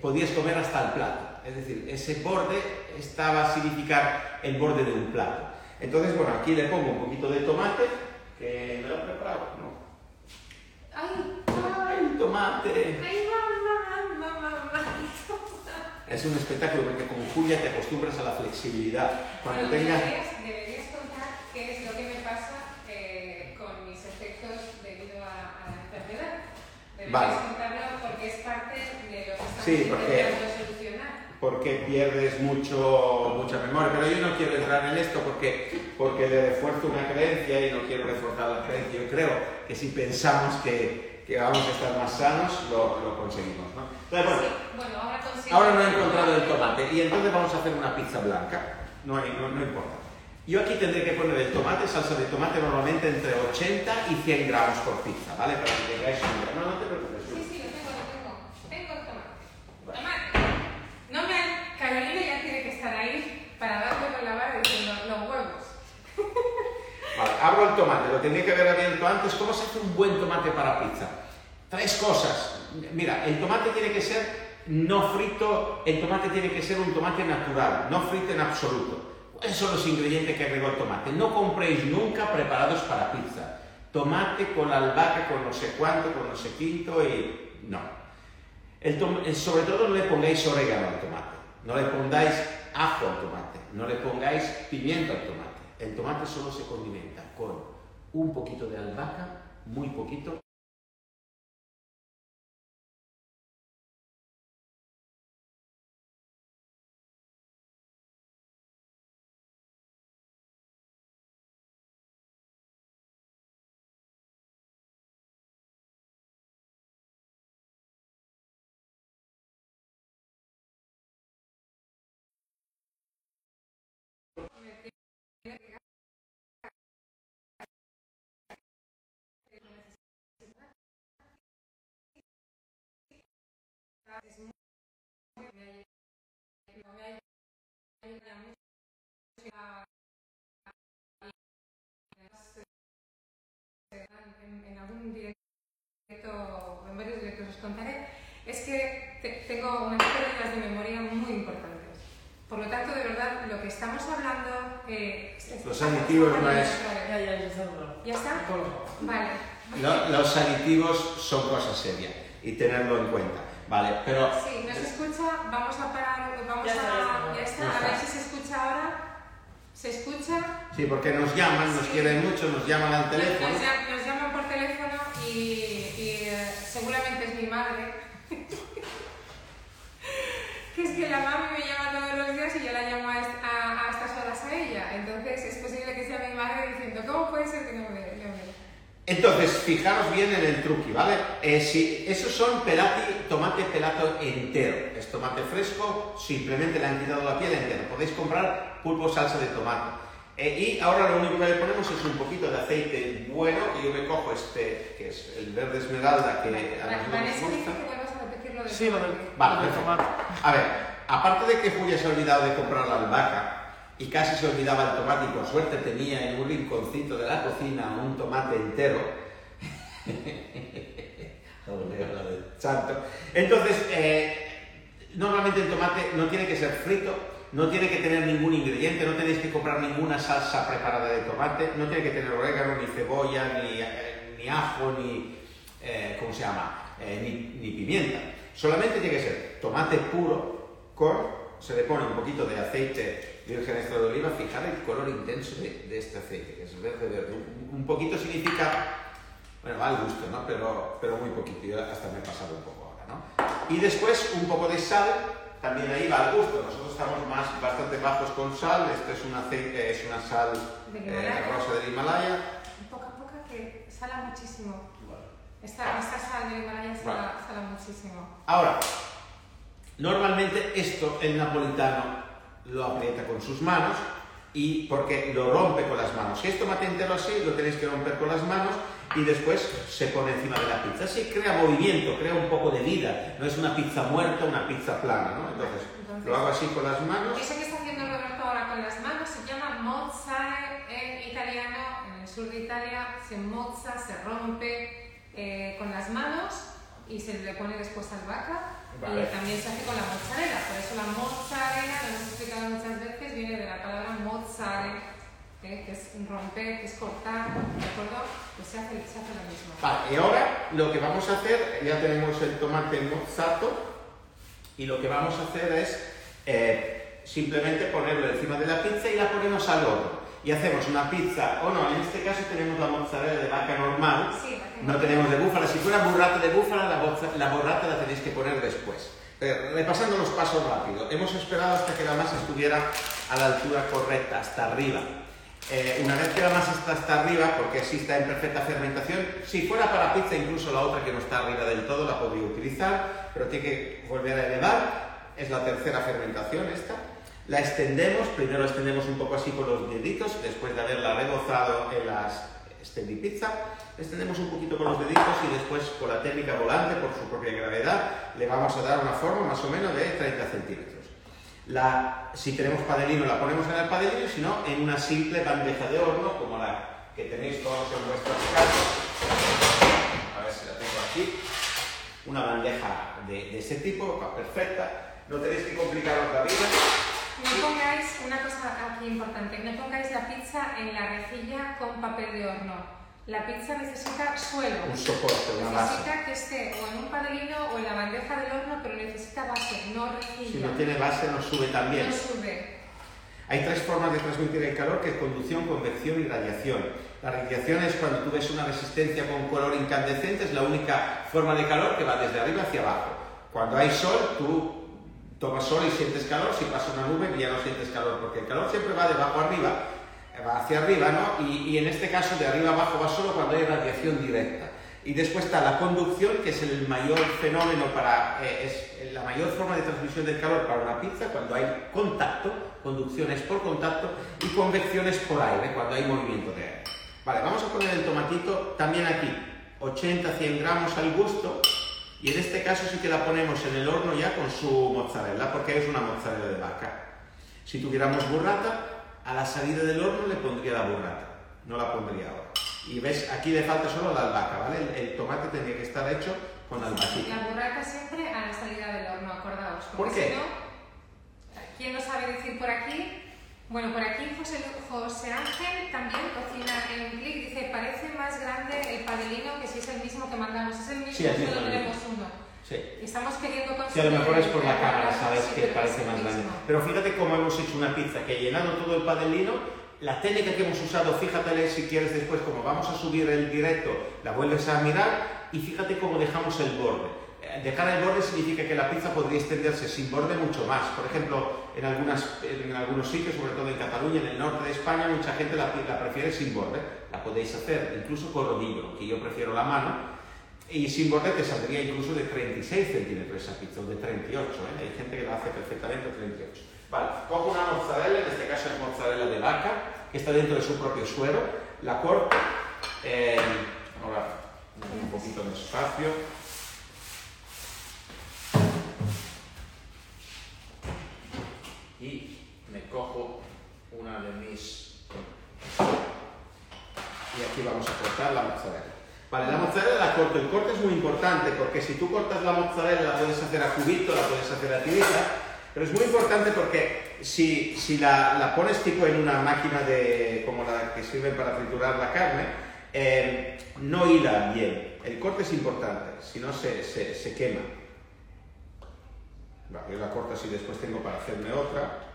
podías comer hasta el plato. Es decir, ese borde estaba a significar el borde de un plato. Entonces, bueno, aquí le pongo un poquito de tomate, que me lo he preparado, ¿no? ¡Ay! ¡Ay, tomate! ¡Ay, mamá, mamá, mamá! Es un espectáculo porque con Julia te acostumbras a la flexibilidad. Cuando Bueno, tengas... deberías, deberías contar qué es lo que me pasa eh, con mis efectos debido a, a la enfermedad. Deberías Vale. contarlo Sí, porque- solucionar. Porque pierdes mucho, mucha memoria. Pero yo no quiero entrar en esto porque, porque le refuerzo una creencia y no quiero reforzar la creencia. Yo creo que si pensamos que, que vamos a estar más sanos, lo, lo conseguimos. ¿no? Entonces, bueno, Sí, bueno, ahora ahora no he encontrado el tomate y entonces vamos a hacer una pizza blanca. No, no, no importa. Yo aquí tendré que poner el tomate, salsa de tomate normalmente entre 80 y 100 gramos por pizza, ¿vale? Para que tengáis una idea. No, no te preocupes. Sí, sí, lo tengo, lo tengo. Tengo el tomate. Tomate. No me... Carolina ya tiene que estar ahí con la vara diciendo los huevos. Vale, abro el tomate, lo tenía que haber abierto antes. ¿Cómo se hace un buen tomate para pizza? Tres cosas. Mira, el tomate tiene que ser no frito, el tomate tiene que ser un tomate natural, no frito en absoluto. ¿Cuáles son los ingredientes que agregó el tomate? No compréis nunca preparados para pizza. Tomate con albahaca, con no sé cuánto, con no sé quinto y... No. El eh, sobre todo no le pongáis orégano al tomate, no le pongáis ajo al tomate, no le pongáis pimiento al tomate. El tomate solo se condimenta con un poquito de albahaca, muy poquito. Es muy... me ayuda- mucho a- en, en algún directo, en varios directos os contaré, es que te- tengo unas pérdidas de memoria muy importantes. Por lo tanto, de verdad, lo que estamos hablando... eh, es- Los aditivos no es- Ya, ya, ya está. ¿Ya está? Vale. Lo- los aditivos son cosas serias y tenerlo en cuenta, ¿vale? Pero Sí, ¿no se escucha? Vamos a parar, vamos Ya a... ya Ya está. está, a ver si se escucha ahora. ¿Se escucha? sí, porque nos llaman, nos Sí. quieren mucho, nos llaman al teléfono. Nos, llam- nos llaman por teléfono y, y, eh, seguramente es mi madre. que es que la mami me llama todos los días y yo la llamo a, est- a- a estas horas a ella. Entonces es posible que sea mi madre diciendo, ¿cómo puede ser que no me, no me-?" Entonces, fijaros bien en el truqui, ¿vale? Eh, si esos son pelati, tomate pelato entero. Es tomate fresco, simplemente le han quitado la piel entera. Podéis comprar pulpo salsa de tomate. Eh, y ahora lo único que le ponemos es un poquito de aceite bueno, que yo me cojo este, que es el verde esmeralda, que a Va- nosotros Vanessa nos dice gusta. que vuelvas a repetir lo del Sí, lo del, tomate. Vale, lo del perfecto. tomate. A ver, aparte de que Julia se ha olvidado de comprar la albahaca y casi se olvidaba el tomate y por suerte tenía en un rinconcito de la cocina un tomate entero. Entonces, eh, normalmente el tomate no tiene que ser frito, no tiene que tener ningún ingrediente, no tenéis que comprar ninguna salsa preparada de tomate, no tiene que tener orégano, ni cebolla, ni, eh, ni ajo, ni, eh, ¿cómo se llama? Eh, ni, ni pimienta. Solamente tiene que ser tomate puro con, se le pone un poquito de aceite virgen extra de oliva, fijar el color intenso de, de este aceite, que es verde, verde. Un, un poquito significa, bueno, va al gusto, ¿no? Pero, pero muy poquito, yo hasta me he pasado un poco ahora, ¿no? Y después un poco de sal, también ahí va al gusto. Nosotros estamos más, bastante bajos con sal, esto es un aceite, es una sal eh, rosa del Himalaya. Poca a poca que sala muchísimo. Esta, esta sal de Himalaya sala, sala muchísimo. Ahora, normalmente esto el napolitano lo aprieta con sus manos y porque lo rompe con las manos. Si es tomate entero así, lo tenéis que romper con las manos y después se pone encima de la pizza. Así crea movimiento, crea un poco de vida. No es una pizza muerta, una pizza plana, ¿no? Entonces, Entonces- lo hago así con las manos. Eso que está haciendo Roberto ahora con las manos se llama mozzare en italiano, en el sur de Italia se mozza, se rompe eh, con las manos y se le pone después albahaca Vale. y también se hace con la mozzarella, por eso la mozzarella, lo hemos explicado muchas veces, viene de la palabra mozzare, eh, que es romper, que es cortar, ¿de acuerdo? Pues se hace, se hace lo mismo. Vale, y ahora lo que vamos a hacer, ya tenemos el tomate mozzato y lo que vamos a hacer es eh, simplemente ponerlo encima de la pizza y la ponemos al horno. Y hacemos una pizza, o no, en este caso tenemos la mozzarella de vaca normal, Sí, no tenemos de búfala. Si fuera burrata de búfala, la, boza- la burrata la tenéis que poner después. Eh, repasando los pasos rápido, hemos esperado hasta que la masa estuviera a la altura correcta, hasta arriba. Eh, una vez que la masa está hasta arriba, porque sí está en perfecta fermentación, si fuera para pizza, incluso la otra que no está arriba del todo la podría utilizar, pero tiene que volver a elevar. Es la tercera fermentación esta. La extendemos, primero extendemos un poco así con los deditos, después de haberla rebozado en las Steady Pizza. Extendemos un poquito con los deditos y después con la técnica volante, por su propia gravedad, le vamos a dar una forma más o menos de 30 centímetros. La, si tenemos padelino la ponemos en el padelino, si no, en una simple bandeja de horno como la que tenéis todos en vuestras casas. A ver si la tengo aquí. Una bandeja de, de tipo, perfecta. No tenéis que complicaros la vida. No pongáis, una cosa aquí importante, no pongáis la pizza en la rejilla con papel de horno la pizza necesita suelo. Un soporte, una base. Necesita que esté o en un padelino o en la bandeja del horno, pero necesita base, no rejilla. Si no tiene base, no sube también. No sube. Hay tres formas de transmitir el calor, que es conducción, convección y radiación. La radiación es cuando tú ves una resistencia con color incandescente, es la única forma de calor que va desde arriba hacia abajo. Cuando hay sol, tú tomas sol y sientes calor, si pasa una nube ya no sientes calor, porque el calor siempre va de abajo arriba va hacia arriba, ¿no? Y, en este caso de arriba abajo va solo cuando hay radiación directa. Y después está la conducción, que es el mayor fenómeno para, eh, es la mayor forma de transmisión del calor para una pizza, cuando hay contacto, conducción es por contacto, y convección es por aire, cuando hay movimiento de aire. Vale, vamos a poner el tomatito también aquí, 80-100 gramos al gusto, y en este caso sí que la ponemos en el horno ya con su mozzarella, porque es una mozzarella de vaca. Si tuviéramos burrata, a la salida del horno le pondría la burrata, no la pondría ahora. Y ves, aquí le falta solo la albahaca, ¿vale? El, tomate tendría que estar hecho con albahaca. La burrata siempre a la salida del horno, acordaos. ¿Por qué? ¿quién lo sabe decir por aquí? Bueno, por aquí José, José Ángel también cocina en un clic, dice, parece más grande el padelino que si es el mismo que mandamos. Es el mismo, sí, solo tenemos uno. Sí. Estamos queriendo conseguir... Sí, a lo mejor es por la cámara, sabes que parece más grande. Pero fíjate cómo hemos hecho una pizza que llenando todo el padelino, la técnica que hemos usado, fíjate si quieres después, como vamos a subir el directo, la vuelves a mirar y fíjate cómo dejamos el borde. Dejar el borde significa que la pizza podría extenderse sin borde mucho más. Por ejemplo, en, algunas, en algunos sitios, sobre todo en Cataluña, en el norte de España, mucha gente la, la prefiere sin borde. La podéis hacer incluso con rodillo, que yo prefiero la mano, y sin borde te saldría incluso de 36 centímetros esa pizza, o de 38, ¿eh? hay gente que lo hace perfectamente de 38. Vale, cojo una mozzarella, en este caso es mozzarella de vaca, que está dentro de su propio suero, la corto, eh, ahora un poquito de espacio, y me cojo una de mis... y aquí vamos a cortar la mozzarella. Vale, la mozzarella la corto. El corte es muy importante porque si tú cortas la mozzarella la puedes hacer a cubito, la puedes hacer a tirita, pero es muy importante porque si, si la, la, pones tipo en una máquina de, como la que sirve para triturar la carne, eh, no hila bien. El corte es importante, si no se, se, se quema. Vale, la corto así, después tengo para hacerme otra.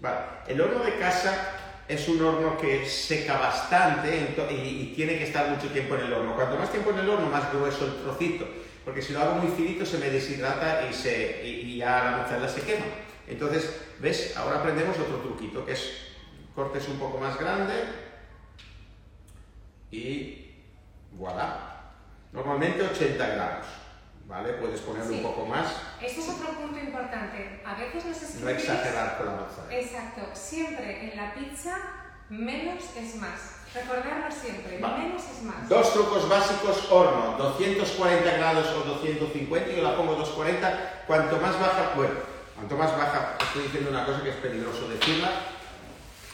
Vale, el horno de casa es un horno que seca bastante y, tiene que estar mucho tiempo en el horno. Cuanto más tiempo en el horno, más grueso el trocito, porque si lo hago muy finito se me deshidrata y, se, y, ya la mozzarella se quema. Entonces, ¿ves? Ahora aprendemos otro truquito, que es cortes un poco más grande y voilà. Normalmente 80 gramos. ¿Vale? Puedes ponerle un poco más. Este es otro punto importante. A veces nos escribís... No exagerar con la mozzarella. Exacto. Siempre en la pizza, menos es más. Recordarlo siempre, menos es más. Dos trucos básicos, horno, 240 grados o 250, yo la pongo 240, cuanto más baja, bueno, cuanto más baja, estoy diciendo una cosa que es peligroso decirla,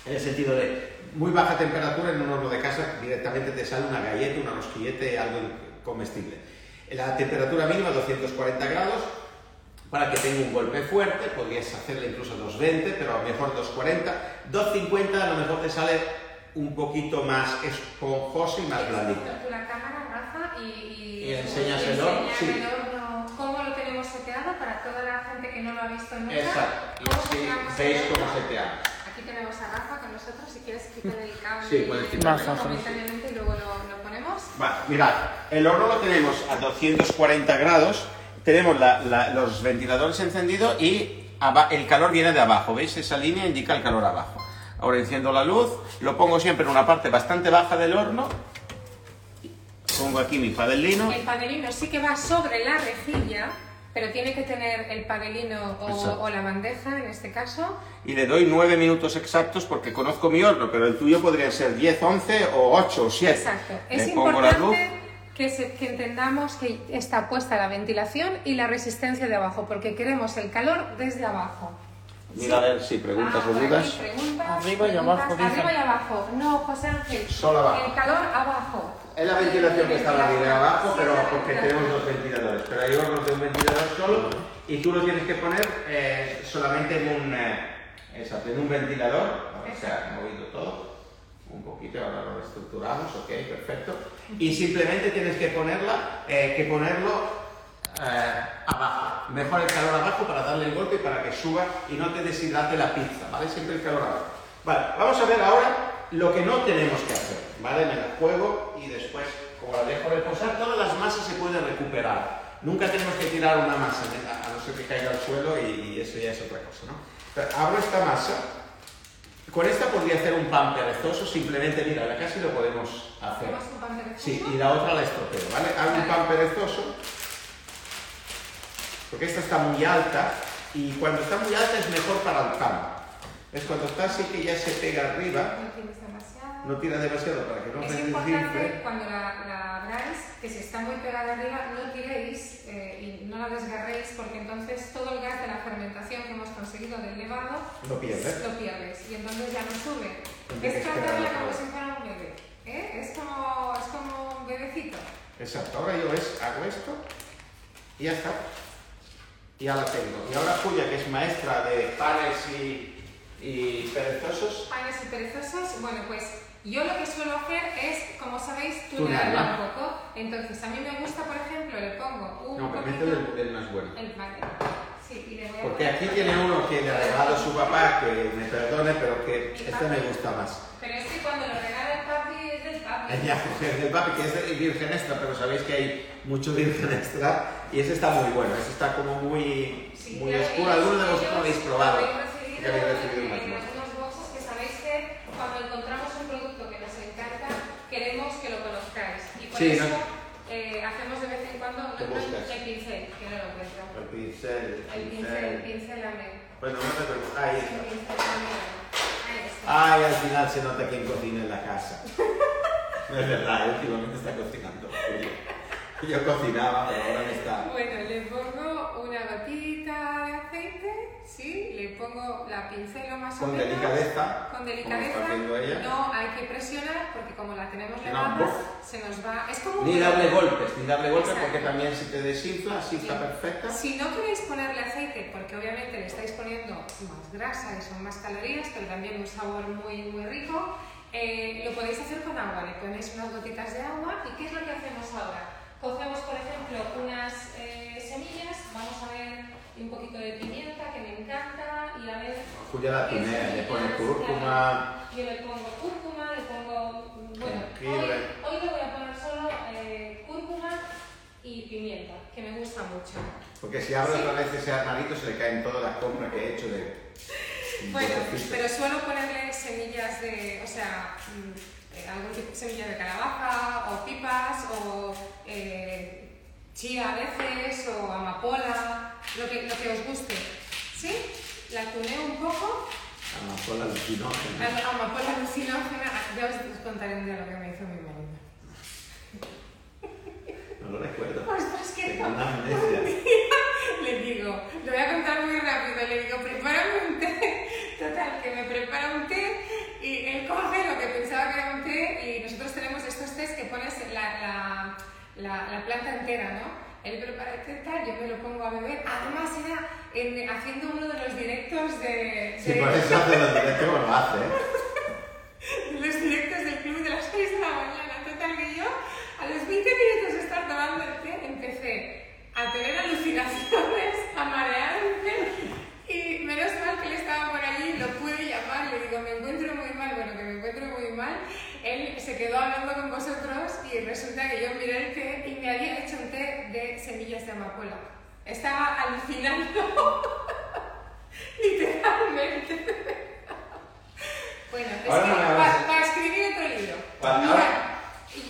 en el sentido de muy baja temperatura en un horno de casa, directamente te sale una galleta, una rosquillete, algo comestible la temperatura mínima 240 grados, para que tenga un golpe fuerte, podrías hacerle incluso 220, pero a lo mejor 240. 250 a lo mejor te sale un poquito más esponjoso y más blandito. la cámara, Rafa, y, y, enseñas el horno. Sí. cómo lo tenemos seteado para toda la gente que no lo ha visto nunca. Exacto, y así veis cómo seteamos. Aquí tenemos a Rafa con nosotros, si quieres quitar el cable sí, puedes quitar. momentáneamente y luego lo, lo Vale, mirad, el horno lo tenemos a 240 grados, tenemos la- la- los ventiladores encendidos y el calor viene de abajo, ¿veis? Esa línea indica el calor abajo. Ahora enciendo la luz, lo pongo siempre en una parte bastante baja del horno, pongo aquí mi padelino, El padelino sí que va sobre la rejilla, pero tiene que tener el padelino o, o la bandeja en este caso. y le doy 9 minutos exactos porque conozco mi horno, pero el tuyo podría ser 10, 11 o 8 o 7. Exacto. Le Es importante que, se- que entendamos que está puesta la ventilación y la resistencia de abajo, porque queremos el calor desde abajo. Mira a ver si preguntas Ah, o dudas. preguntas, Arriba y preguntas, abajo, dicen. Arriba y abajo. No, José Ángel. Solo abajo. El calor abajo. Es la ventilación que está arriba y abajo, pero la porque tenemos dos ventiladores. Pero hay hornos de un ventilador solo y tú lo tienes que poner eh, solamente en un, eh, exacto, en un ventilador. Ahora se ha movido todo un poquito, ahora lo reestructuramos, ok, perfecto. Y simplemente tienes que ponerla, eh, que ponerlo eh, abajo. Mejor el calor abajo para darle el golpe y para que suba y no te deshidrate la pizza, ¿vale? Siempre el calor abajo. Vale, vamos a ver ahora lo que no tenemos que hacer, ¿vale? Me la juego y después, como la dejo reposar, todas las masas se pueden recuperar. Nunca tenemos que tirar una masa, ¿eh? a no ser que caiga al suelo y, y eso ya es otra cosa, ¿no? Pero abro esta masa. Con esta podría hacer un pan perezoso, simplemente, mira, la casi lo podemos hacer. ¿Hacemos un pan perezoso? Sí, y la otra la estropeo, ¿vale? Hago un pan perezoso, porque esta está muy alta, y cuando está muy alta es mejor para el pan. Es cuando está así que ya se pega arriba, No tienes demasiado. no tira demasiado para que no Es importante cuando la, la abráis que si está muy pegada arriba no tiréis eh, y no la desgarréis porque entonces todo el gas de la fermentación que hemos conseguido del levado Lo pierdes. lo pierdes y entonces ya no sube. Es tratarla como si fuera un bebé. ¿eh? Es, como, es como un bebecito. Exacto, ahora yo es, hago esto y ya está. Y ya la tengo. Y ahora Julia, que es maestra de panes y, y perezosos, Panes y perezosos, bueno pues yo lo que suelo hacer es, como sabéis, Tunearla. un poco. Entonces a mí me gusta, por ejemplo, le pongo un no, poquito... permite el, el más bueno. el vale. Sí, y le voy a Porque aquí tiene uno que le ha regalado su papá, que me perdone, pero que este me gusta más. Pero es que cuando lo regala el papi es del papi. Ya, es del papi, que es de virgen extra, pero sabéis que hay mucho virgen extra y ese está muy bueno, ese está como muy, Sí, muy oscuro. Algunos de vosotros lo habéis probado. Lo habéis recibido, que habéis recibido en muestras. algunos boxes que sabéis que cuando encontramos un producto que nos encanta, queremos que lo conozcáis. Y por Sí, eso ¿no? eh, hacemos de vez en cuando no, ¿Qué no, el pincel, que no lo encuentro. El pincel, El pincel, el pincel. Bueno, no te preocupes. Ahí El está. pincel amén. Ahí está. Ay, al final se nota quién cocina en la casa. No es verdad, últimamente está cocinando. Yo cocinaba, pero ahora me está. Bueno, le pongo una gotita aceite, ¿sí? Le pongo la pincelo más o Con menos. delicadeza, Con delicadeza. ella. No hay que presionar porque como la tenemos levada, se nos va. Es como Ni darle golpes, ni darle golpes Exacto. porque también si te desinfla, así está perfecta. Si no queréis ponerle aceite, porque obviamente le estáis poniendo más grasa y son más calorías, pero también un sabor muy, muy rico, eh, lo podéis hacer con agua. Le ponéis unas gotitas de agua y ¿qué es lo que hacemos ahora? Cogemos, por ejemplo, unas eh, semillas, vamos a ver un poquito de pimienta que me encanta y a ver... Julia la tinea, le pone semillas, cúrcuma. Yo le pongo cúrcuma, le pongo... Bueno, hoy, hoy le voy a poner solo eh, cúrcuma y pimienta, que me gusta mucho. Porque si abro Sí. otra vez ese armarito se le caen todas las compras que he hecho de. Bueno, pero suelo ponerle semillas de, o sea, mm, eh, algún tipo de semilla de calabaza o pipas o eh, chía a veces o amapola, lo que, lo que os guste. ¿Sí? La tuneo un poco, Amapola alucinógena. la amapola alucinógena, ya os, os contaré un día lo que me hizo mi marido. No lo recuerdo. Ostras, una amnesia. Le digo, lo voy a contar muy rápido, le digo, prepárame un té. Total, que me prepara un té y él coge lo que pensaba que era un té y nosotros tenemos estos tés que pones la, la, la, la planta entera, ¿no? Él prepara el té tal, yo me lo pongo a beber. Además era en- haciendo uno de los directos de... Sí, de- por eso hace los directos como lo hace, ¿eh? los directos del club de las 6 de la mañana. Total que yo, a los 20 minutos de estar tomando el té, empecé a tener alucinaciones, a marearme. Y menos mal que él estaba por allí, lo pude llamar, le digo, me encuentro muy mal, bueno, que me encuentro muy mal. Él se quedó hablando con vosotros y resulta que yo miré el té y me había hecho un té de semillas de amapola. Estaba alucinando, literalmente. bueno, es que para, escribir otro libro. Mira,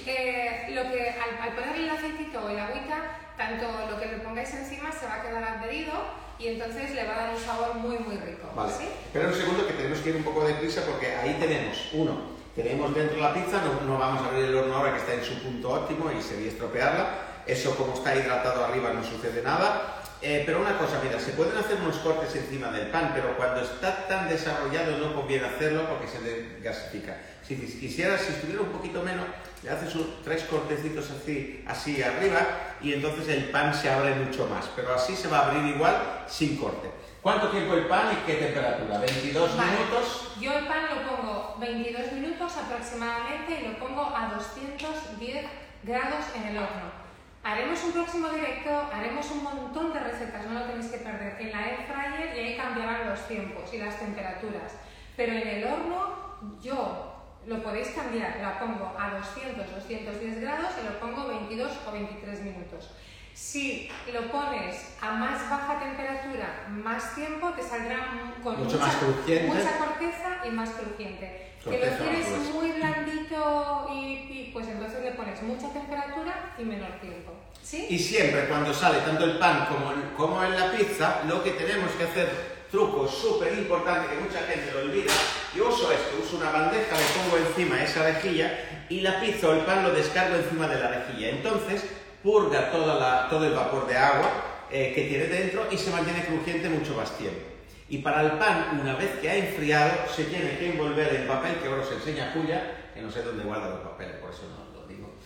eh, lo que al, al ponerle el aceitito o el agüita, tanto lo que le pongáis encima se va a quedar adherido y entonces le va a dar un sabor muy muy rico. Vale. Espera un segundo que tenemos que ir un poco de prisa porque ahí tenemos uno. Tenemos dentro la pizza, no, no vamos a abrir el horno ahora que está en su punto óptimo y sería estropearla. Eso como está hidratado arriba no sucede nada. Eh, pero una cosa, mira, se pueden hacer unos cortes encima del pan, pero cuando está tan desarrollado no conviene hacerlo porque se desgasifica. Si quisieras, si estuviera un poquito menos, le haces tres cortecitos así, así arriba y entonces el pan se abre mucho más, pero así se va a abrir igual sin corte. ¿Cuánto tiempo el pan y qué temperatura? ¿22 minutos? Yo el pan lo pongo 22 minutos aproximadamente y lo pongo a 210 grados en el horno. Haremos un próximo directo, haremos un montón de recetas, no lo tenéis que perder, en la air fryer y ahí cambiarán los tiempos y las temperaturas. Pero en el horno yo lo podéis cambiar, la pongo a 200, 210 grados y lo pongo 22 o 23 minutos. Si lo pones a más baja temperatura, más tiempo, te saldrá con Mucho mucha, más mucha corteza y más crujiente. que lo quieres muy blandito y, pues entonces le pones mucha temperatura y menor tiempo. ¿Sí? Y siempre cuando sale tanto el pan como, como en la pizza, lo que tenemos que hacer, truco súper importante que mucha gente lo olvida, yo uso esto, uso una bandeja, le pongo encima esa rejilla y la pizza o el pan lo descargo encima de la rejilla. Entonces purga todo el vapor de agua eh, que tiene dentro y se mantiene crujiente mucho más tiempo. Y para el pan, una vez que ha enfriado, se tiene que envolver en papel, que ahora os enseña Julia, que no sé dónde guarda los papeles, por eso no.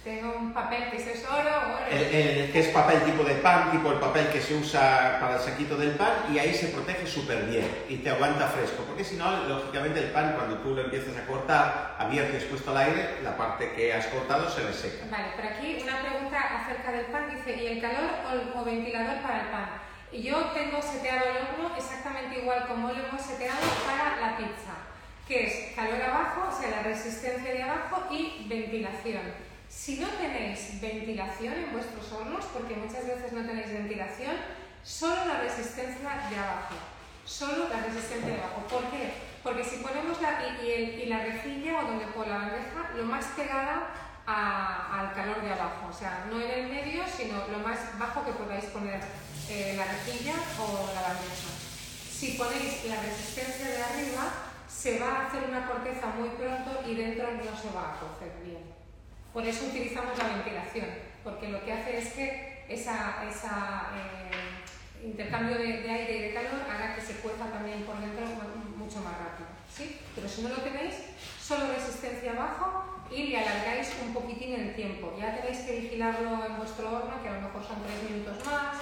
Tengo un papel que es oro, oro. El, que es papel tipo de pan, tipo el papel que se usa para el saquito del pan, y ahí se protege súper bien y te aguanta fresco, porque si no, lógicamente el pan, cuando tú lo empiezas a cortar, abierto y expuesto al aire, la parte que has cortado se reseca. Vale, por aquí una pregunta acerca del pan, dice, ¿y el calor o, o ventilador para el pan? Yo tengo seteado el horno exactamente igual como lo hemos seteado para la pizza, que es calor abajo, o sea, la resistencia de abajo y ventilación. Si no tenéis ventilación en vuestros hornos, porque muchas veces no tenéis ventilación, solo la resistencia de abajo. Solo la resistencia de abajo. ¿Por qué? Porque si ponemos la, rejilla o donde pongo la bandeja, lo más pegada al calor de abajo. O sea, no en el medio, sino lo más bajo que podáis poner eh, la rejilla o la bandeja. Si ponéis la resistencia de arriba, se va a hacer una corteza muy pronto y dentro no se va a cocer. Por eso utilizamos la ventilación, porque lo que hace es que ese eh, intercambio de, aire y de calor haga que se cueza también por dentro mucho más rápido. ¿sí? Pero si no lo tenéis, solo resistencia abajo y le alargáis un poquitín el tiempo. Ya tenéis que vigilarlo en vuestro horno, que a lo mejor son 3 minutos más,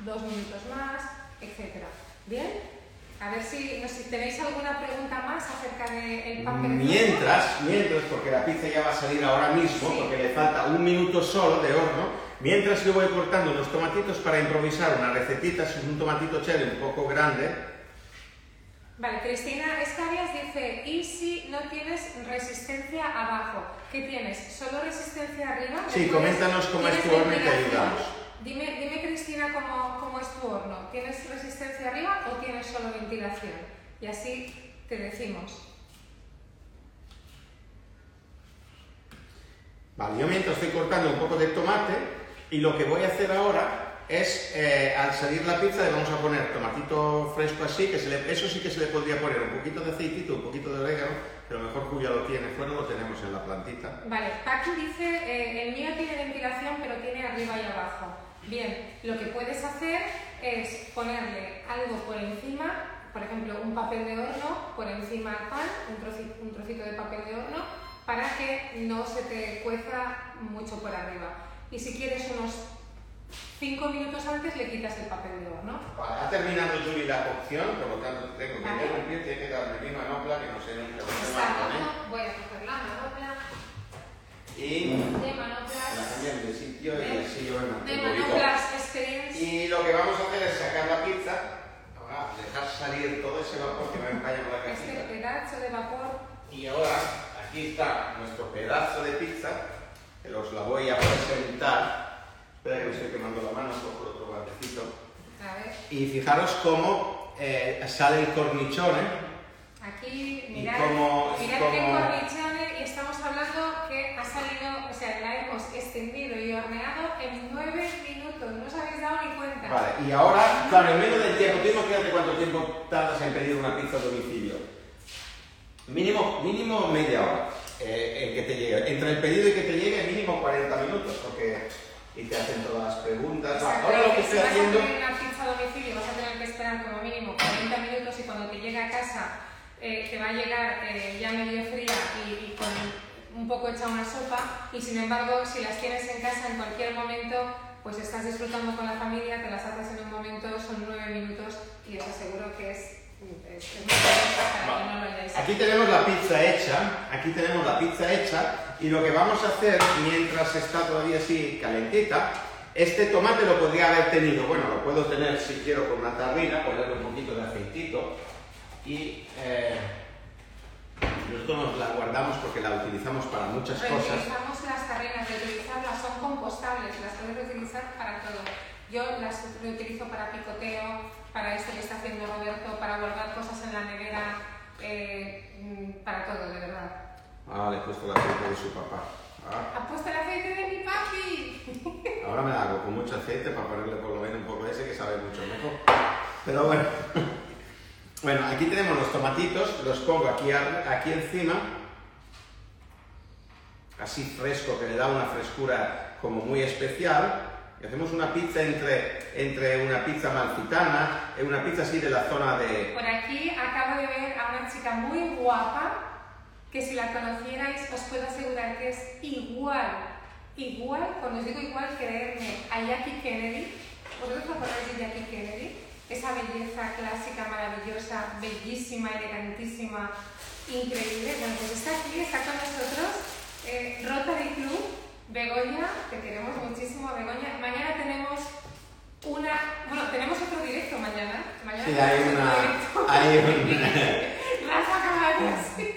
2 minutos más, etc. ¿Bien? A ver si, si tenéis alguna pregunta más acerca del pan Mientras, mientras, porque la pizza ya va a salir ahora mismo, porque le falta un minuto solo de horno, mientras yo voy cortando unos tomatitos para improvisar una recetita, es un tomatito cherry un poco grande. Vale, Cristina Escabias dice, ¿y si no tienes resistencia abajo? ¿Qué tienes? ¿Solo resistencia arriba? Sí, coméntanos cómo es tu horno y te ayudamos. Dime, dime Cristina, ¿cómo, ¿cómo, es tu horno? ¿Tienes resistencia arriba o tienes solo ventilación? Y así te decimos. Vale, yo mientras estoy cortando un poco de tomate y lo que voy a hacer ahora es, eh, al salir la pizza, le vamos a poner tomatito fresco así, que se le, eso sí que se le podría poner un poquito de aceitito, un poquito de orégano, pero mejor Julia lo tiene fuera, lo tenemos en la plantita. Vale, Paqui dice, eh, el mío tiene ventilación, pero tiene arriba y abajo. Bien, lo que puedes hacer es ponerle algo por encima, por ejemplo, un papel de horno por encima del pan, un trocito, de papel de horno, para que no se te cueza mucho por arriba. Y si quieres unos 5 minutos antes le quitas el papel de horno. Vale, ha terminado Julie la cocción, por lo tanto tengo que interrumpir, tiene que darme mi manopla, que no sé nunca va Voy a coger la manopla. Y de Manoplas. La cambian de sitio y así yo me mantengo. De Manoplas Y lo que vamos a hacer es sacar la pizza, ahora dejar salir todo ese vapor que va empañando la casita. Este pedazo de vapor. Y ahora aquí está nuestro pedazo de pizza, que os la voy a presentar. Espera que me estoy quemando la mano, por otro guantecito. A ver. Y fijaros cómo eh, sale el cornichón, ¿eh? Aquí, mirad, y cómo, mirad cómo... qué cornichón hablando que ha salido, o sea, la hemos extendido y horneado en 9 minutos, no os habéis dado ni cuenta. Vale, y ahora, claro, en menos del tiempo, tú imagínate cuánto tiempo tardas en pedir una pizza a domicilio. Mínimo, mínimo media hora eh, en que te llegue. Entre el pedido y que te llegue, mínimo 40 minutos, porque y te hacen todas las preguntas. Va, Exacto, Ahora lo que si estoy vas haciendo. a pedir una pizza a domicilio vas a tener que esperar como mínimo 40 minutos y cuando te llegue a casa eh, te va a llegar eh, ya medio fría y, y con un poco hecha una sopa y sin embargo si las tienes en casa en cualquier momento pues estás disfrutando con la familia, te las haces en un momento, son 9 minutos y os aseguro que es, es, es muy sabrosa para que no lo hayáis Aquí tenemos la pizza hecha, aquí tenemos la pizza hecha y lo que vamos a hacer mientras está todavía así calentita, este tomate lo podría haber tenido, bueno, lo puedo tener si quiero con una tarrina, ponerle un poquito de aceitito y eh, nosotros nos la guardamos porque la utilizamos para muchas cosas. Reutilizamos las tarrinas, reutilizarlas son compostables, las puedes reutilizar para todo. Yo las reutilizo para picoteo, para esto que está haciendo Roberto, para guardar cosas en la nevera, eh, mm, para todo, de verdad. Ah, le he puesto el aceite de su papá. Ah, ¿Ha puesto el aceite de mi papi? ahora me la hago con mucho aceite para ponerle por lo menos un poco de ese que sabe mucho mejor. Pero bueno. Bueno, aquí tenemos los tomatitos, los pongo aquí, aquí encima, así fresco, que le da una frescura como muy especial. Y hacemos una pizza entre, entre una pizza malfitana y una pizza así de la zona de... Por aquí acabo de ver a una chica muy guapa que si la conocierais os puedo asegurar que es igual, igual, cuando os digo igual, creerme, a Jackie Kennedy. ¿Vosotros os acordáis de Jackie Kennedy? Esa belleza clásica, maravillosa, bellísima, elegantísima, increíble. Bueno, pues está aquí, está con nosotros, eh, Rotary Club, Begoña, te queremos muchísimo, Begoña. Mañana tenemos una, bueno, tenemos otro directo mañana. mañana Sí, hay tenemos otro una... directo. Hay un... Rafa Caballos.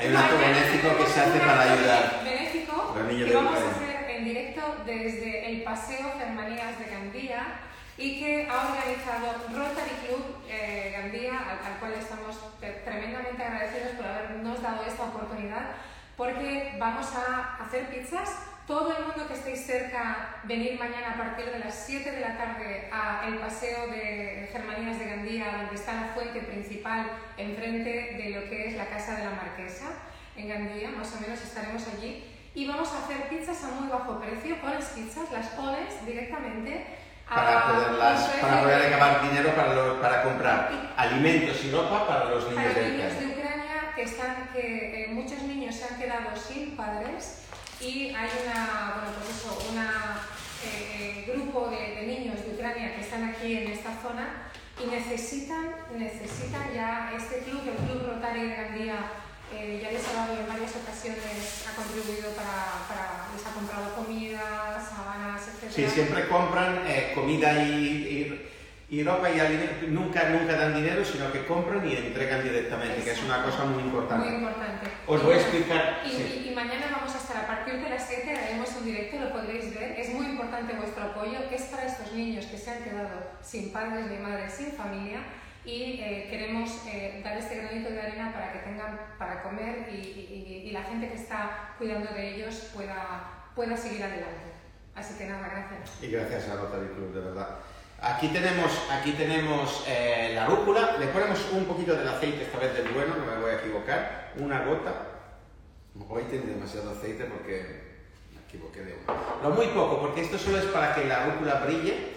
Hay un acto benéfico que se hace para ayudar Benéfico que vamos a hacer en directo desde el Paseo Germanías de Gandía y que ha organizado Rotary Club eh, Gandía, al, al cual estamos tre- tremendamente agradecidos por habernos dado esta oportunidad, porque vamos a hacer pizzas. Todo el mundo que estéis cerca, venir mañana a partir de las 7 de la tarde al paseo de Germanías de Gandía, donde está la fuente principal, enfrente de lo que es la Casa de la Marquesa, en Gandía, más o menos estaremos allí. Y vamos a hacer pizzas a muy bajo precio, Oles Pizzas, las Oles directamente para, poderlas, un precio para poder de- acabar dinero para, lo- para comprar alimentos y ropa para los niños para de niños Ucrania. de Ucrania que están que eh, muchos niños se han quedado sin padres y hay una bueno pues eso una eh, eh, grupo de, de niños de Ucrania que están aquí en esta zona y necesitan necesitan ya este club el club Rotary de Gandía eh, ya les ha dado en varias ocasiones ha contribuido para, para les ha comprado comida sábanas etcétera Sí, siempre compran eh, comida y, y, y ropa y alimentos. Nunca, nunca dan dinero, sino que compran y entregan directamente, que es una cosa muy importante. Muy importante. Os voy a explicar. Y, sí. y- y mañana vamos a estar a partir de las 7, haremos un directo, lo podréis ver. Es muy importante vuestro apoyo, que es para estos niños que se han quedado sin padres ni madres, sin familia. Y eh, queremos eh, dar este granito de arena para que tengan para comer y, y- y la gente que está cuidando de ellos pueda, pueda seguir adelante. Así que nada, gracias. Y gracias a Rotary Club, de verdad. Aquí tenemos, aquí tenemos eh, la rúcula, le ponemos un poquito del aceite, esta vez del bueno, no me voy a equivocar, una gota. Hoy tengo demasiado aceite porque me equivoqué de uno. Lo muy poco, porque esto solo es para que la rúcula brille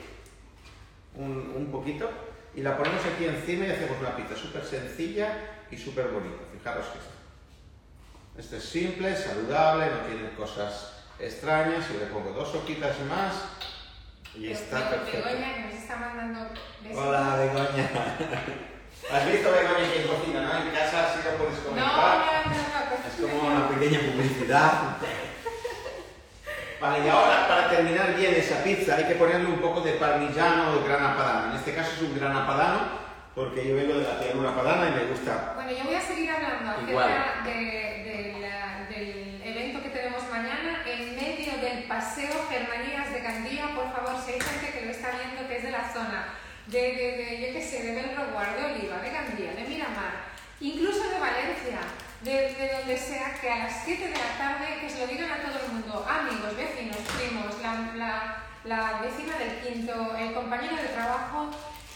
un, un poquito y la ponemos aquí encima y hacemos una pizza súper sencilla y súper bonita. Fijaros que esto. Esto es simple, saludable, no tiene cosas extrañas y le pongo dos hojitas más y está Be- perfecto. Begoña, que nos está mandando besos. Hola, Begoña. ¿Has visto Begoña que cocina, no? En casa sí lo puedes No, comentar. no, no, no. Es como una pequeña publicidad. Vale, y ahora para terminar bien esa pizza hay que ponerle un poco de parmigiano o de grana padano. En este caso es un grana padano porque yo vengo de la llanura padana y me gusta. Bueno, yo voy a seguir hablando acerca de la- del evento que tenemos mañana en medio del paseo Germanías de Gandía. Por favor, si hay gente que lo está viendo que es de la zona de, de, de yo qué sé, de Belroguard, de Oliva, de Gandía, de Miramar, incluso de Valencia, de, de, donde sea, que a las 7 de la tarde, que se lo digan a todo el mundo, amigos, vecinos, primos, la, la, la vecina del quinto, el compañero de trabajo,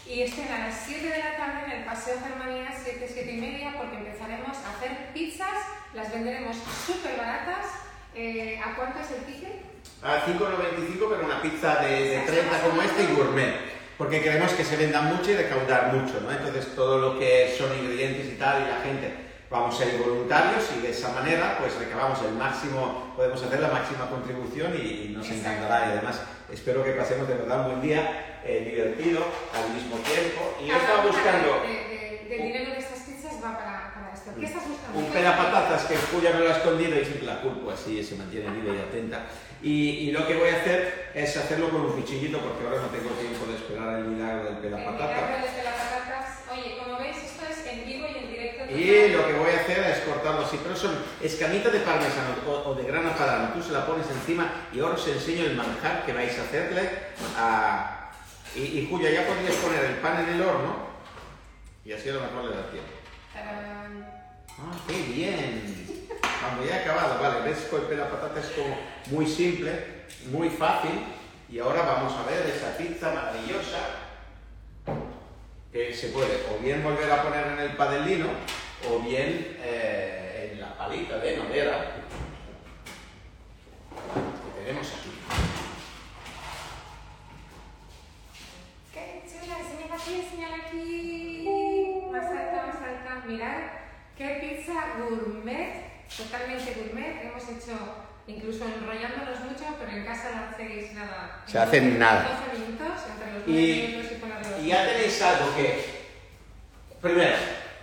y estén a las 7 de la tarde en el Paseo Germanía, 7, 7 y media, porque empezaremos a hacer pizzas, las venderemos súper baratas. Eh, ¿A cuánto es el ticket? A 5,95 pero una pizza de, de 30 como esta y gourmet. Porque queremos que se venda mucho y recaudar mucho, ¿no? Entonces todo lo que son ingredientes y tal y la gente vamos a ser voluntarios y de esa manera pues recabamos el máximo, podemos hacer la máxima contribución y, y nos Exacto. encantará. Y además espero que pasemos de verdad un buen día eh, divertido al mismo tiempo. Y yo estaba buscando... de- de- del dinero de estas pizzas va para, para esto. ¿Qué estás buscando? Un pera patatas que Julia me lo ha escondido y siempre la culpo, así se mantiene viva y atenta. Y, y lo que voy a hacer es hacerlo con un cuchillito porque ahora no tengo tiempo de esperar el milagro del pera El milagro desde las patatas. Oye, como veis, esto es en vivo y en directo. Y lo que voy a hacer es cortarlo así, pero son escamitas de parmesano o, o de grana padano. Tú se la pones encima y ahora os enseño el manjar que vais a hacerle a... Y, y Julia, ya podrías poner el pan en el horno y así a lo mejor le da tiempo. Ah, qué bien. Cuando ya he acabado, vale, ves que pela patata es como muy simple, muy fácil. Y ahora vamos a ver esa pizza maravillosa que se puede o bien volver a poner en el padellino o bien eh, en la palita de madera que tenemos aquí. ¡Qué chula! Enseña aquí, enseña aquí. Más alta, más alta. Mirad qué pizza gourmet, totalmente gourmet. Hemos hecho, incluso enrollándonos mucho, pero en casa no hacéis nada. Se hace nada. 12 minutos, entre los 9 Y, minutos y y ya tenéis algo que, primero,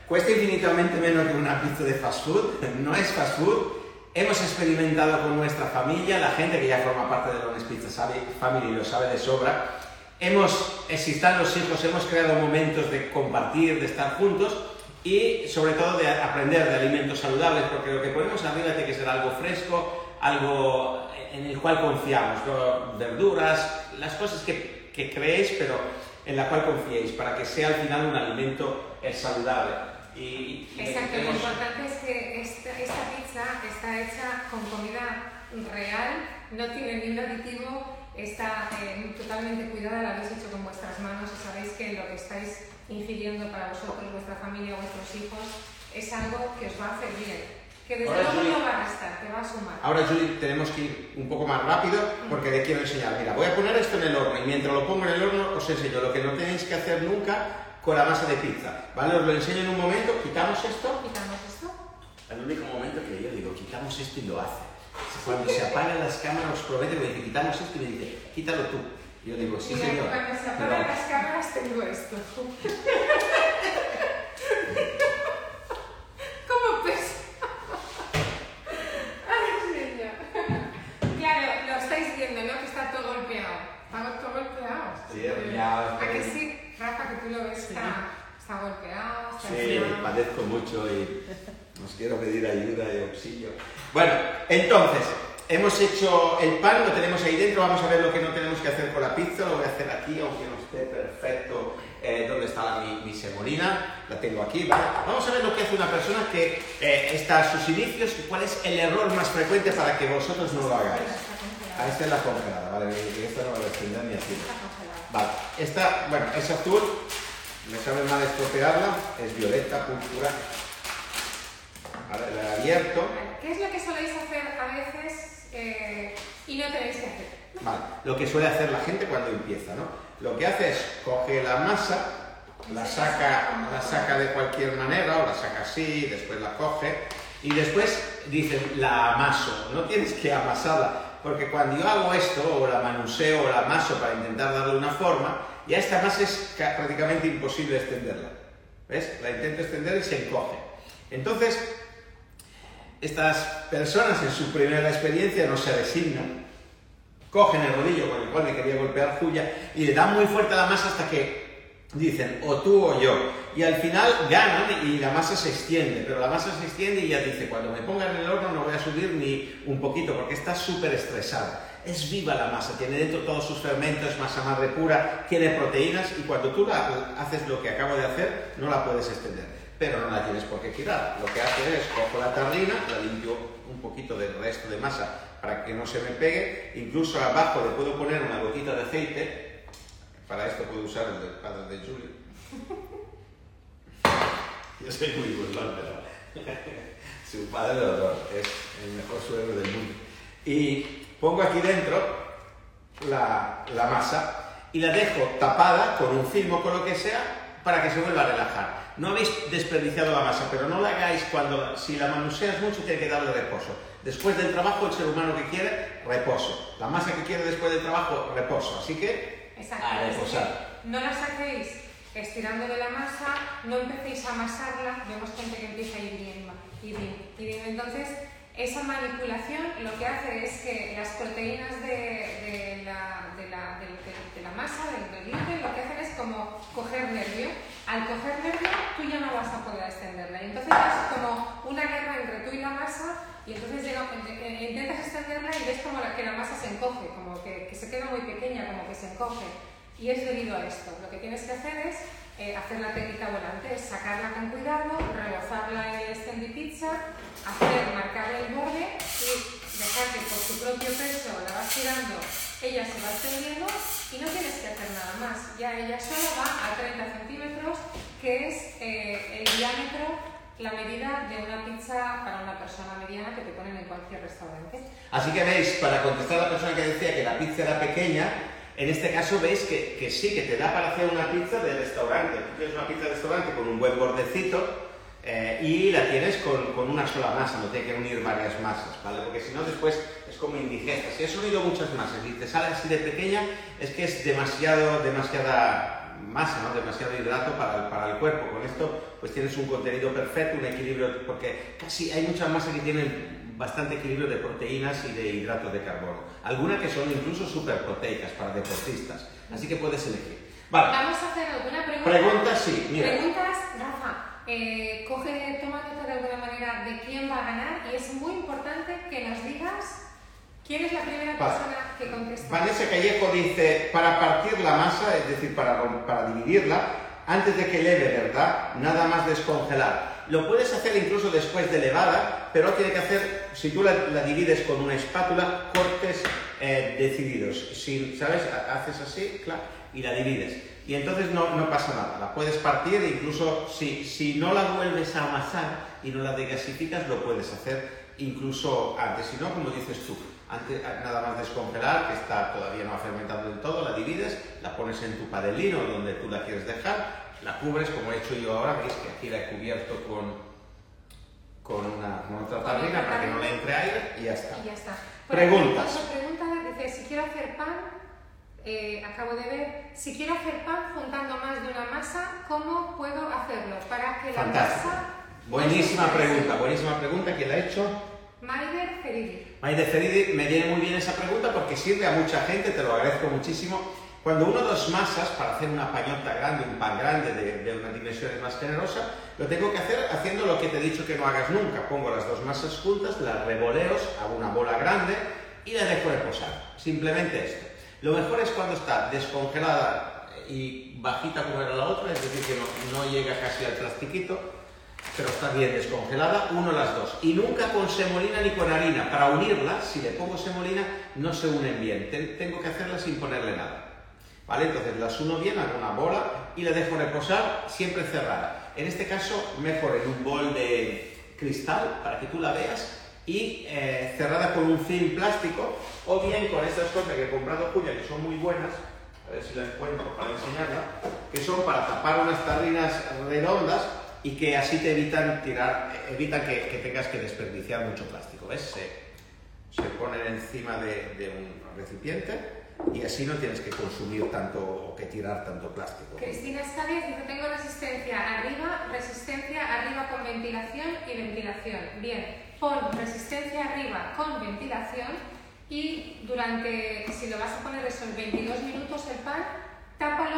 cuesta infinitamente menos que una pizza de fast food, no es fast food. Hemos experimentado con nuestra familia, la gente que ya forma parte de Lones Pizza sabe- Family lo sabe de sobra. Hemos, si están los hijos, hemos creado momentos de compartir, de estar juntos y sobre todo de aprender de alimentos saludables, porque lo que ponemos arriba tiene que ser algo fresco, algo en el cual confiamos, ¿no? verduras, las cosas que, que creéis, pero en la cual confiéis, para que sea al final un alimento eh, saludable. Y, y Exacto, lo tenemos- importante es que esta, esta pizza está hecha con comida real, no tiene ningún aditivo, está eh, totalmente cuidada, la habéis hecho con vuestras manos y sabéis que lo que estáis ingiriendo para vosotros, vuestra familia, vuestros hijos, es algo que os va a hacer bien, que desde Ahora, luego Julie- no va a restar, que va a sumar. Ahora, Julie, tenemos que ir un poco más rápido porque le quiero enseñar. Mira, voy a poner esto en el horno y mientras lo pongo en el horno os enseño lo que no tenéis que hacer nunca con la masa de pizza. ¿Vale? Os lo enseño en un momento. Quitamos esto. Quitamos esto. El único momento que yo digo, quitamos esto y lo hace. Cuando se apagan las cámaras, os prometo que quitamos esto y me dice, quítalo tú. Yo digo, sí, Mira, señor. cuando se Pero- apagan las cámaras tengo esto. ¿Cómo pesa? Ay, señor. Claro, lo estáis viendo, ¿no? Que está todo golpeado. Está todo golpeado. Sí, arruinado. ¿A que sí, Rafa, que tú lo ves? Está, está golpeado, está Sí, padezco mucho y os quiero pedir ayuda y auxilio. Bueno, entonces, hemos hecho el pan, lo tenemos ahí dentro, vamos a ver lo que no tenemos que hacer con la pizza, lo voy a hacer aquí, aunque no esté perfecto eh, dónde está la- mi, mi semolina, la tengo aquí, ¿vale? Vamos a ver lo que hace una persona que eh, está a sus inicios y cuál es el error más frecuente para que vosotros no lo hagáis. Ah, esta es la congelada, ¿vale? Esta no va a descender ni así. Vale, esta, bueno, es azul, me sabe mal estropearla, es violeta, púrpura. Ahora la he abierto. ¿Qué es lo que soléis hacer a veces eh, y no tenéis que hacer? Vale, lo que suele hacer la gente cuando empieza, ¿no? Lo que hace es coge la masa, la saca, la saca de cualquier manera, o la saca así, después la coge, y después dice, la amaso. No tienes que amasarla, porque cuando yo hago esto, o la manuseo, o la amaso para intentar darle una forma, ya esta masa es ca- prácticamente imposible extenderla. ¿Ves? La intento extender y se encoge. Entonces, estas personas en su primera experiencia no se resignan, cogen el rodillo con el cual me quería golpear Julia y le dan muy fuerte a la masa hasta que dicen o tú o yo. Y al final ganan y la masa se extiende, pero la masa se extiende y ya dice, cuando me pongan en el horno no voy a subir ni un poquito porque está súper estresada. es viva la masa, tiene dentro todos sus fermentos, masa madre pura, tiene proteínas y cuando tú la, haces lo que acabo de hacer, no la puedes extender. Pero no la tienes por qué girar. Lo que hace es cojo la tarrina, la limpio un poquito del resto de masa para que no se me pegue. Incluso abajo le puedo poner una gotita de aceite. Para esto puedo usar el del padre de Julio. Yo soy muy burlón, pero su padre de honor es el mejor suegro del mundo. Y pongo aquí dentro la, la masa y la dejo tapada con un film o con lo que sea para que se vuelva a relajar. No habéis desperdiciado la masa, pero no la hagáis cuando, si la manuseas mucho, tiene que darle reposo. Después del trabajo, el ser humano que quiere, reposo. La masa que quiere después del trabajo, reposo. Así que, a reposar. No la saquéis estirando de la masa, no empecéis a amasarla, vemos gente que empieza a ir bien, y bien, y bien. Entonces, esa manipulación lo que hace es que las proteínas de, la, de la, de, la, masa, del, gluten, lo que hacen es como coger nervio. Al coger nervio, tú ya no vas a poder extenderla. Y entonces es como una guerra entre tú y la masa, y entonces llega, intentas extenderla y ves como que la masa se encoge, como que, que se queda muy pequeña, como que se encoge. Y es debido a esto. Lo que tienes que hacer es eh, hacer la técnica volante, es sacarla con cuidado, rebozarla en el pizza, hacer, marcar el borde y dejar que por su propio peso la vas tirando, ella se va extendiendo y no tienes que hacer nada más. Ya ella sola va a 30 centímetros, que es eh, el diámetro la medida de una pizza para una persona mediana que te ponen en cualquier restaurante. Así que veis, para contestar a la persona que decía que la pizza era pequeña, en este caso veis que, sí, que te da para hacer una pizza de restaurante. Tú tienes una pizza de restaurante con un buen bordecito eh, y la tienes con, una sola masa, no tiene que unir varias masas, ¿vale? Porque si no después es como indigesta. Si has unido muchas masas y te sale así de pequeña, es que es demasiado, demasiada masa, ¿no? demasiado hidrato para el, para el cuerpo. Con esto pues tienes un contenido perfecto, un equilibrio, porque casi hay muchas masas que tienen bastante equilibrio de proteínas y de hidratos de carbono. Algunas que son incluso súper proteicas para deportistas. Así que puedes elegir. Vale. Vamos a hacer alguna pregunta. Preguntas, sí. Mira. Preguntas, Rafa. Eh, coge, toma nota de alguna manera de quién va a ganar y es muy importante que nos digas quién es la primera persona que contesta. Vanessa Callejo dice, para partir la masa, es decir, para, para dividirla, antes de que leve, ¿verdad? Nada más descongelar. Lo puedes hacer incluso después de levada, pero tiene que hacer, si tú la, divides con una espátula, cortes eh, decididos. Si, ¿Sabes? Haces así, claro, y la divides. Y entonces no, no pasa nada. La puedes partir, e incluso si, si no la vuelves a amasar y no la degasificas, lo puedes hacer incluso antes. Si no, como dices tú, antes, nada más descongelar, que está todavía no ha fermentado del todo, la divides, la pones en tu padelino donde tú la quieres dejar la cubres como he hecho yo ahora, veis que aquí la he cubierto con, con, una, otra tablina para que no le entre aire y ya está. Y ya está. Preguntas. pregunta dice, si quiero hacer pan, eh, acabo de ver, si quiero hacer pan juntando más de una masa, ¿cómo puedo hacerlo? Para que la masa... Buenísima pregunta, buenísima pregunta. ¿Quién la ha hecho? Maider Feridi. Maider Feridi, me viene muy bien esa pregunta porque sirve a mucha gente, te lo agradezco muchísimo. Cuando uno dos masas para hacer una pañota grande, un pan grande de, de unas dimensiones más generosas, lo tengo que hacer haciendo lo que te he dicho que no hagas nunca. Pongo las dos masas juntas, las revoleos, hago una bola grande y la dejo reposar. Simplemente esto. Lo mejor es cuando está descongelada y bajita como era la otra, es decir, que no, no llega casi al plastiquito, pero está bien descongelada, uno las dos. Y nunca con semolina ni con harina. Para unirlas, si le pongo semolina, no se unen bien. Tengo que hacerlas sin ponerle nada. ¿Vale? Entonces las uno bien, hago una bola y la dejo reposar siempre cerrada. En este caso, mejor en un bol de cristal para que tú la veas y eh, cerrada con un film plástico o bien con estas cosas que he comprado Julia que son muy buenas, a ver si la encuentro para enseñarla, que son para tapar unas tarrinas redondas y que así te evitan tirar, evitan que, tengas que desperdiciar mucho plástico. ¿Ves? Se, se ponen encima de un recipiente y así no tienes que consumir tanto o que tirar tanto plástico. Cristina Escalias dice, tengo resistencia arriba, resistencia arriba con ventilación y ventilación. Bien, pon resistencia arriba con ventilación y durante, si lo vas a poner esos 22 minutos el pan, tápalo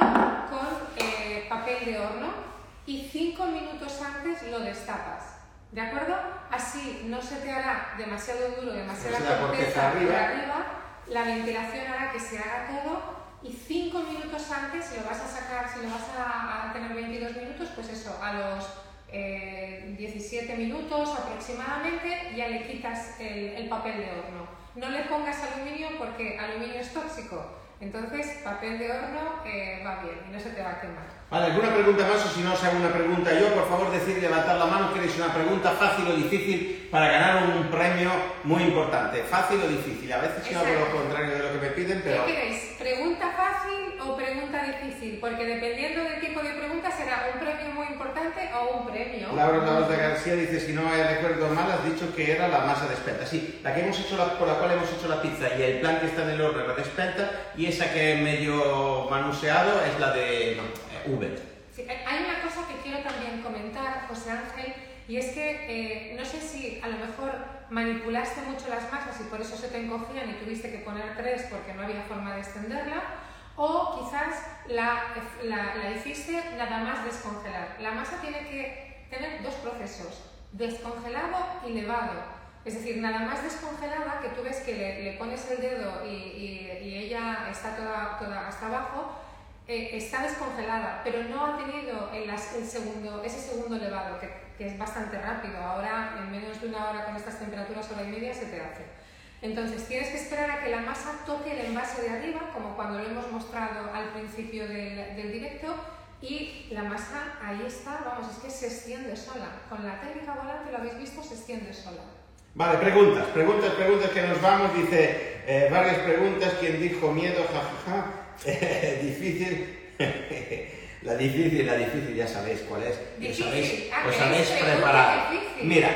con eh, papel de horno y 5 minutos antes lo destapas. ¿De acuerdo? Así no se te hará demasiado duro, demasiada corteza, arriba la ventilación hará que se haga todo y 5 minutos antes, si lo vas a sacar, si lo vas a, a tener 22 minutos, pues eso, a los eh, 17 minutos aproximadamente ya le quitas el, el papel de horno. No le pongas aluminio porque aluminio es tóxico. Entonces, papel de horno eh, va bien y no se te va a quemar. Vale, ¿alguna pregunta más o si no os hago una pregunta yo? Por favor, decid, levantar la mano, queréis una pregunta fácil o difícil para ganar un premio muy importante. Fácil o difícil. A veces yo hago lo contrario de lo que me piden, pero... ¿Qué queréis? ¿Pregunta fácil o pregunta difícil? Porque dependiendo del tipo de pregunta será un premio muy importante o un premio. Laura Laura García dice, si no me recuerdo mal, has dicho que era la masa de espelta. Sí, la que hemos hecho, la, por la cual hemos hecho la pizza y el plan que está en el horno es la de espelta y esa que medio manuseado es la de Uber. Sí, hay- una cosa que quiero también comentar, José Ángel, y es que eh, no sé si a lo mejor manipulaste mucho las masas y por eso se te encogían y tuviste que poner tres porque no había forma de extenderla, o quizás la, la- la hiciste nada más descongelar. La masa tiene que tener dos procesos, descongelado y levado. Es decir, nada más descongelada, que tú ves que le, le pones el dedo y, y- y ella está toda, toda hasta abajo, eh, está descongelada, pero no ha tenido el, el segundo, ese segundo elevado, que, que es bastante rápido. Ahora, en menos de una hora con estas temperaturas, hora y media, se te hace. Entonces, tienes que esperar a que la masa toque el envase de arriba, como cuando lo hemos mostrado al principio del, del directo, y la masa ahí está, vamos, es que se extiende sola. Con la técnica volante, lo habéis visto, se extiende sola. Vale, preguntas, preguntas, preguntas que nos vamos. Dice, eh, varias preguntas. ¿Quién dijo miedo? Jajaja. Eh, difícil. la difícil, la difícil, ya sabéis cuál es. Os Difícil. habéis, Ah, os habéis pregunta preparado. Mira,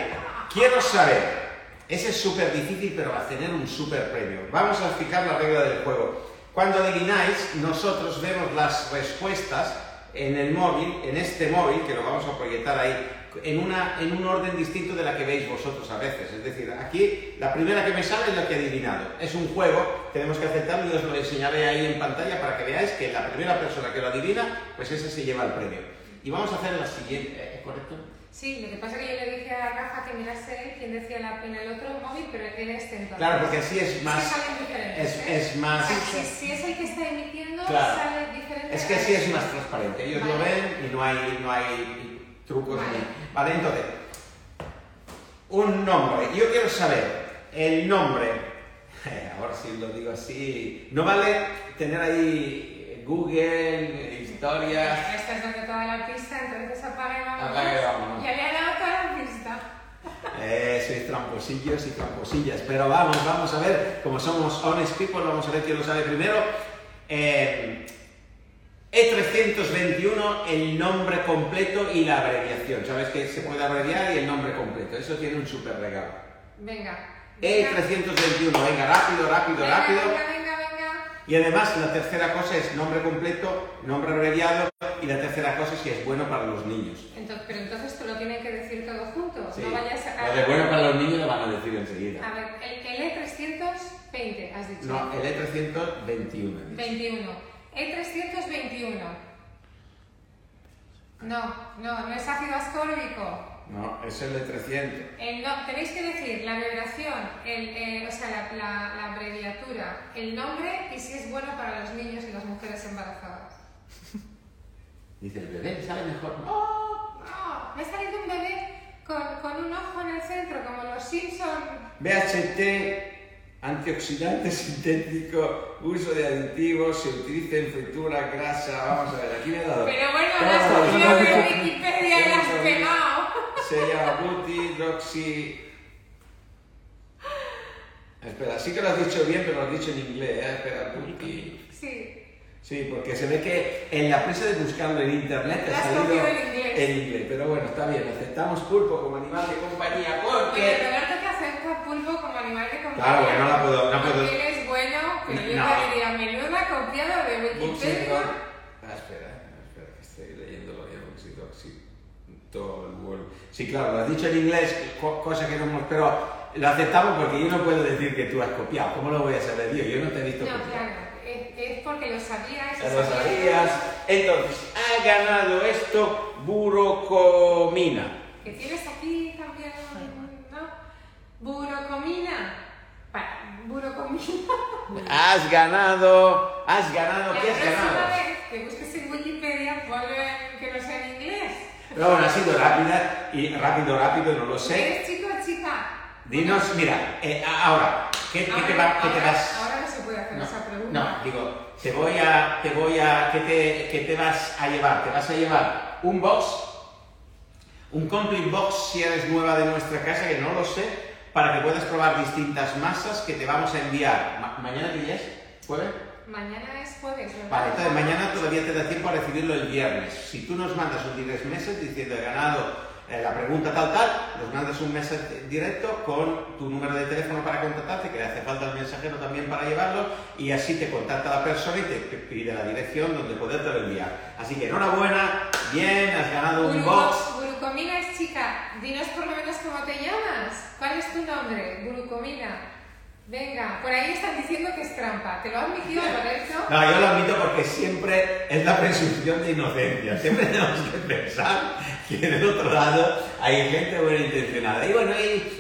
quiero saber. Ese es súper difícil, pero va a tener un súper premio. Vamos a explicar la regla del juego. Cuando adivináis, nosotros vemos las respuestas en el móvil, en este móvil, que lo vamos a proyectar ahí, en, una, en un orden distinto de la que veis vosotros a veces. Es decir, aquí la primera que me sale es la que he adivinado. Es un juego, tenemos que aceptarlo y os lo enseñaré ahí en pantalla para que veáis que la primera persona que lo adivina, pues ese se lleva el premio. Y vamos a hacer la siguiente, ¿eh? ¿correcto? Sí, lo que pasa es que yo le dije a Rafa que mirase él quién decía la, en el otro móvil, pero en este entonces. Claro, porque así es más... Es que Es, ¿eh? es más... Si, si es el que está emitiendo, Claro. sale diferente. Es que así es más transparente. Ellos lo ven y no hay, no hay trucos. Vale. ni- Vale, entonces, un nombre. Yo quiero saber el nombre. Ahora sí lo digo así. No vale tener ahí Google, historias. Ya estás dando toda la pista, entonces apaga y vámonos. Ya le ha dado toda la pista. Eh, sois tramposillos y tramposillas. Pero vamos, vamos a ver, como somos honest people, vamos a ver quién lo sabe primero. Eh, E321, el nombre completo y la abreviación. Sabes que se puede abreviar y el nombre completo. Eso tiene un súper regalo. Venga. E321, venga, rápido, rápido, Venga, rápido. Venga, venga, venga. Y además la tercera cosa es nombre completo, nombre abreviado y la tercera cosa es si es bueno para los niños. Entonces, pero entonces te lo tienen que decir todo junto. Sí. No vayas a. Lo de bueno para los niños lo van a decir enseguida. A ver, el, el E320, has dicho. No, el E E321. 21. E321. No, no, no es ácido ascórbico. No, es el E300. El no- tenéis que decir la abreviación, el, eh, o sea, la, la- la abreviatura, el nombre y si es bueno para los niños y las mujeres embarazadas. Dice el bebé, sabe mejor. No. No, me ha salido un bebé con, con un ojo en el centro, como los Simpson. BHT, antioxidante sintético, uso de aditivos, se utiliza en fritura, grasa. Vamos a ver, aquí me he dado. Pero bueno, ¿Cómo lo has de Wikipedia y has quemado. Se llama butidroxi. Espera, sí que lo has dicho bien, pero lo has dicho en inglés, ¿eh? Espera, buti. Sí. Sí, porque se ve que en la prisa de buscarlo en internet Lo ha salido en inglés. Pero bueno, está bien, aceptamos pulpo como animal de compañía porque... Roberto que acepta pulpo como animal de compañía. Claro, que no la puedo- no puedo- es bueno, pero yo No. diría, menuda copiado de Wikipedia. Ah, espera, espera, que estoy leyéndolo bien, Buxidoxi. Todo el Word. Sí, claro, lo has dicho en inglés, co- cosa que no hemos... Pero lo aceptamos porque yo no puedo decir que tú has copiado. ¿Cómo lo voy a saber yo? Yo no te he visto No, copiar. claro, es, es porque lo sabías. Lo sabías. Entonces, ha ganado esto Burocomina. Que tienes aquí también, ¿no? Burocomina. Burocomina. has ganado, has ganado, ¿qué has ganado? vez que busques en Wikipedia, ponle que no sea en inglés. Pero bueno, ha sido rápida y rápido, rápido, no lo sé. ¿Eres chico o chica? Dinos, mira, eh, ahora, ¿qué, qué te, va- qué te vas? Ahora no se puede hacer No, esa pregunta. no, digo, te voy a, te voy a, ¿qué te, qué te vas a llevar? Te vas a llevar un box, un complete box si eres nueva de nuestra casa, que no lo sé, para que puedas probar distintas masas que te vamos a enviar. Ma- ¿Mañana qué día es? ¿Jueves? Mañana es jueves, ¿verdad? Vale, entonces mañana todavía te da tiempo a recibirlo el viernes. Si tú nos mandas un directo meses diciendo he ganado eh, la pregunta tal tal, nos mandas un mensaje directo con tu número de teléfono para contactarte, que le hace falta el mensajero también para llevarlo, y así te contacta la persona y te pide la dirección donde podértelo enviar. Así que enhorabuena, bien, has ganado un box. Guruco- Gurucomina es chica. Dinos por lo menos cómo te llamas. ¿Cuál es tu nombre? Gurucomina. Venga, por ahí están diciendo que es trampa. ¿Te lo ha admitido Lorenzo? No, yo lo admito porque siempre es la presunción de inocencia. Siempre tenemos que pensar que del otro lado hay gente buena intencionada. Y bueno,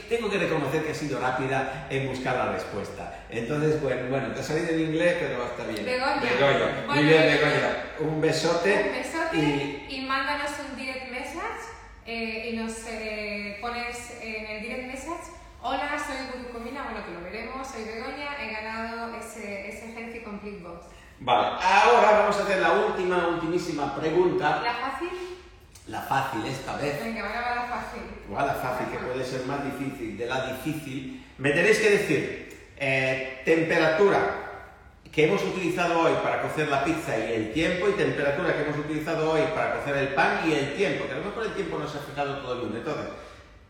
tengo que reconocer que ha sido rápida en buscar la respuesta. Entonces, bueno, bueno te ha salido en inglés, pero está bien. Begoña. Begoña. Muy bien. Begoña. Un besote. Un besote Y y... mándanos un direct message eh, y nos eh, pones en el direct message. Hola, soy Gurucomina, bueno que lo veremos, soy Begoña, he ganado ese, ese Healthy Complete Box. vale, ahora vamos a hacer la última, ultimísima pregunta. ¿La fácil? La fácil esta vez. Venga, ahora va la fácil. Igual la fácil, que puede ser más difícil, de la difícil, me tenéis que decir eh, temperatura que hemos utilizado hoy para cocer la pizza y el tiempo, y temperatura que hemos utilizado hoy para cocer el pan y el tiempo, que a lo mejor el tiempo no se ha fijado todo el mundo. Entonces,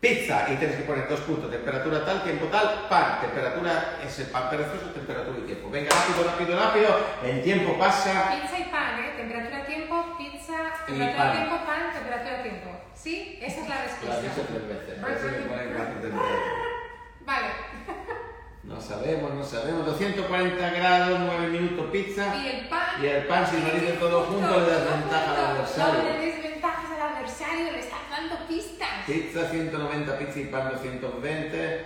pizza, y tienes que poner dos puntos, temperatura tal, tiempo tal, pan, temperatura es el pan perezoso, temperatura y tiempo. Venga, rápido, rápido, rápido, el tiempo pasa. Pizza y pan, ¿eh? Temperatura, tiempo, pizza, temperatura, pan. tiempo, pan, temperatura, tiempo. ¿Sí? Esa es la has respuesta. dicho tres veces, temperatura. Vale. No sabemos, no sabemos. 240 grados, 9 minutos pizza. Y el pan. Y el pan, si lo Tiene dice que todo punto, junto, le das ventaja al adversario. Adversario, le estás dando pistas. Pizza 190, pizza y pan 220.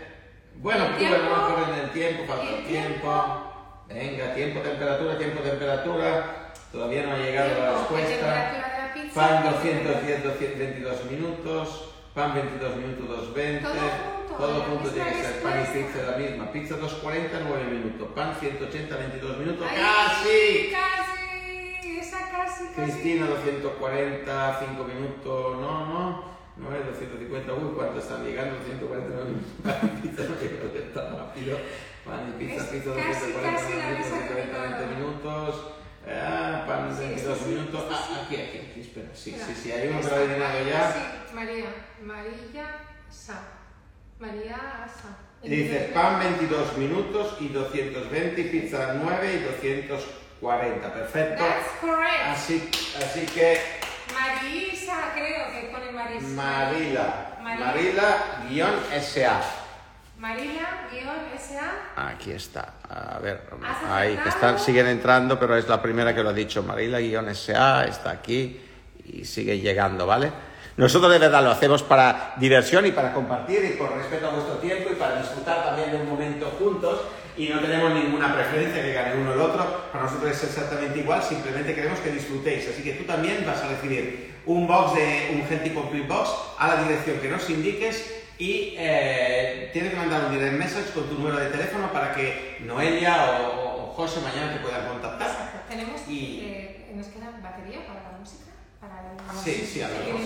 Bueno, tú no corren el tiempo, falta El tiempo. Venga, tiempo, temperatura, tiempo, temperatura. Todavía no ha llegado la respuesta. la. Pan 210, 222 minutos. Pan 22 minutos, 220. Todo junto, Todo junto tiene que ser pan y pizza la misma. Pizza 240, 9 minutos. Pan 180, 22 minutos. Casi. Esa casi, casi. Cristina 240, 5 minutos, no, no, no es 250, uy, ¿cuánto están llegando? 249 minutos, pan y pizza tan rápido, pan y pizza, pizza casi, 240 casi la minutos, misma 120 que minutos, ah, pan Sí, 22 sí, sí, minutos, sí, ah, aquí, aquí, aquí, espera, sí, Espera, sí, sí, hay uno que lo ha adivinado ya, Sí, María, María Sa. María Sa. y dice pan 22 minutos y 220, y pizza 9 y 240, perfecto, That's correct. así, así que Marisa, creo que pone Marisa. Marila, Marila. Marila guion SA. Marila, guion, S.A. Aquí está. A ver, ¿Has ahí, que están, siguen entrando, pero es la primera que lo ha dicho. Marila-SA está aquí y sigue llegando, ¿vale? Nosotros de verdad lo hacemos para diversión y para compartir y por respeto a vuestro tiempo y para disfrutar también de un momento juntos y no tenemos ninguna preferencia que gane uno el otro. Para nosotros es exactamente igual, simplemente queremos que disfrutéis. Así que tú también vas a recibir un box de un Healthy Complete Box a la dirección que nos indiques y eh, tienes que mandar un direct message con tu número de teléfono para que Noelia o, o- José mañana te puedan contactar. Exacto. Tenemos. Y- eh, ¿Nos queda batería para la música? ¿Para el Sí, sí, a ¿Se lo mejor.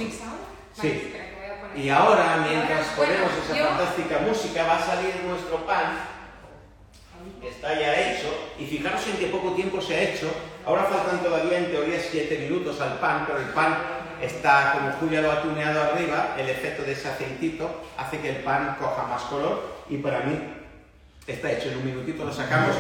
Sí. Vale, poner. Y ahora, mientras ponemos bueno, esa yo- fantástica música, va a salir nuestro pan. Está ya hecho. Y fijaros en qué poco tiempo se ha hecho. Ahora faltan todavía, en teoría, 7 minutos al pan, pero el pan está, como Julia lo ha tuneado arriba, el efecto de ese aceitito hace que el pan coja más color. Y para mí está hecho. En un minutito lo sacamos.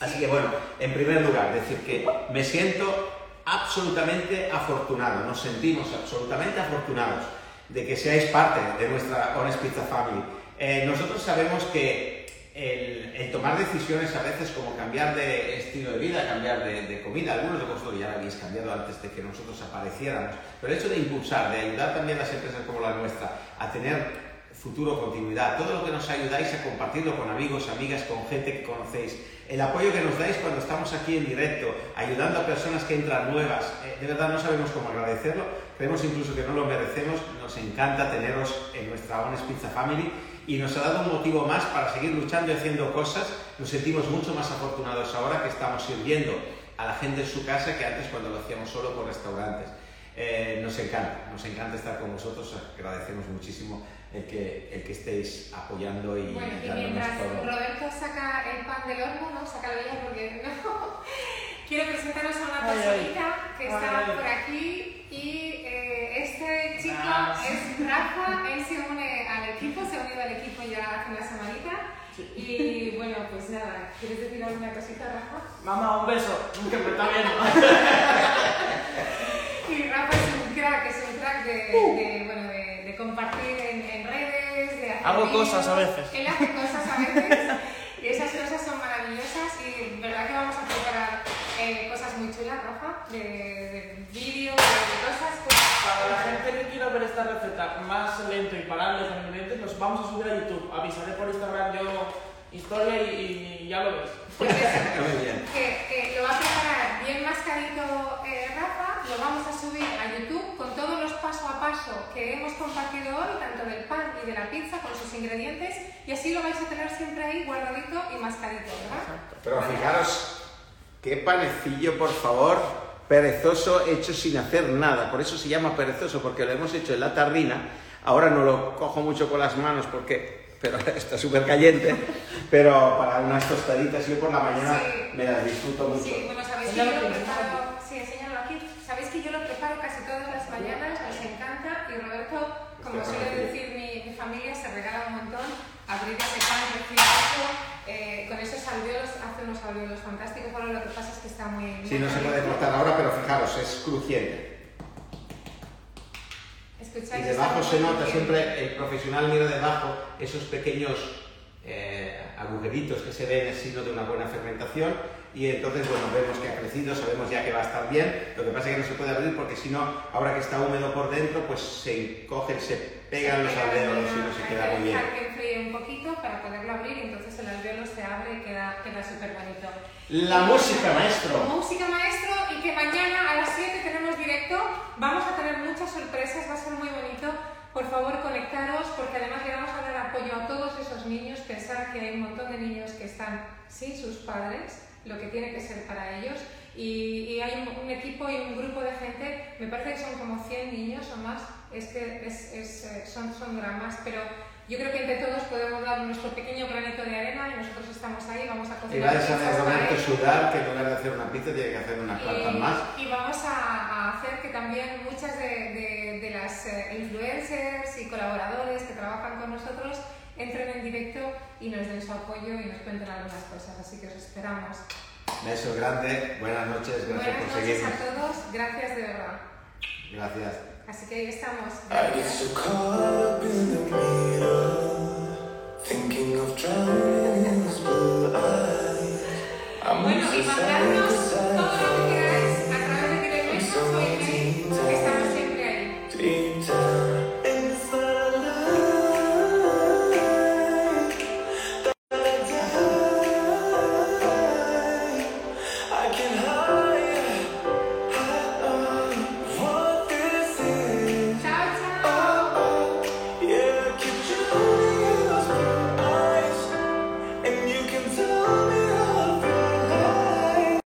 Así que bueno, en primer lugar, decir que me siento absolutamente afortunado, nos sentimos absolutamente afortunados de que seáis parte de nuestra Honest Pizza Family. Eh, nosotros sabemos que el, el tomar decisiones a veces como cambiar de estilo de vida, cambiar de, de comida, algunos de vosotros ya lo habéis cambiado antes de que nosotros apareciéramos, pero el hecho de impulsar, de ayudar también a las empresas como la nuestra a tener futuro, continuidad. Todo lo que nos ayudáis a compartirlo con amigos, amigas, con gente que conocéis. El apoyo que nos dais cuando estamos aquí en directo, ayudando a personas que entran nuevas. Eh, de verdad no sabemos cómo agradecerlo. Creemos incluso que no lo merecemos. Nos encanta teneros en nuestra Honest Pizza Family y nos ha dado un motivo más para seguir luchando y haciendo cosas. Nos sentimos mucho más afortunados ahora que estamos sirviendo a la gente en su casa que antes cuando lo hacíamos solo por restaurantes. Eh, nos encanta, nos encanta estar con vosotros, agradecemos muchísimo el que, el que estéis apoyando y Bueno, y mientras todo. Roberto saca el pan del horno, no, sácalo ya porque no. Quiero presentaros a una personita que Ay, está ay. por aquí y eh, este chico Ah. es Rafa, él se une al equipo, se ha unido al equipo ya hace una semanita y bueno, pues nada, ¿quieres decir alguna cosita Rafa? Mamá, un beso, que me está viendo. Y Rafa es un crack, es un crack de, de, bueno, de, de compartir en, en redes, de hacer Hago vídeos. cosas a veces. Él hace cosas a veces y esas cosas son maravillosas y verdad que vamos a preparar eh, cosas muy chulas, Rafa, de, de vídeos, de cosas. pues, Para la gente que quiera ver esta receta más lento y parable con ingredientes, los vamos a subir a YouTube. Avisaré por Instagram yo historia y, y ya lo ves. pues eso, Muy bien. que, que lo va a preparar bien mascarito eh, Rafa, lo vamos a subir a YouTube con todos los paso a paso que hemos compartido hoy, tanto del pan y de la pizza con sus ingredientes, y así lo vais a tener siempre ahí guardadito y mascarito, ¿verdad? Pero fijaros, qué panecillo, por favor, perezoso hecho sin hacer nada. Por eso se llama perezoso, porque lo hemos hecho en la tarrina. Ahora no lo cojo mucho con las manos porque pero está súper caliente. Pero para unas tostaditas yo por la mañana Sí. me las disfruto mucho. Sí, bueno, sabéis que yo lo aquí, preparo, sí, enséñalo aquí. Sabéis que yo lo preparo casi todas las mañanas, nos encanta y Roberto, como suele decir mi, mi familia, se regala un montón. Abrir ese pan recién hecho, eh, con esos alveolos, hace unos alveolos fantásticos. Ahora lo que pasa es que está muy. Sí, no se puede cortar ahora, pero fijaros, es crujiente. ¿Escucháis? Y debajo se nota bien. siempre, el profesional mira debajo esos pequeños eh, agujeritos que se ven en signo de una buena fermentación y entonces, bueno, vemos que ha crecido, sabemos ya que va a estar bien, lo que pasa es que no se puede abrir porque si no, ahora que está húmedo por dentro, pues se encogen, se pegan los Se pega alvéolos y no se hay queda que muy bien. dejar que enfríe un poquito para poderlo abrir y entonces el alveolo se abre y queda, queda súper bonito. La música, maestro. Música maestro y que mañana a las 7 tenemos directo. Vamos a tener muchas sorpresas, va a ser muy bonito. Por favor, conectaros porque además le vamos a dar apoyo a todos esos niños. Pensar que hay un montón de niños que están sin sus padres, lo que tiene que ser para ellos. Y, y hay un, un equipo y un grupo de gente, me parece que son como 100 niños o más. Es que es- es, eh, son, son dramas, pero yo creo que entre todos podemos dar nuestro pequeño granito de arena y nosotros estamos ahí, vamos a Y cocinar. va a saber pizzas para Roberto ellos. sudar que en lugar de hacer una pizza tiene que hacer unas cuantas más. Y, y vamos a, a hacer que también muchas de, de- de las eh, influencers y colaboradores que trabajan con nosotros entren en directo y nos den su apoyo y nos cuenten algunas cosas. Así que os esperamos. Beso grande, buenas noches, gracias Buenas por noches seguirnos. a todos. Gracias de verdad. Gracias. Así que ahí estamos. I get Gracias. so caught up